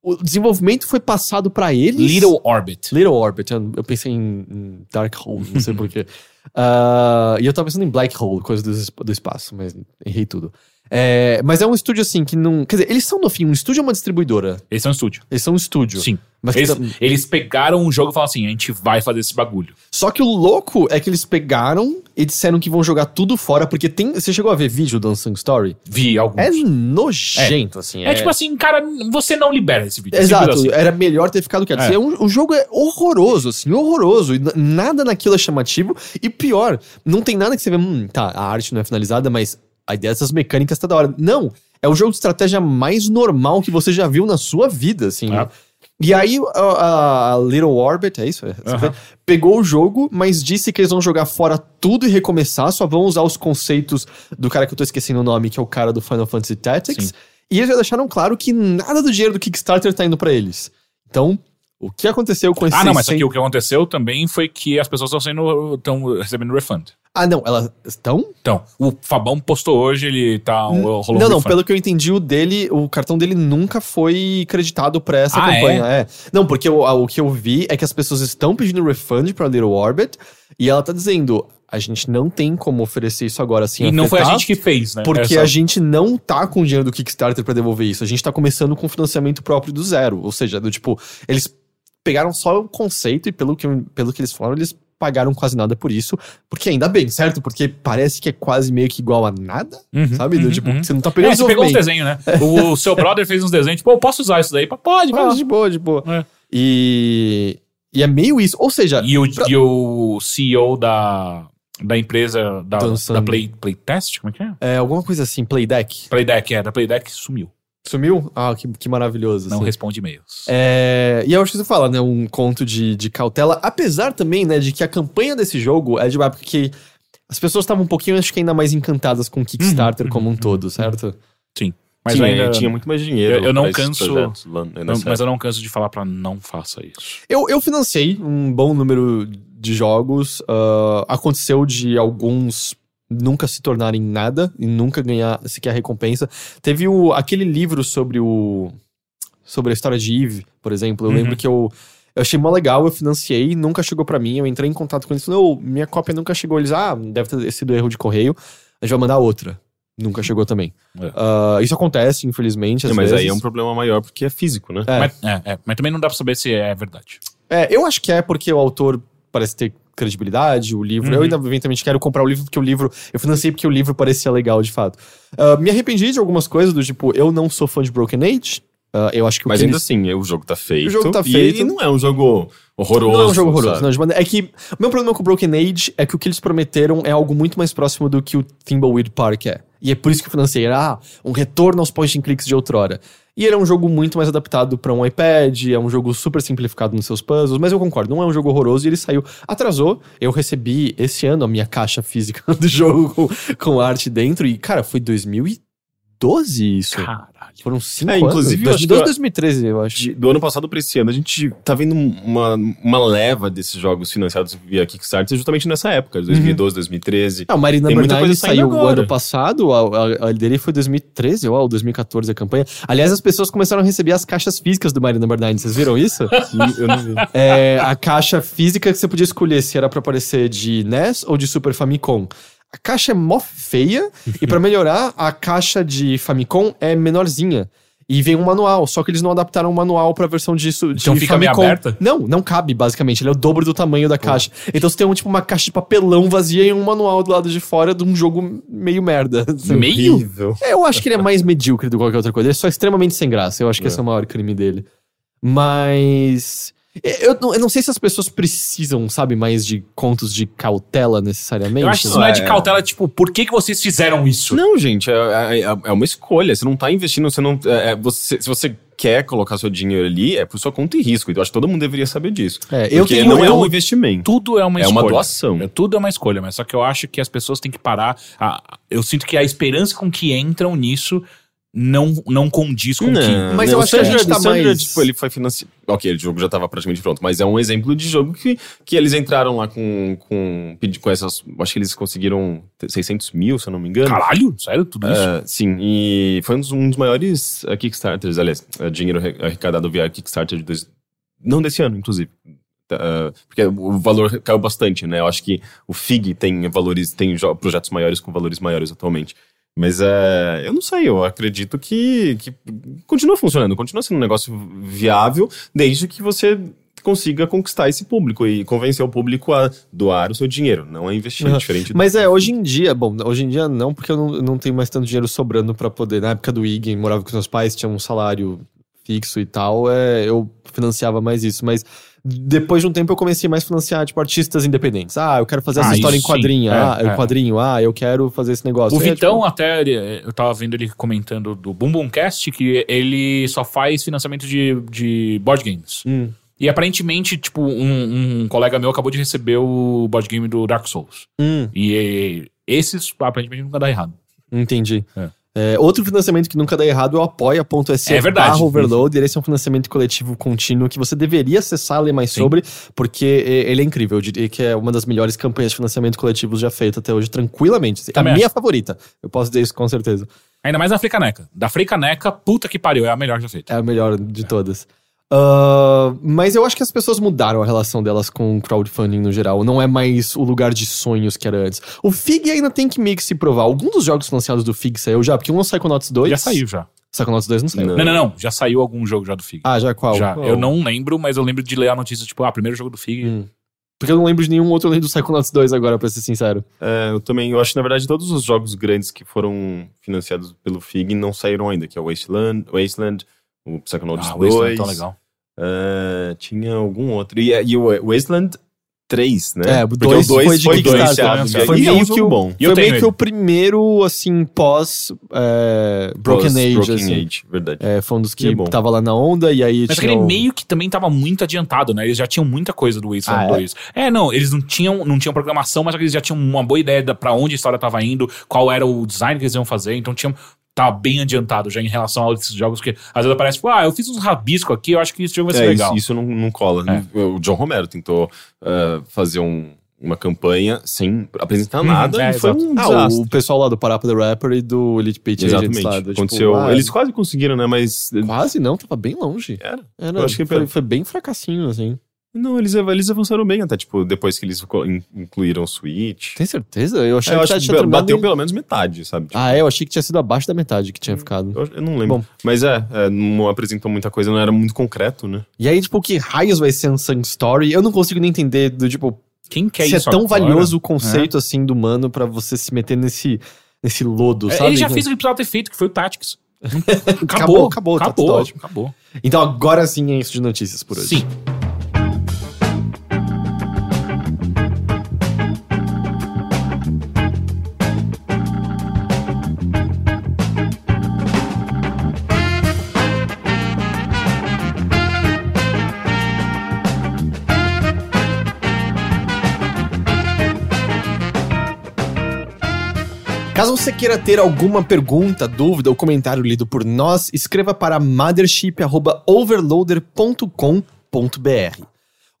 o desenvolvimento foi passado pra eles. Little Orbit. Little Orbit, eu pensei em, Dark Hole, não sei (laughs) porquê. Ah, e eu tava pensando em Black Hole, coisa do, do espaço, mas errei tudo. É, mas é um estúdio assim que não. Quer dizer, eles são no fim, um estúdio ou uma distribuidora? Eles são um estúdio. Eles são um estúdio. Sim. Mas Eles, tá- eles pegaram o jogo e falaram assim: a gente vai fazer esse bagulho. Só que o louco é que eles pegaram e disseram que vão jogar tudo fora, porque tem. Você chegou a ver vídeo do Unsung Story? Vi alguns. É nojento, assim. É, tipo assim, cara, você não libera esse vídeo. Exato, Simples assim. era melhor ter ficado quieto. É. É. um- o jogo é horroroso, assim, horroroso. E nada naquilo é chamativo. E pior, não tem nada que você vê, hum, tá, a arte não é finalizada, mas a ideia dessas mecânicas tá da hora. Não, é o jogo de estratégia mais normal que você já viu na sua vida, assim. É. E aí a, a Little Orbit, é isso? Vê? Pegou o jogo, mas disse que eles vão jogar fora tudo e recomeçar, só vão usar os conceitos do cara que eu tô esquecendo o nome, que é o cara do Final Fantasy Tactics. Sim. E eles já deixaram claro que nada do dinheiro do Kickstarter tá indo pra eles. Então, o que aconteceu com esse Ah, não, mas 600 aqui o que aconteceu também foi que as pessoas estão sendo. estão recebendo refund. Ah, não, elas estão? Então, o Fabão postou hoje, ele tá. rolou um não, não, refund. pelo que eu entendi, o dele, o cartão dele nunca foi creditado pra essa Ah, campanha. É? Não, porque o, o que eu vi é que as pessoas estão pedindo refund pra Little Orbit e ela tá dizendo: a gente não tem como oferecer isso agora assim. E não foi a afetar, gente que fez, né? Porque Essa- a gente não tá com o dinheiro do Kickstarter pra devolver isso. A gente tá começando com financiamento próprio do zero. Ou seja, do tipo, eles pegaram só o conceito e pelo que, pelo que eles falaram, eles pagaram quase nada por isso. Porque ainda bem, certo? Porque parece que é quase meio que igual a nada, Uhum, sabe? Uhum, tipo, uhum. você não tá É, pegando você pegou uns desenvolvimento. desenhos, né? O, (laughs) o seu brother fez uns desenhos, tipo, eu posso usar isso daí? Pode, Ah, vai. de boa, de boa. É. E, e é meio isso. Ou seja, E o, pra- e o CEO da, da empresa da, Dançando. da Play, Playtest, como é que é? é alguma coisa assim, Playdeck. Playdeck, é, da Playdeck sumiu. Sumiu? Ah, que, que maravilhoso. Não assim. responde e-mails. É, e eu acho que você fala, né? Um conto de, de cautela. Apesar também, né, de que a campanha desse jogo é de uma época que as pessoas estavam um pouquinho, acho que ainda mais encantadas com o Kickstarter Uhum, como um uhum, todo, certo? Mas tinha, ainda. tinha muito mais dinheiro. Eu- eu não canso- projetos não- mas eu não canso de falar pra não faça isso. Eu, eu financiei um bom número de jogos. ah, aconteceu de alguns nunca se tornarem nada e nunca ganhar sequer recompensa. Teve o, aquele livro sobre o. sobre a história de Eve, por exemplo. Eu Uhum. lembro que eu. Eu achei mó legal, eu financiei, nunca chegou pra mim. Eu entrei em contato com eles, falei, "Ô, minha cópia nunca chegou. Eles, ah, deve ter sido erro de correio. A gente vai mandar outra. Nunca chegou também. É. Ah, isso acontece, infelizmente. Às É, mas vezes. aí é um problema maior porque é físico, né? É. Mas, é, é, mas também não dá pra saber se é verdade. É, eu acho que é porque o autor parece ter credibilidade, o livro. Uhum. Eu ainda, eventualmente, quero comprar o livro porque o livro. Eu financei porque o livro parecia legal, de fato. Ah, me arrependi de algumas coisas, do tipo, eu não sou fã de Broken Age. Ah, eu acho que o Mas ainda eles- assim, o jogo tá feito. O jogo tá e feito. ele não é um jogo horroroso. Não é um jogo horroroso. sabe? Não, de maneira- é que o meu problema com o Broken Age é que o que eles prometeram é algo muito mais próximo do que o Thimbleweed Park é. E é por isso que eu financei. Ah, um retorno aos point and clicks de outrora. E ele é um jogo muito mais adaptado pra um iPad, é um jogo super simplificado nos seus puzzles, mas eu concordo, não é um jogo horroroso e ele saiu. Atrasou, eu recebi esse ano a minha caixa física (laughs) do jogo com, com arte dentro e, cara, foi 2012 isso. Caralho. Foram cinco É, anos. inclusive, eu acho 2012, que- 2013, eu acho. De- do ano passado pra esse ano, a gente tá vendo uma, uma leva desses jogos financiados via Kickstarter justamente nessa época, Uhum. 2012, 2013. Ah, o Marina Tem muita coisa saiu o agora. ano passado, a, a- a dele foi 2013 ou 2014 a campanha. Aliás, as pessoas começaram a receber as caixas físicas do Marina Bernardi, vocês viram isso? (laughs) eu não vi. é, a caixa física que você podia escolher se era pra aparecer de NES ou de Super Famicom. A caixa é mó feia e pra melhorar, a caixa de Famicom é menorzinha. E vem um manual, só que eles não adaptaram o manual pra versão disso de Então fica meio aberta? Não, não cabe, basicamente. Ele é o dobro do tamanho da caixa. Então você tem um, tipo, uma caixa de papelão vazia e um manual do lado de fora de um jogo meio merda. (laughs) Meio? É, Eu acho que ele é mais medíocre do que qualquer outra coisa. Ele é só extremamente sem graça. Eu acho que É. esse é o maior crime dele. Mas. Eu não, eu não sei se as pessoas precisam, sabe, mais de contos de cautela necessariamente. Eu acho que isso não é de É. cautela, tipo, por que, que vocês fizeram isso? Não, gente, é, é- é uma escolha. Você não tá investindo, você não. é- é- você, se você quer colocar seu dinheiro ali, é por sua conta e risco. Então, eu acho que todo mundo deveria saber disso. É, eu Porque tenho- não é eu- um investimento. Tudo é uma É escolha. uma doação. É, Tudo é uma escolha, mas só que eu acho que as pessoas têm que parar. a- eu sinto que a esperança com que entram nisso não, não condiz com que. Mas não, eu o acho que a gente tá o Sandra, mais- tipo, ele foi financiado. Ok, o jogo já tava praticamente pronto, mas é um exemplo de jogo que, que eles entraram lá com, com, com essas. Acho que eles conseguiram 600 mil, se eu não me engano. Caralho, sério, tudo isso? É, sim, e foi um dos, um dos maiores uh, Kickstarters, aliás, uh, dinheiro arre- arrecadado via Kickstarter de dois, não desse ano, inclusive. Uh, porque o valor caiu bastante, né? Eu acho que o FIG tem valores, tem projetos maiores com valores maiores atualmente. Mas é, eu não sei, eu acredito que, que continua funcionando, continua sendo um negócio viável, desde que você consiga conquistar esse público e convencer o público a doar o seu dinheiro, não a investir, Uhum. diferente do Mas é, hoje em dia, bom, hoje em dia não, porque eu não, não tenho mais tanto dinheiro sobrando pra poder. Na época do IG, morava com os meus pais, tinha um salário fixo e tal, é, eu financiava mais isso. Mas depois de um tempo eu comecei mais a financiar, tipo, artistas independentes. Ah, eu quero fazer essa Ah, história em quadrinho. É, ah, é. quadrinho. Ah, eu quero fazer esse negócio. O É, Vitão, tipo, até, ele- eu tava vendo ele comentando do Boom Boom Cast, que ele só faz financiamento de, de board games. hum, E aparentemente, tipo, um, um colega meu acabou de receber o board game do Dark Souls. hum, E eh, esses, aparentemente, nunca dá errado. entendi. É. É, outro financiamento que nunca dá errado é o apoia.se É verdade. barra overload. Esse é um financiamento coletivo contínuo que você deveria acessar, ler mais Sim. sobre, porque é, ele é incrível. Eu diria que é uma das melhores campanhas de financiamento coletivo já feita até hoje, tranquilamente. A Também minha acho. favorita. Eu posso dizer isso com certeza. Ainda mais na Frecaneca. Da Frecaneca, puta que pariu, é a melhor já feita. É a melhor de todas. Ah, mas eu acho que as pessoas mudaram a relação delas com crowdfunding no geral. Não é mais o lugar de sonhos que era antes. O FIG ainda tem que meio que se provar. Algum dos jogos financiados do FIG saiu já? Porque um é o Psychonauts 2. Já saiu, já. Psychonauts 2 não saiu. Não. Não, não, não. Já saiu algum jogo já do FIG. Ah, já qual? já. Qual? Eu não lembro, mas eu lembro de ler a notícia, tipo, ah, primeiro jogo do FIG. Hum. Porque eu não lembro de nenhum outro além do Psychonauts 2 agora, pra ser sincero. É, eu também, eu acho que na verdade todos os jogos grandes que foram financiados pelo FIG não saíram ainda, que é o Wasteland, Wasteland o Psychonauts Ah, o 2. Wasteland é tão legal. É, tinha algum outro. E, e o Wasteland 3, né? É, o Porque dois o 2 foi de foi Kickstarter, financiado. né? Foi e é um meio que o- bom. E Foi meio que o primeiro, assim, pós é, Broken Pós Age, Broken assim. Age, verdade. É, foi um dos Que que tava lá na onda, e aí Mas tinha aquele o- meio que também tava muito adiantado, né? Eles já tinham muita coisa do Wasteland Ah, é? 2. É, não, eles não tinham, não tinham programação, mas só que eles já tinham uma boa ideia da, pra onde a história tava indo, qual era o design que eles iam fazer, então tinham. Tava bem adiantado já em relação a esses jogos que às vezes aparece, tipo, ah, eu fiz uns rabisco aqui, eu acho que esse jogo vai ser É, legal. isso, isso não, não cola. É. O John Romero tentou uh, fazer um- uma campanha sem apresentar Uhum, nada é, e foi exato. um Ah, o pessoal lá do Parapa the Rapper e do Elite Page Agents Exatamente. lá. do, tipo, Aconteceu. ah, Eles quase conseguiram, né? Mas. Quase não, tava bem longe. Era. Era, Eu acho que foi- foi bem fracassinho, assim. Não, eles, eles avançaram bem até, tipo, depois que eles incluíram o Switch. Tem certeza? Eu achei É, eu que acho já que bateu em- pelo menos metade, sabe? Tipo, Ah, é? Eu achei que tinha sido abaixo da metade que tinha ficado. eu, eu não lembro. Bom. Mas é, é, não apresentou muita coisa, não era muito concreto, né? E aí, tipo, que raios vai ser Unsung Story? Eu não consigo nem entender do, tipo, Quem quer se é isso tão agora? valioso o conceito, assim, do mano pra você se meter nesse, nesse lodo, É, sabe? Ele já fez o que precisava ter feito, que foi o Tactics. (laughs) Acabou, acabou, tá tudo acabou, ótimo. acabou. Então agora sim é isso de notícias por hoje. Sim. Caso você queira ter alguma pergunta, dúvida ou comentário lido por nós, escreva para mothership.overloader.com.br.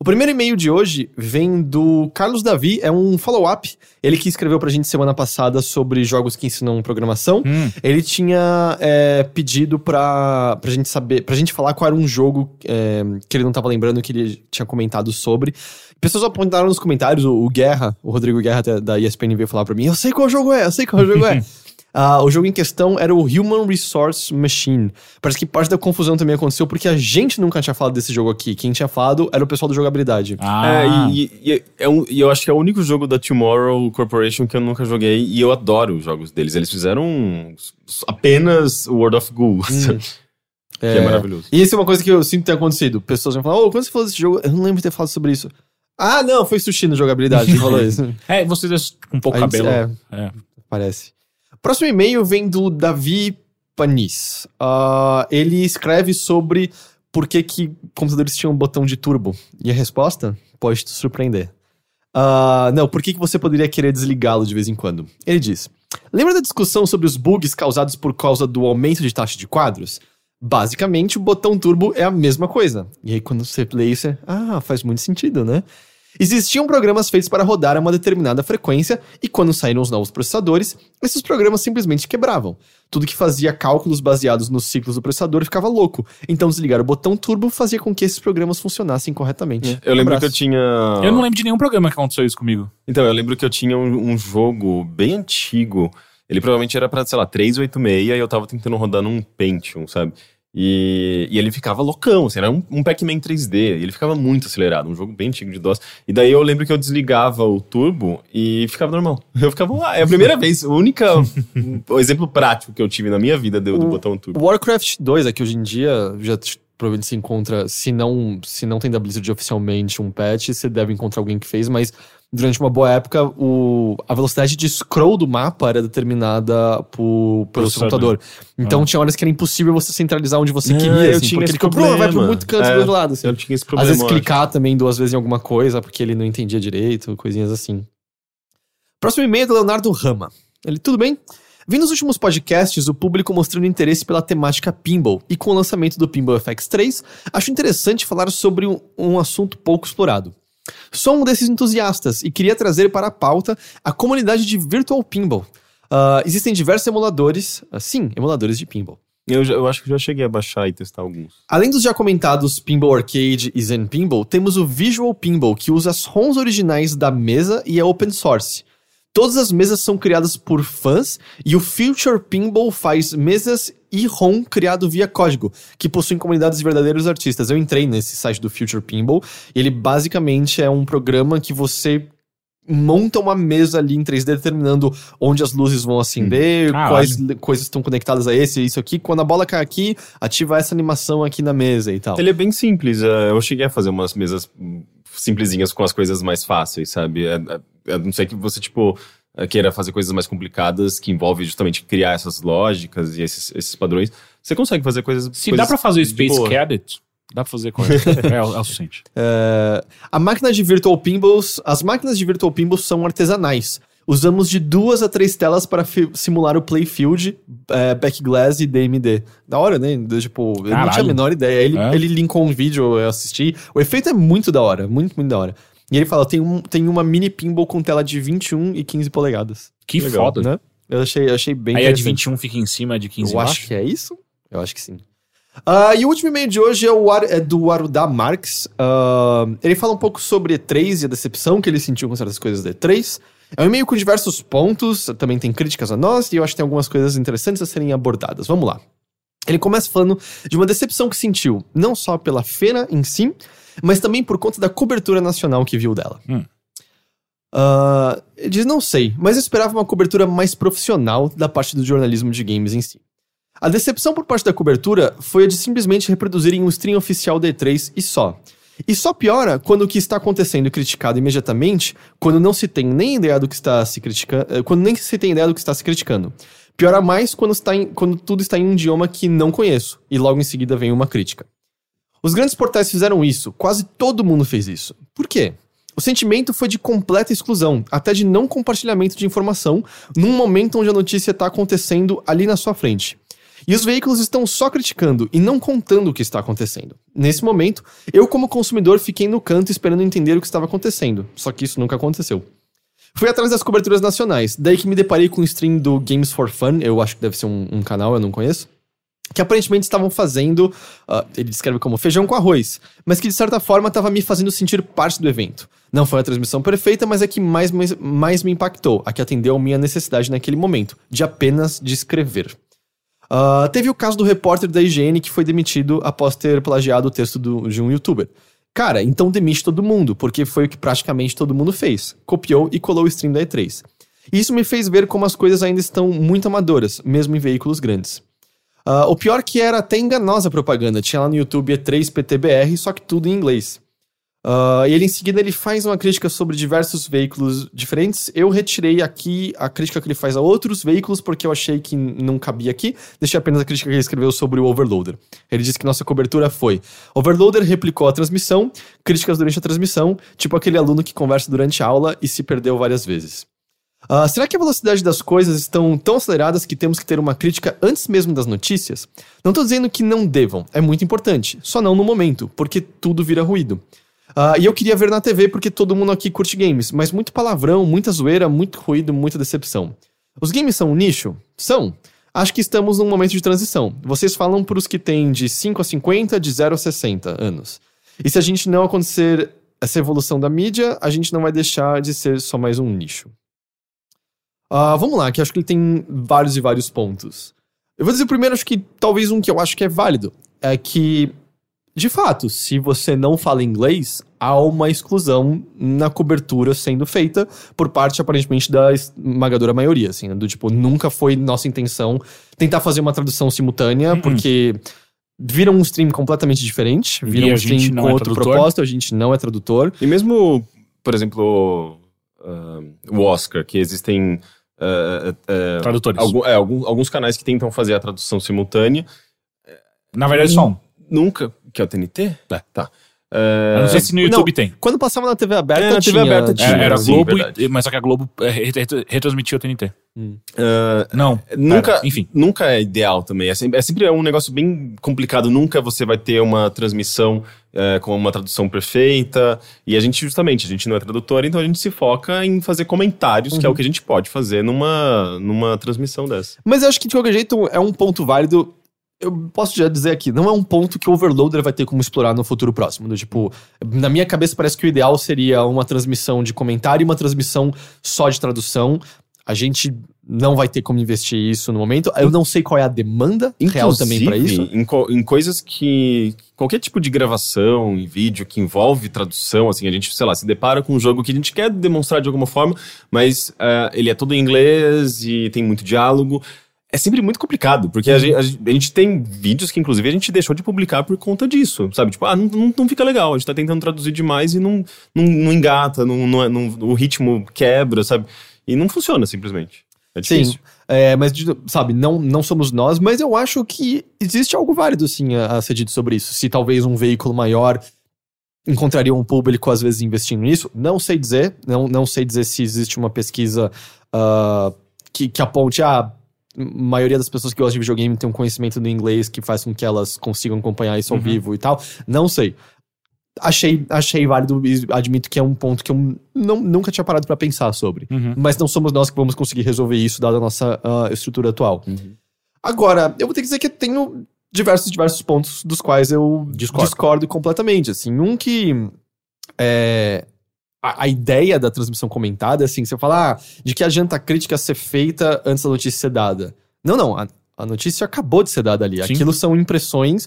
O primeiro e-mail de hoje vem do Carlos Davi, é um follow-up. Ele que escreveu pra gente semana passada sobre jogos que ensinam programação. Hum. Ele tinha é, pedido pra, pra gente saber, pra gente falar qual era um jogo é, que ele não tava lembrando que ele tinha comentado sobre. Pessoas apontaram nos comentários, o, o Guerra, o Rodrigo Guerra da- da ESPN veio falar pra mim, eu sei qual jogo é, eu sei qual jogo é. (laughs) Ah, o jogo em questão era o Human Resource Machine. Parece que parte da confusão também aconteceu porque a gente nunca tinha falado desse jogo aqui. Quem tinha falado era o pessoal do jogabilidade. Ah, É, e, e- e é um- e eu acho que é o único jogo da Tomorrow Corporation que eu nunca joguei e eu adoro os jogos deles. Eles fizeram apenas o World of Ghouls, (laughs) que é, maravilhoso. E isso é uma coisa que eu sinto ter acontecido. Pessoas vão falar, ô, quando você falou desse jogo, eu não lembro de ter falado sobre isso. Ah, não, foi sushi no jogabilidade falou isso. (laughs) é, vocês com pouco A gente- cabelo. é. É. Parece. Próximo e-mail vem do Davi Panis. Ah, ele escreve sobre por que, que computadores tinham um botão de turbo. E a resposta pode te surpreender. Ah, não, por que, que você poderia querer desligá-lo de vez em quando? Ele diz: Lembra da discussão sobre os bugs causados por causa do aumento de taxa de quadros? Basicamente, o botão turbo é a mesma coisa. E aí, quando você lê isso, é, ah, faz muito sentido, né? Existiam programas feitos para rodar a uma determinada frequência, e quando saíram os novos processadores, esses programas simplesmente quebravam. Tudo que fazia cálculos baseados nos ciclos do processador ficava louco. Então, desligar o botão turbo fazia com que esses programas funcionassem corretamente. Eu lembro que eu Abraço. tinha. Eu não lembro de nenhum programa que aconteceu isso comigo. Então, eu lembro que eu tinha um, um jogo bem antigo. Ele provavelmente era pra, sei lá, 386 e eu tava tentando rodar num Pentium, sabe? E, e ele ficava loucão, assim, era um, um Pac-Man 3D, e ele ficava muito acelerado, um jogo bem antigo de DOS. E daí eu lembro que eu desligava o turbo e ficava normal. Eu ficava, ah, é a primeira vez, (laughs) o único exemplo prático que eu tive na minha vida do, do O- botão turbo. Warcraft 2, aqui hoje em dia, já provavelmente se encontra, se não, se não tem da Blizzard oficialmente um patch, você deve encontrar alguém que fez, mas durante uma boa época, o, a velocidade de scroll do mapa era determinada por, pelo seu computador. Então tinha horas que era impossível você centralizar onde você Ah, queria, eu assim, tinha porque esse ele comprou, vai pro problema. muito canto É, do outro lado. Assim. Eu tinha esse Às problema. vezes eu acho. clicar também duas vezes em alguma coisa, porque ele não entendia direito, coisinhas assim. Próximo e-mail é do Leonardo Rama. Ele, tudo bem? Vi nos últimos podcasts o público mostrando interesse pela temática pinball, e com o lançamento do Pinball FX 3, acho interessante falar sobre um, um assunto pouco explorado. Sou um desses entusiastas e queria trazer para a pauta a comunidade de Virtual Pinball. Ah, existem diversos emuladores, ah, sim, emuladores de pinball. Eu, já- eu acho que já cheguei a baixar e testar alguns. Além dos já comentados Pinball Arcade e Zen Pinball, temos o Visual Pinball, que usa as ROMs originais da mesa e é open source. Todas as mesas são criadas por fãs e o Future Pinball faz mesas e ROM criado via código, que possuem comunidades de verdadeiros artistas. Eu entrei nesse site do Future Pinball, e ele basicamente é um programa que você monta uma mesa ali em 3D determinando onde as luzes vão acender, Caralho. quais coisas estão conectadas a esse e isso aqui. Quando a bola cai aqui, ativa essa animação aqui na mesa e tal. Ele é bem simples. é, Eu cheguei a fazer umas mesas hum, simplesinhas com as coisas mais fáceis, sabe? É, é, A não ser que você, tipo, é, queira fazer coisas mais complicadas que envolve justamente criar essas lógicas e esses, esses padrões. Você consegue fazer coisas. Se coisas dá pra fazer o Space boa. Cadet, dá pra fazer com (laughs) é, é o suficiente. É, a máquina de Virtual Pinballs, as máquinas de Virtual Pinballs são artesanais. Usamos de duas a três telas para fi- simular o Playfield, é, Backglass e DMD. Da hora, né? Tipo, eu não tinha a menor ideia. Ele, É? ele linkou um vídeo, eu assisti. O efeito é muito da hora, muito, muito da hora. E ele fala, tem, um, tem uma mini pinball com tela de 21 e 15 polegadas. Que Legal, foda. Né? Eu achei, eu achei bem Aí a de interessante. 21 fica em cima, a de 15 Eu embaixo. acho que é isso. Eu acho que sim. Ah, e o último e-mail de hoje é, o Ar- é do Arudá Marx. Ah, ele fala um pouco sobre E3 e a decepção que ele sentiu com certas coisas da E3. É um e-mail com diversos pontos, também tem críticas a nós, e eu acho que tem algumas coisas interessantes a serem abordadas. Vamos lá. Ele começa falando de uma decepção que sentiu, não só pela feira em si, mas também por conta da cobertura nacional que viu dela. Hum. Ah, ele diz, não sei, mas eu esperava uma cobertura mais profissional da parte do jornalismo de games em si. A decepção por parte da cobertura foi a de simplesmente reproduzirem um stream oficial da E3 e só. E só piora quando o que está acontecendo é criticado imediatamente, quando não se tem nem ideia do que está se criticando, eh, quando nem se tem ideia do que está se criticando. Piora mais quando, está em- quando tudo está em um idioma que não conheço, e logo em seguida vem uma crítica. Os grandes portais fizeram isso, quase todo mundo fez isso. Por quê? O sentimento foi de completa exclusão, até de não compartilhamento de informação, num momento onde a notícia está acontecendo ali na sua frente. E os veículos estão só criticando e não contando o que está acontecendo. Nesse momento, eu, como consumidor, fiquei no canto esperando entender o que estava acontecendo. Só que isso nunca aconteceu. Fui atrás das coberturas nacionais, daí que me deparei com o stream do Games for Fun, eu acho que deve ser um, um canal, eu não conheço que aparentemente estavam fazendo, uh, ele descreve como feijão com arroz, mas que de certa forma estava me fazendo sentir parte do evento. Não foi a transmissão perfeita, mas é que mais, mais, mais me impactou, a que atendeu a minha necessidade naquele momento, de apenas descrever. Uh, teve o caso do repórter da IGN que foi demitido após ter plagiado o texto do, de um youtuber. Cara, então demite todo mundo, porque foi o que praticamente todo mundo fez. Copiou e colou o stream da E3. E isso me fez ver como as coisas ainda estão muito amadoras, mesmo em veículos grandes. Uh, o pior que era até enganosa a propaganda. Tinha lá no YouTube E3PTBR, só que tudo em inglês. Uh, e ele em seguida ele faz uma crítica sobre diversos veículos diferentes. Eu retirei aqui a crítica que ele faz a outros veículos porque eu achei que não cabia aqui. Deixei apenas a crítica que ele escreveu sobre o Overloader. Ele disse que nossa cobertura foi: Overloader replicou a transmissão, críticas durante a transmissão, tipo aquele aluno que conversa durante a aula e se perdeu várias vezes. Uh, será que a velocidade das coisas estão tão aceleradas que temos que ter uma crítica antes mesmo das notícias? Não estou dizendo que não devam, é muito importante, só não no momento, porque tudo vira ruído. Uh, e eu queria ver na TV porque todo mundo aqui curte games, mas muito palavrão, muita zoeira, muito ruído, muita decepção. Os games são um nicho? São. Acho que estamos num momento de transição. Vocês falam para os que têm de 5 a 50, de 0 a 60 anos. E se a gente não acontecer essa evolução da mídia, a gente não vai deixar de ser só mais um nicho. Uh, vamos lá, que acho que ele tem vários e vários pontos. Eu vou dizer primeiro, acho que talvez um que eu acho que é válido. É que, de fato, se você não fala inglês, há uma exclusão na cobertura sendo feita por parte, aparentemente, da esmagadora maioria, assim, né? Do tipo, nunca foi nossa intenção tentar fazer uma tradução simultânea, uhum. porque viram um stream completamente diferente, viram um stream com é outro tradutor. propósito, a gente não é tradutor. E mesmo, por exemplo, uh, o Oscar, que existem Uh, uh, Tradutores. Algum, é, algum, alguns canais que tentam fazer a tradução simultânea. Na verdade, só um. Nunca. Que é o TNT? É. Tá. Uh, não sei se no YouTube não, tem. Quando passava na TV aberta, é, na TV aberta tinha. Era, era sim, Globo, e, mas só que a Globo retransmitia o TNT. Hum. Uh, não. Nunca, era, enfim. Nunca é ideal também. É sempre, é sempre um negócio bem complicado. Nunca você vai ter uma transmissão é, com uma tradução perfeita. E a gente, justamente, a gente não é tradutor, então a gente se foca em fazer comentários, uhum. que é o uhum. que a gente pode fazer numa, numa transmissão dessa. Mas eu acho que, de qualquer jeito, é um ponto válido. Eu posso já dizer aqui, não é um ponto que o Overloader vai ter como explorar no futuro próximo. Do, tipo, na minha cabeça parece que o ideal seria uma transmissão de comentário e uma transmissão só de tradução. A gente não vai ter como investir isso no momento. Eu não sei qual é a demanda Inclusive, real também para isso. Em, co em coisas que. Qualquer tipo de gravação em vídeo que envolve tradução, assim, a gente, sei lá, se depara com um jogo que a gente quer demonstrar de alguma forma, mas uh, ele é todo em inglês e tem muito diálogo. É sempre muito complicado, porque a gente, a gente, tem vídeos que, inclusive, a gente deixou de publicar por conta disso, sabe? Tipo, ah, não, não, não fica legal, a gente tá tentando traduzir demais e não, não, não engata, não, não, não, o ritmo quebra, sabe? E não funciona, simplesmente. É difícil. Sim, é, mas, sabe, não, não somos nós, mas eu acho que existe algo válido, sim, a, a ser dito sobre isso. Se talvez um veículo maior encontraria um público, às vezes, investindo nisso, não sei dizer. Não, não sei dizer se existe uma pesquisa uh, que, que aponte, a ah, maioria das pessoas que gostam de videogame tem um conhecimento do inglês que faz com que elas consigam acompanhar isso ao uhum. vivo e tal. Não sei achei, achei válido e admito que é um ponto que eu não, nunca tinha parado para pensar sobre. Uhum. Mas não somos nós que vamos conseguir resolver isso, dada a nossa uh, estrutura atual. Uhum. Agora, eu vou ter que dizer que eu tenho diversos, diversos pontos dos quais eu discordo, discordo completamente. Assim, um que é, a, a, ideia da transmissão comentada, assim, você fala, ah, de que adianta a crítica ser feita antes da notícia ser dada. Não, não, a, a notícia acabou de ser dada ali. Sim. Aquilo são impressões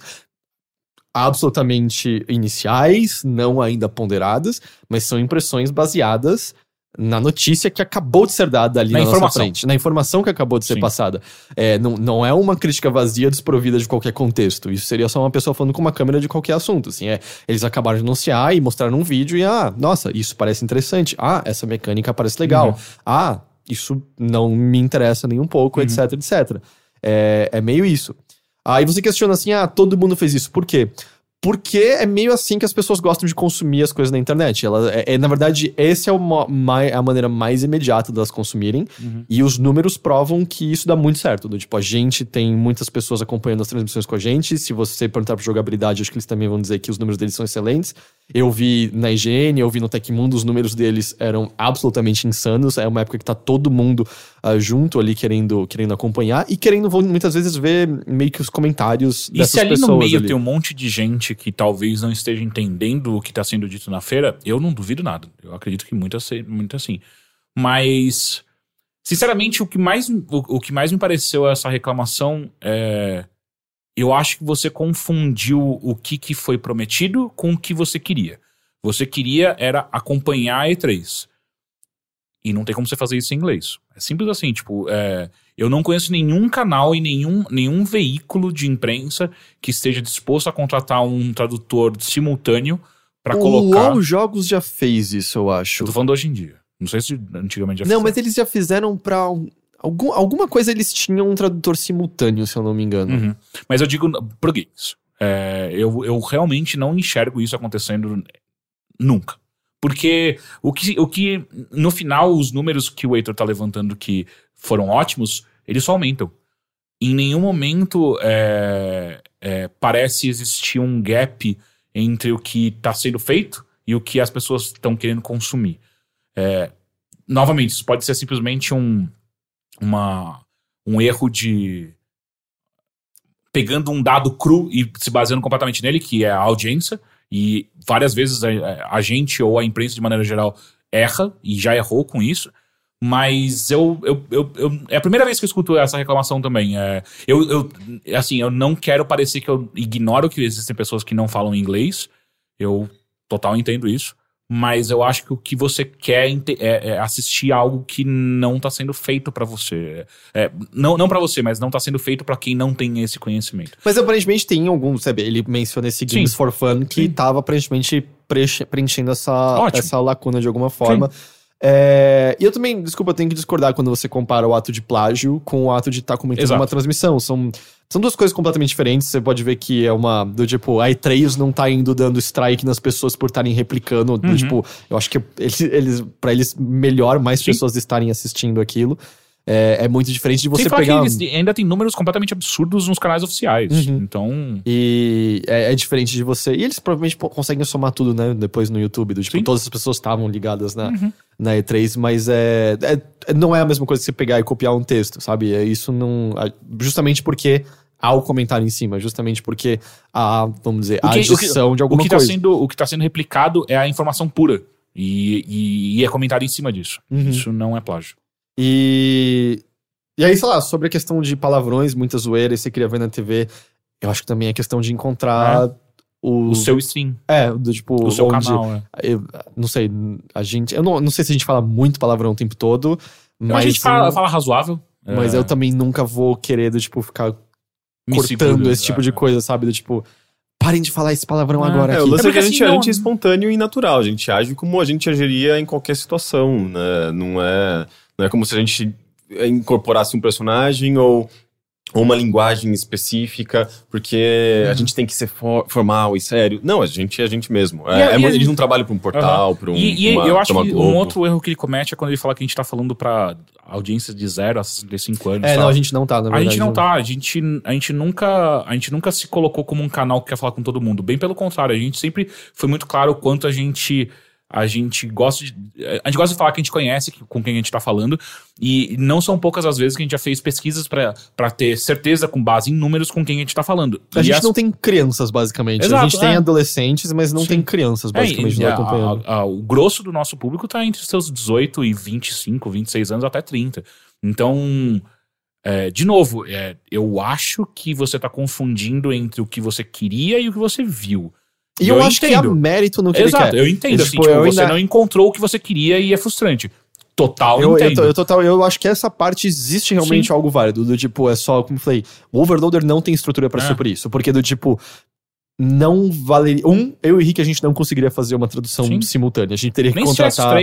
absolutamente iniciais, não ainda ponderadas, mas são impressões baseadas na notícia que acabou de ser dada ali na, na nossa frente, na informação que acabou de ser Sim. passada. É, não, não é uma crítica vazia desprovida de qualquer contexto. Isso seria só uma pessoa falando com uma câmera de qualquer assunto. Assim, é, eles acabaram de anunciar e mostraram um vídeo e, ah, nossa, isso parece interessante. Ah, essa mecânica parece legal. Uhum. Ah, isso não me interessa nem um pouco, uhum. etc, etc. É, é meio isso. Aí você questiona assim: ah, todo mundo fez isso. Por quê? Porque é meio assim que as pessoas gostam de consumir as coisas na internet. Ela, é, é, na verdade, essa é uma, mai- a maneira mais imediata delas consumirem. E os números provam que isso dá muito certo. Do, tipo, a gente tem muitas pessoas acompanhando as transmissões com a gente. Se você perguntar pra jogabilidade, acho que eles também vão dizer que os números deles são excelentes. Eu vi na IGN, eu vi no Tecmundo, os números deles eram absolutamente insanos. É uma época que tá todo mundo ah, junto ali querendo, querendo acompanhar e querendo muitas vezes ver meio que os comentários E dessas se ali pessoas. no meio ali. tem um monte de gente que talvez não esteja entendendo o que está sendo dito na feira, eu não duvido nada. Eu acredito que muito, assim- muito assim. Mas, sinceramente, o que mais, o, o que mais me pareceu essa reclamação é. Eu acho que você confundiu o que, que foi prometido com o que você queria. Você queria era acompanhar a E3. E não tem como você fazer isso em inglês. É simples assim, tipo, é, eu não conheço nenhum canal e nenhum, nenhum veículo de imprensa que esteja disposto a contratar um tradutor simultâneo para o colocar. LoL Jogos já fez isso, eu acho. Eu tô falando hoje em dia. Não sei se antigamente já Não, fizeram. mas eles já fizeram pra. Algum, alguma coisa eles tinham um tradutor simultâneo, se eu não me engano. Uhum. Mas eu digo pro games. É, eu, eu realmente não enxergo isso acontecendo nunca. Porque o que, o que, no final, os números que o Heitor tá levantando que foram ótimos, eles só aumentam. Em nenhum momento é, é, parece existir um gap entre o que está sendo feito e o que as pessoas estão querendo consumir. É, novamente, isso pode ser simplesmente um, uma, um erro de pegando um dado cru e se baseando completamente nele, que é a audiência, e várias vezes a, a gente ou a imprensa de maneira geral erra e já errou com isso. Mas eu, eu, eu, eu- É a primeira vez que eu escuto essa reclamação também. É, eu, eu, assim, eu não quero parecer que eu ignoro que existem pessoas que não falam inglês. Eu total entendo isso. Mas eu acho que o que você quer é, é assistir algo que não tá sendo feito pra você. É, não não para você, mas não tá sendo feito pra quem não tem esse conhecimento. Mas aparentemente tem algum, sabe? Ele menciona esse Games Sim. for Fun que Sim. tava aparentemente preenche- preenchendo essa, Ótimo. essa lacuna de alguma forma. É, e eu também, desculpa, eu tenho que discordar quando você compara o ato de plágio com o ato de estar comentando Exato. uma transmissão. São, são duas coisas completamente diferentes. Você pode ver que é uma. Do tipo, a E3 não tá indo dando strike nas pessoas por estarem replicando. Do Uhum. tipo, eu acho que eles, eles, pra eles, melhor mais Sim. pessoas estarem assistindo aquilo. É, é muito diferente de você Sem pegar. que ainda tem números completamente absurdos nos canais oficiais. Uhum. Então. E é, é diferente de você. E eles provavelmente conseguem somar tudo, né? Depois no YouTube. Do, tipo, Sim. todas as pessoas estavam ligadas na, Uhum. na E3, mas é, é- não é a mesma coisa que você pegar e copiar um texto, sabe? É, isso não. a- Justamente porque há o comentário em cima, justamente porque há, vamos dizer, O a o que- adição de O alguma que, tá coisa. sendo, o que tá sendo replicado é a informação pura. E, e, e é comentário em cima disso. Uhum. Isso não é plágio. E. E aí, sei lá, sobre a questão de palavrões, muita zoeira, e você queria ver na TV, eu acho que também é questão de encontrar o. O seu stream, É, do tipo. o seu onde- canal. É. Eu não sei, a gente. Eu não, não sei se a gente fala muito palavrão o tempo todo, mas. a gente fala, fala razoável. mas é, eu também nunca vou querer, do tipo, ficar me cortando seguro, esse tipo é, de é. coisa, sabe? Do tipo, parem de falar esse palavrão É, agora É, o aqui. lance é, que porque a gente, assim, a gente não- é espontâneo e natural. A gente age como a gente agiria em qualquer situação, né? Não é, não é como se a gente incorporasse um personagem ou, uma linguagem específica, porque a gente tem que ser for- formal e sério. Não, a gente é a gente mesmo. É, E a- é e a- a gente não trabalha para um portal, para um. E, e uma- eu acho que Globo. um outro erro que ele comete é quando ele fala que a gente tá falando pra audiência de 0 a 65 anos. É, tal. não, a gente não tá, na A verdade. gente não né? tá, a gente, a gente nunca a gente nunca se colocou como um canal que quer falar com todo mundo. Bem pelo contrário, a gente sempre foi muito claro o quanto a gente a gente gosta de a gente gosta de falar que a gente conhece com quem a gente tá falando e não são poucas as vezes que a gente já fez pesquisas pra ter certeza com base em números com quem a gente tá falando. A E gente as- não tem crianças, basicamente. a Exato, gente tem é. adolescentes, mas não Sim. tem crianças, É, basicamente, não a- a- a- o grosso do nosso público tá entre os seus 18 e 25, 26 anos até 30. Então, é, de novo, é, eu acho que você tá confundindo entre o que você queria e o que você viu. E eu, acho que há mérito no que Exato, ele quer. eu entendo. Assim, tipo, tipo, eu você ainda- não encontrou o que você queria e é frustrante. Total, Eu, eu, entendo. tô- eu, total, eu acho que essa parte existe realmente Sim. algo válido. Do tipo, é só, como eu falei, o Overloader não tem estrutura pra É. suprir isso. Porque do tipo, não valeria. Um, eu e o Rick, a gente não conseguiria fazer uma tradução Sim. simultânea. A gente teria que Nem contratar.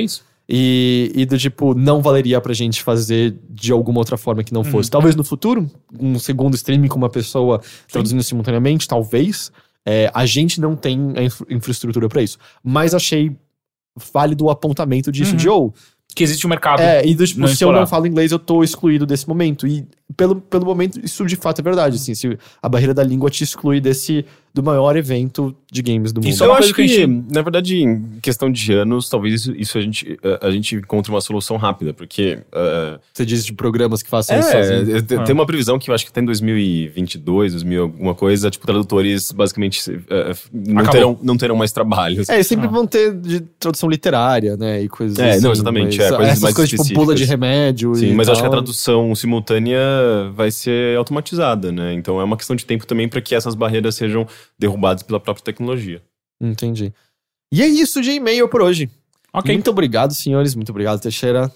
E, e do tipo, não valeria pra gente fazer de alguma outra forma que não Uhum. fosse. Talvez no futuro, um segundo streaming com uma pessoa traduzindo simultaneamente, talvez. É, a gente não tem a infra- infraestrutura pra isso. Mas achei válido o apontamento disso Uhum. de, ou, Que existe um mercado. é, e do, tipo, se eu não falo inglês, eu tô excluído desse momento. E pelo, pelo momento, isso de fato é verdade. Assim, se a barreira da língua te exclui desse do maior evento de games do mundo. Isso é eu uma acho coisa que, que a gente- na verdade, em questão de anos, talvez isso, isso a, gente, a, a gente encontre uma solução rápida, porque uh, Você diz de programas que façam isso é, sozinho. é, tem Ah. tem uma previsão que eu acho que até em 2022, 2000, alguma coisa, tipo, tradutores basicamente uh, não, Acabou. terão, não terão mais trabalhos. É, e sempre Ah. vão ter de tradução literária, né? E coisas É, assim. não, exatamente, mas é, coisas essas mais coisas tipo bula de remédio. Sim, e mas eu acho que a tal. tradução simultânea vai ser automatizada, né? Então é uma questão de tempo também para que essas barreiras sejam derrubadas pela própria tecnologia. Entendi. E é isso de e-mail por hoje. Ok. Muito obrigado, senhores. Muito obrigado, Teixeira.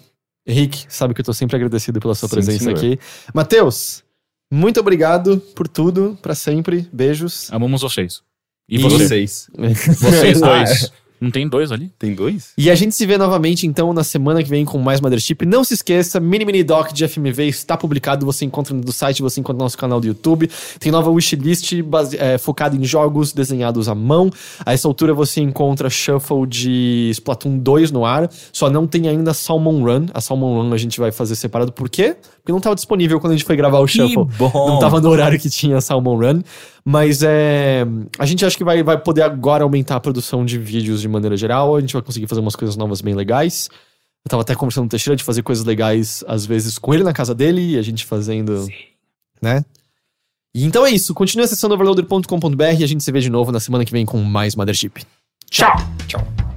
Henrique, sabe que eu tô sempre agradecido pela sua Sim, presença senhor. aqui. Matheus, muito obrigado por tudo, pra sempre. Beijos. Amamos vocês. E, E você? vocês? (laughs) Vocês Ah, dois. Não tem dois ali? Tem dois? E a gente se vê novamente, então, na semana que vem com mais Mothership. Não se esqueça, Mini Mini Doc de FMV está publicado. Você encontra no site, você encontra no nosso canal do YouTube. Tem nova wishlist base- é, focada em jogos desenhados à mão. A essa altura você encontra Shuffle de Splatoon 2 no ar. Só não tem ainda Salmon Run. A Salmon Run a gente vai fazer separado. Por quê? Porque não estava disponível quando a gente foi gravar o Shuffle. bom. Não tava no horário que tinha Salmon Run. Mas é. A gente acha que vai, vai poder agora aumentar a produção de vídeos de maneira geral. A gente vai conseguir fazer umas coisas novas bem legais. Eu tava até conversando com o Teixeira de fazer coisas legais, às vezes, com ele na casa dele e a gente fazendo. Né? E então é isso. Continue acessando overloader.com.br e a gente se vê de novo na semana que vem com mais Mothership. Tchau! Tchau!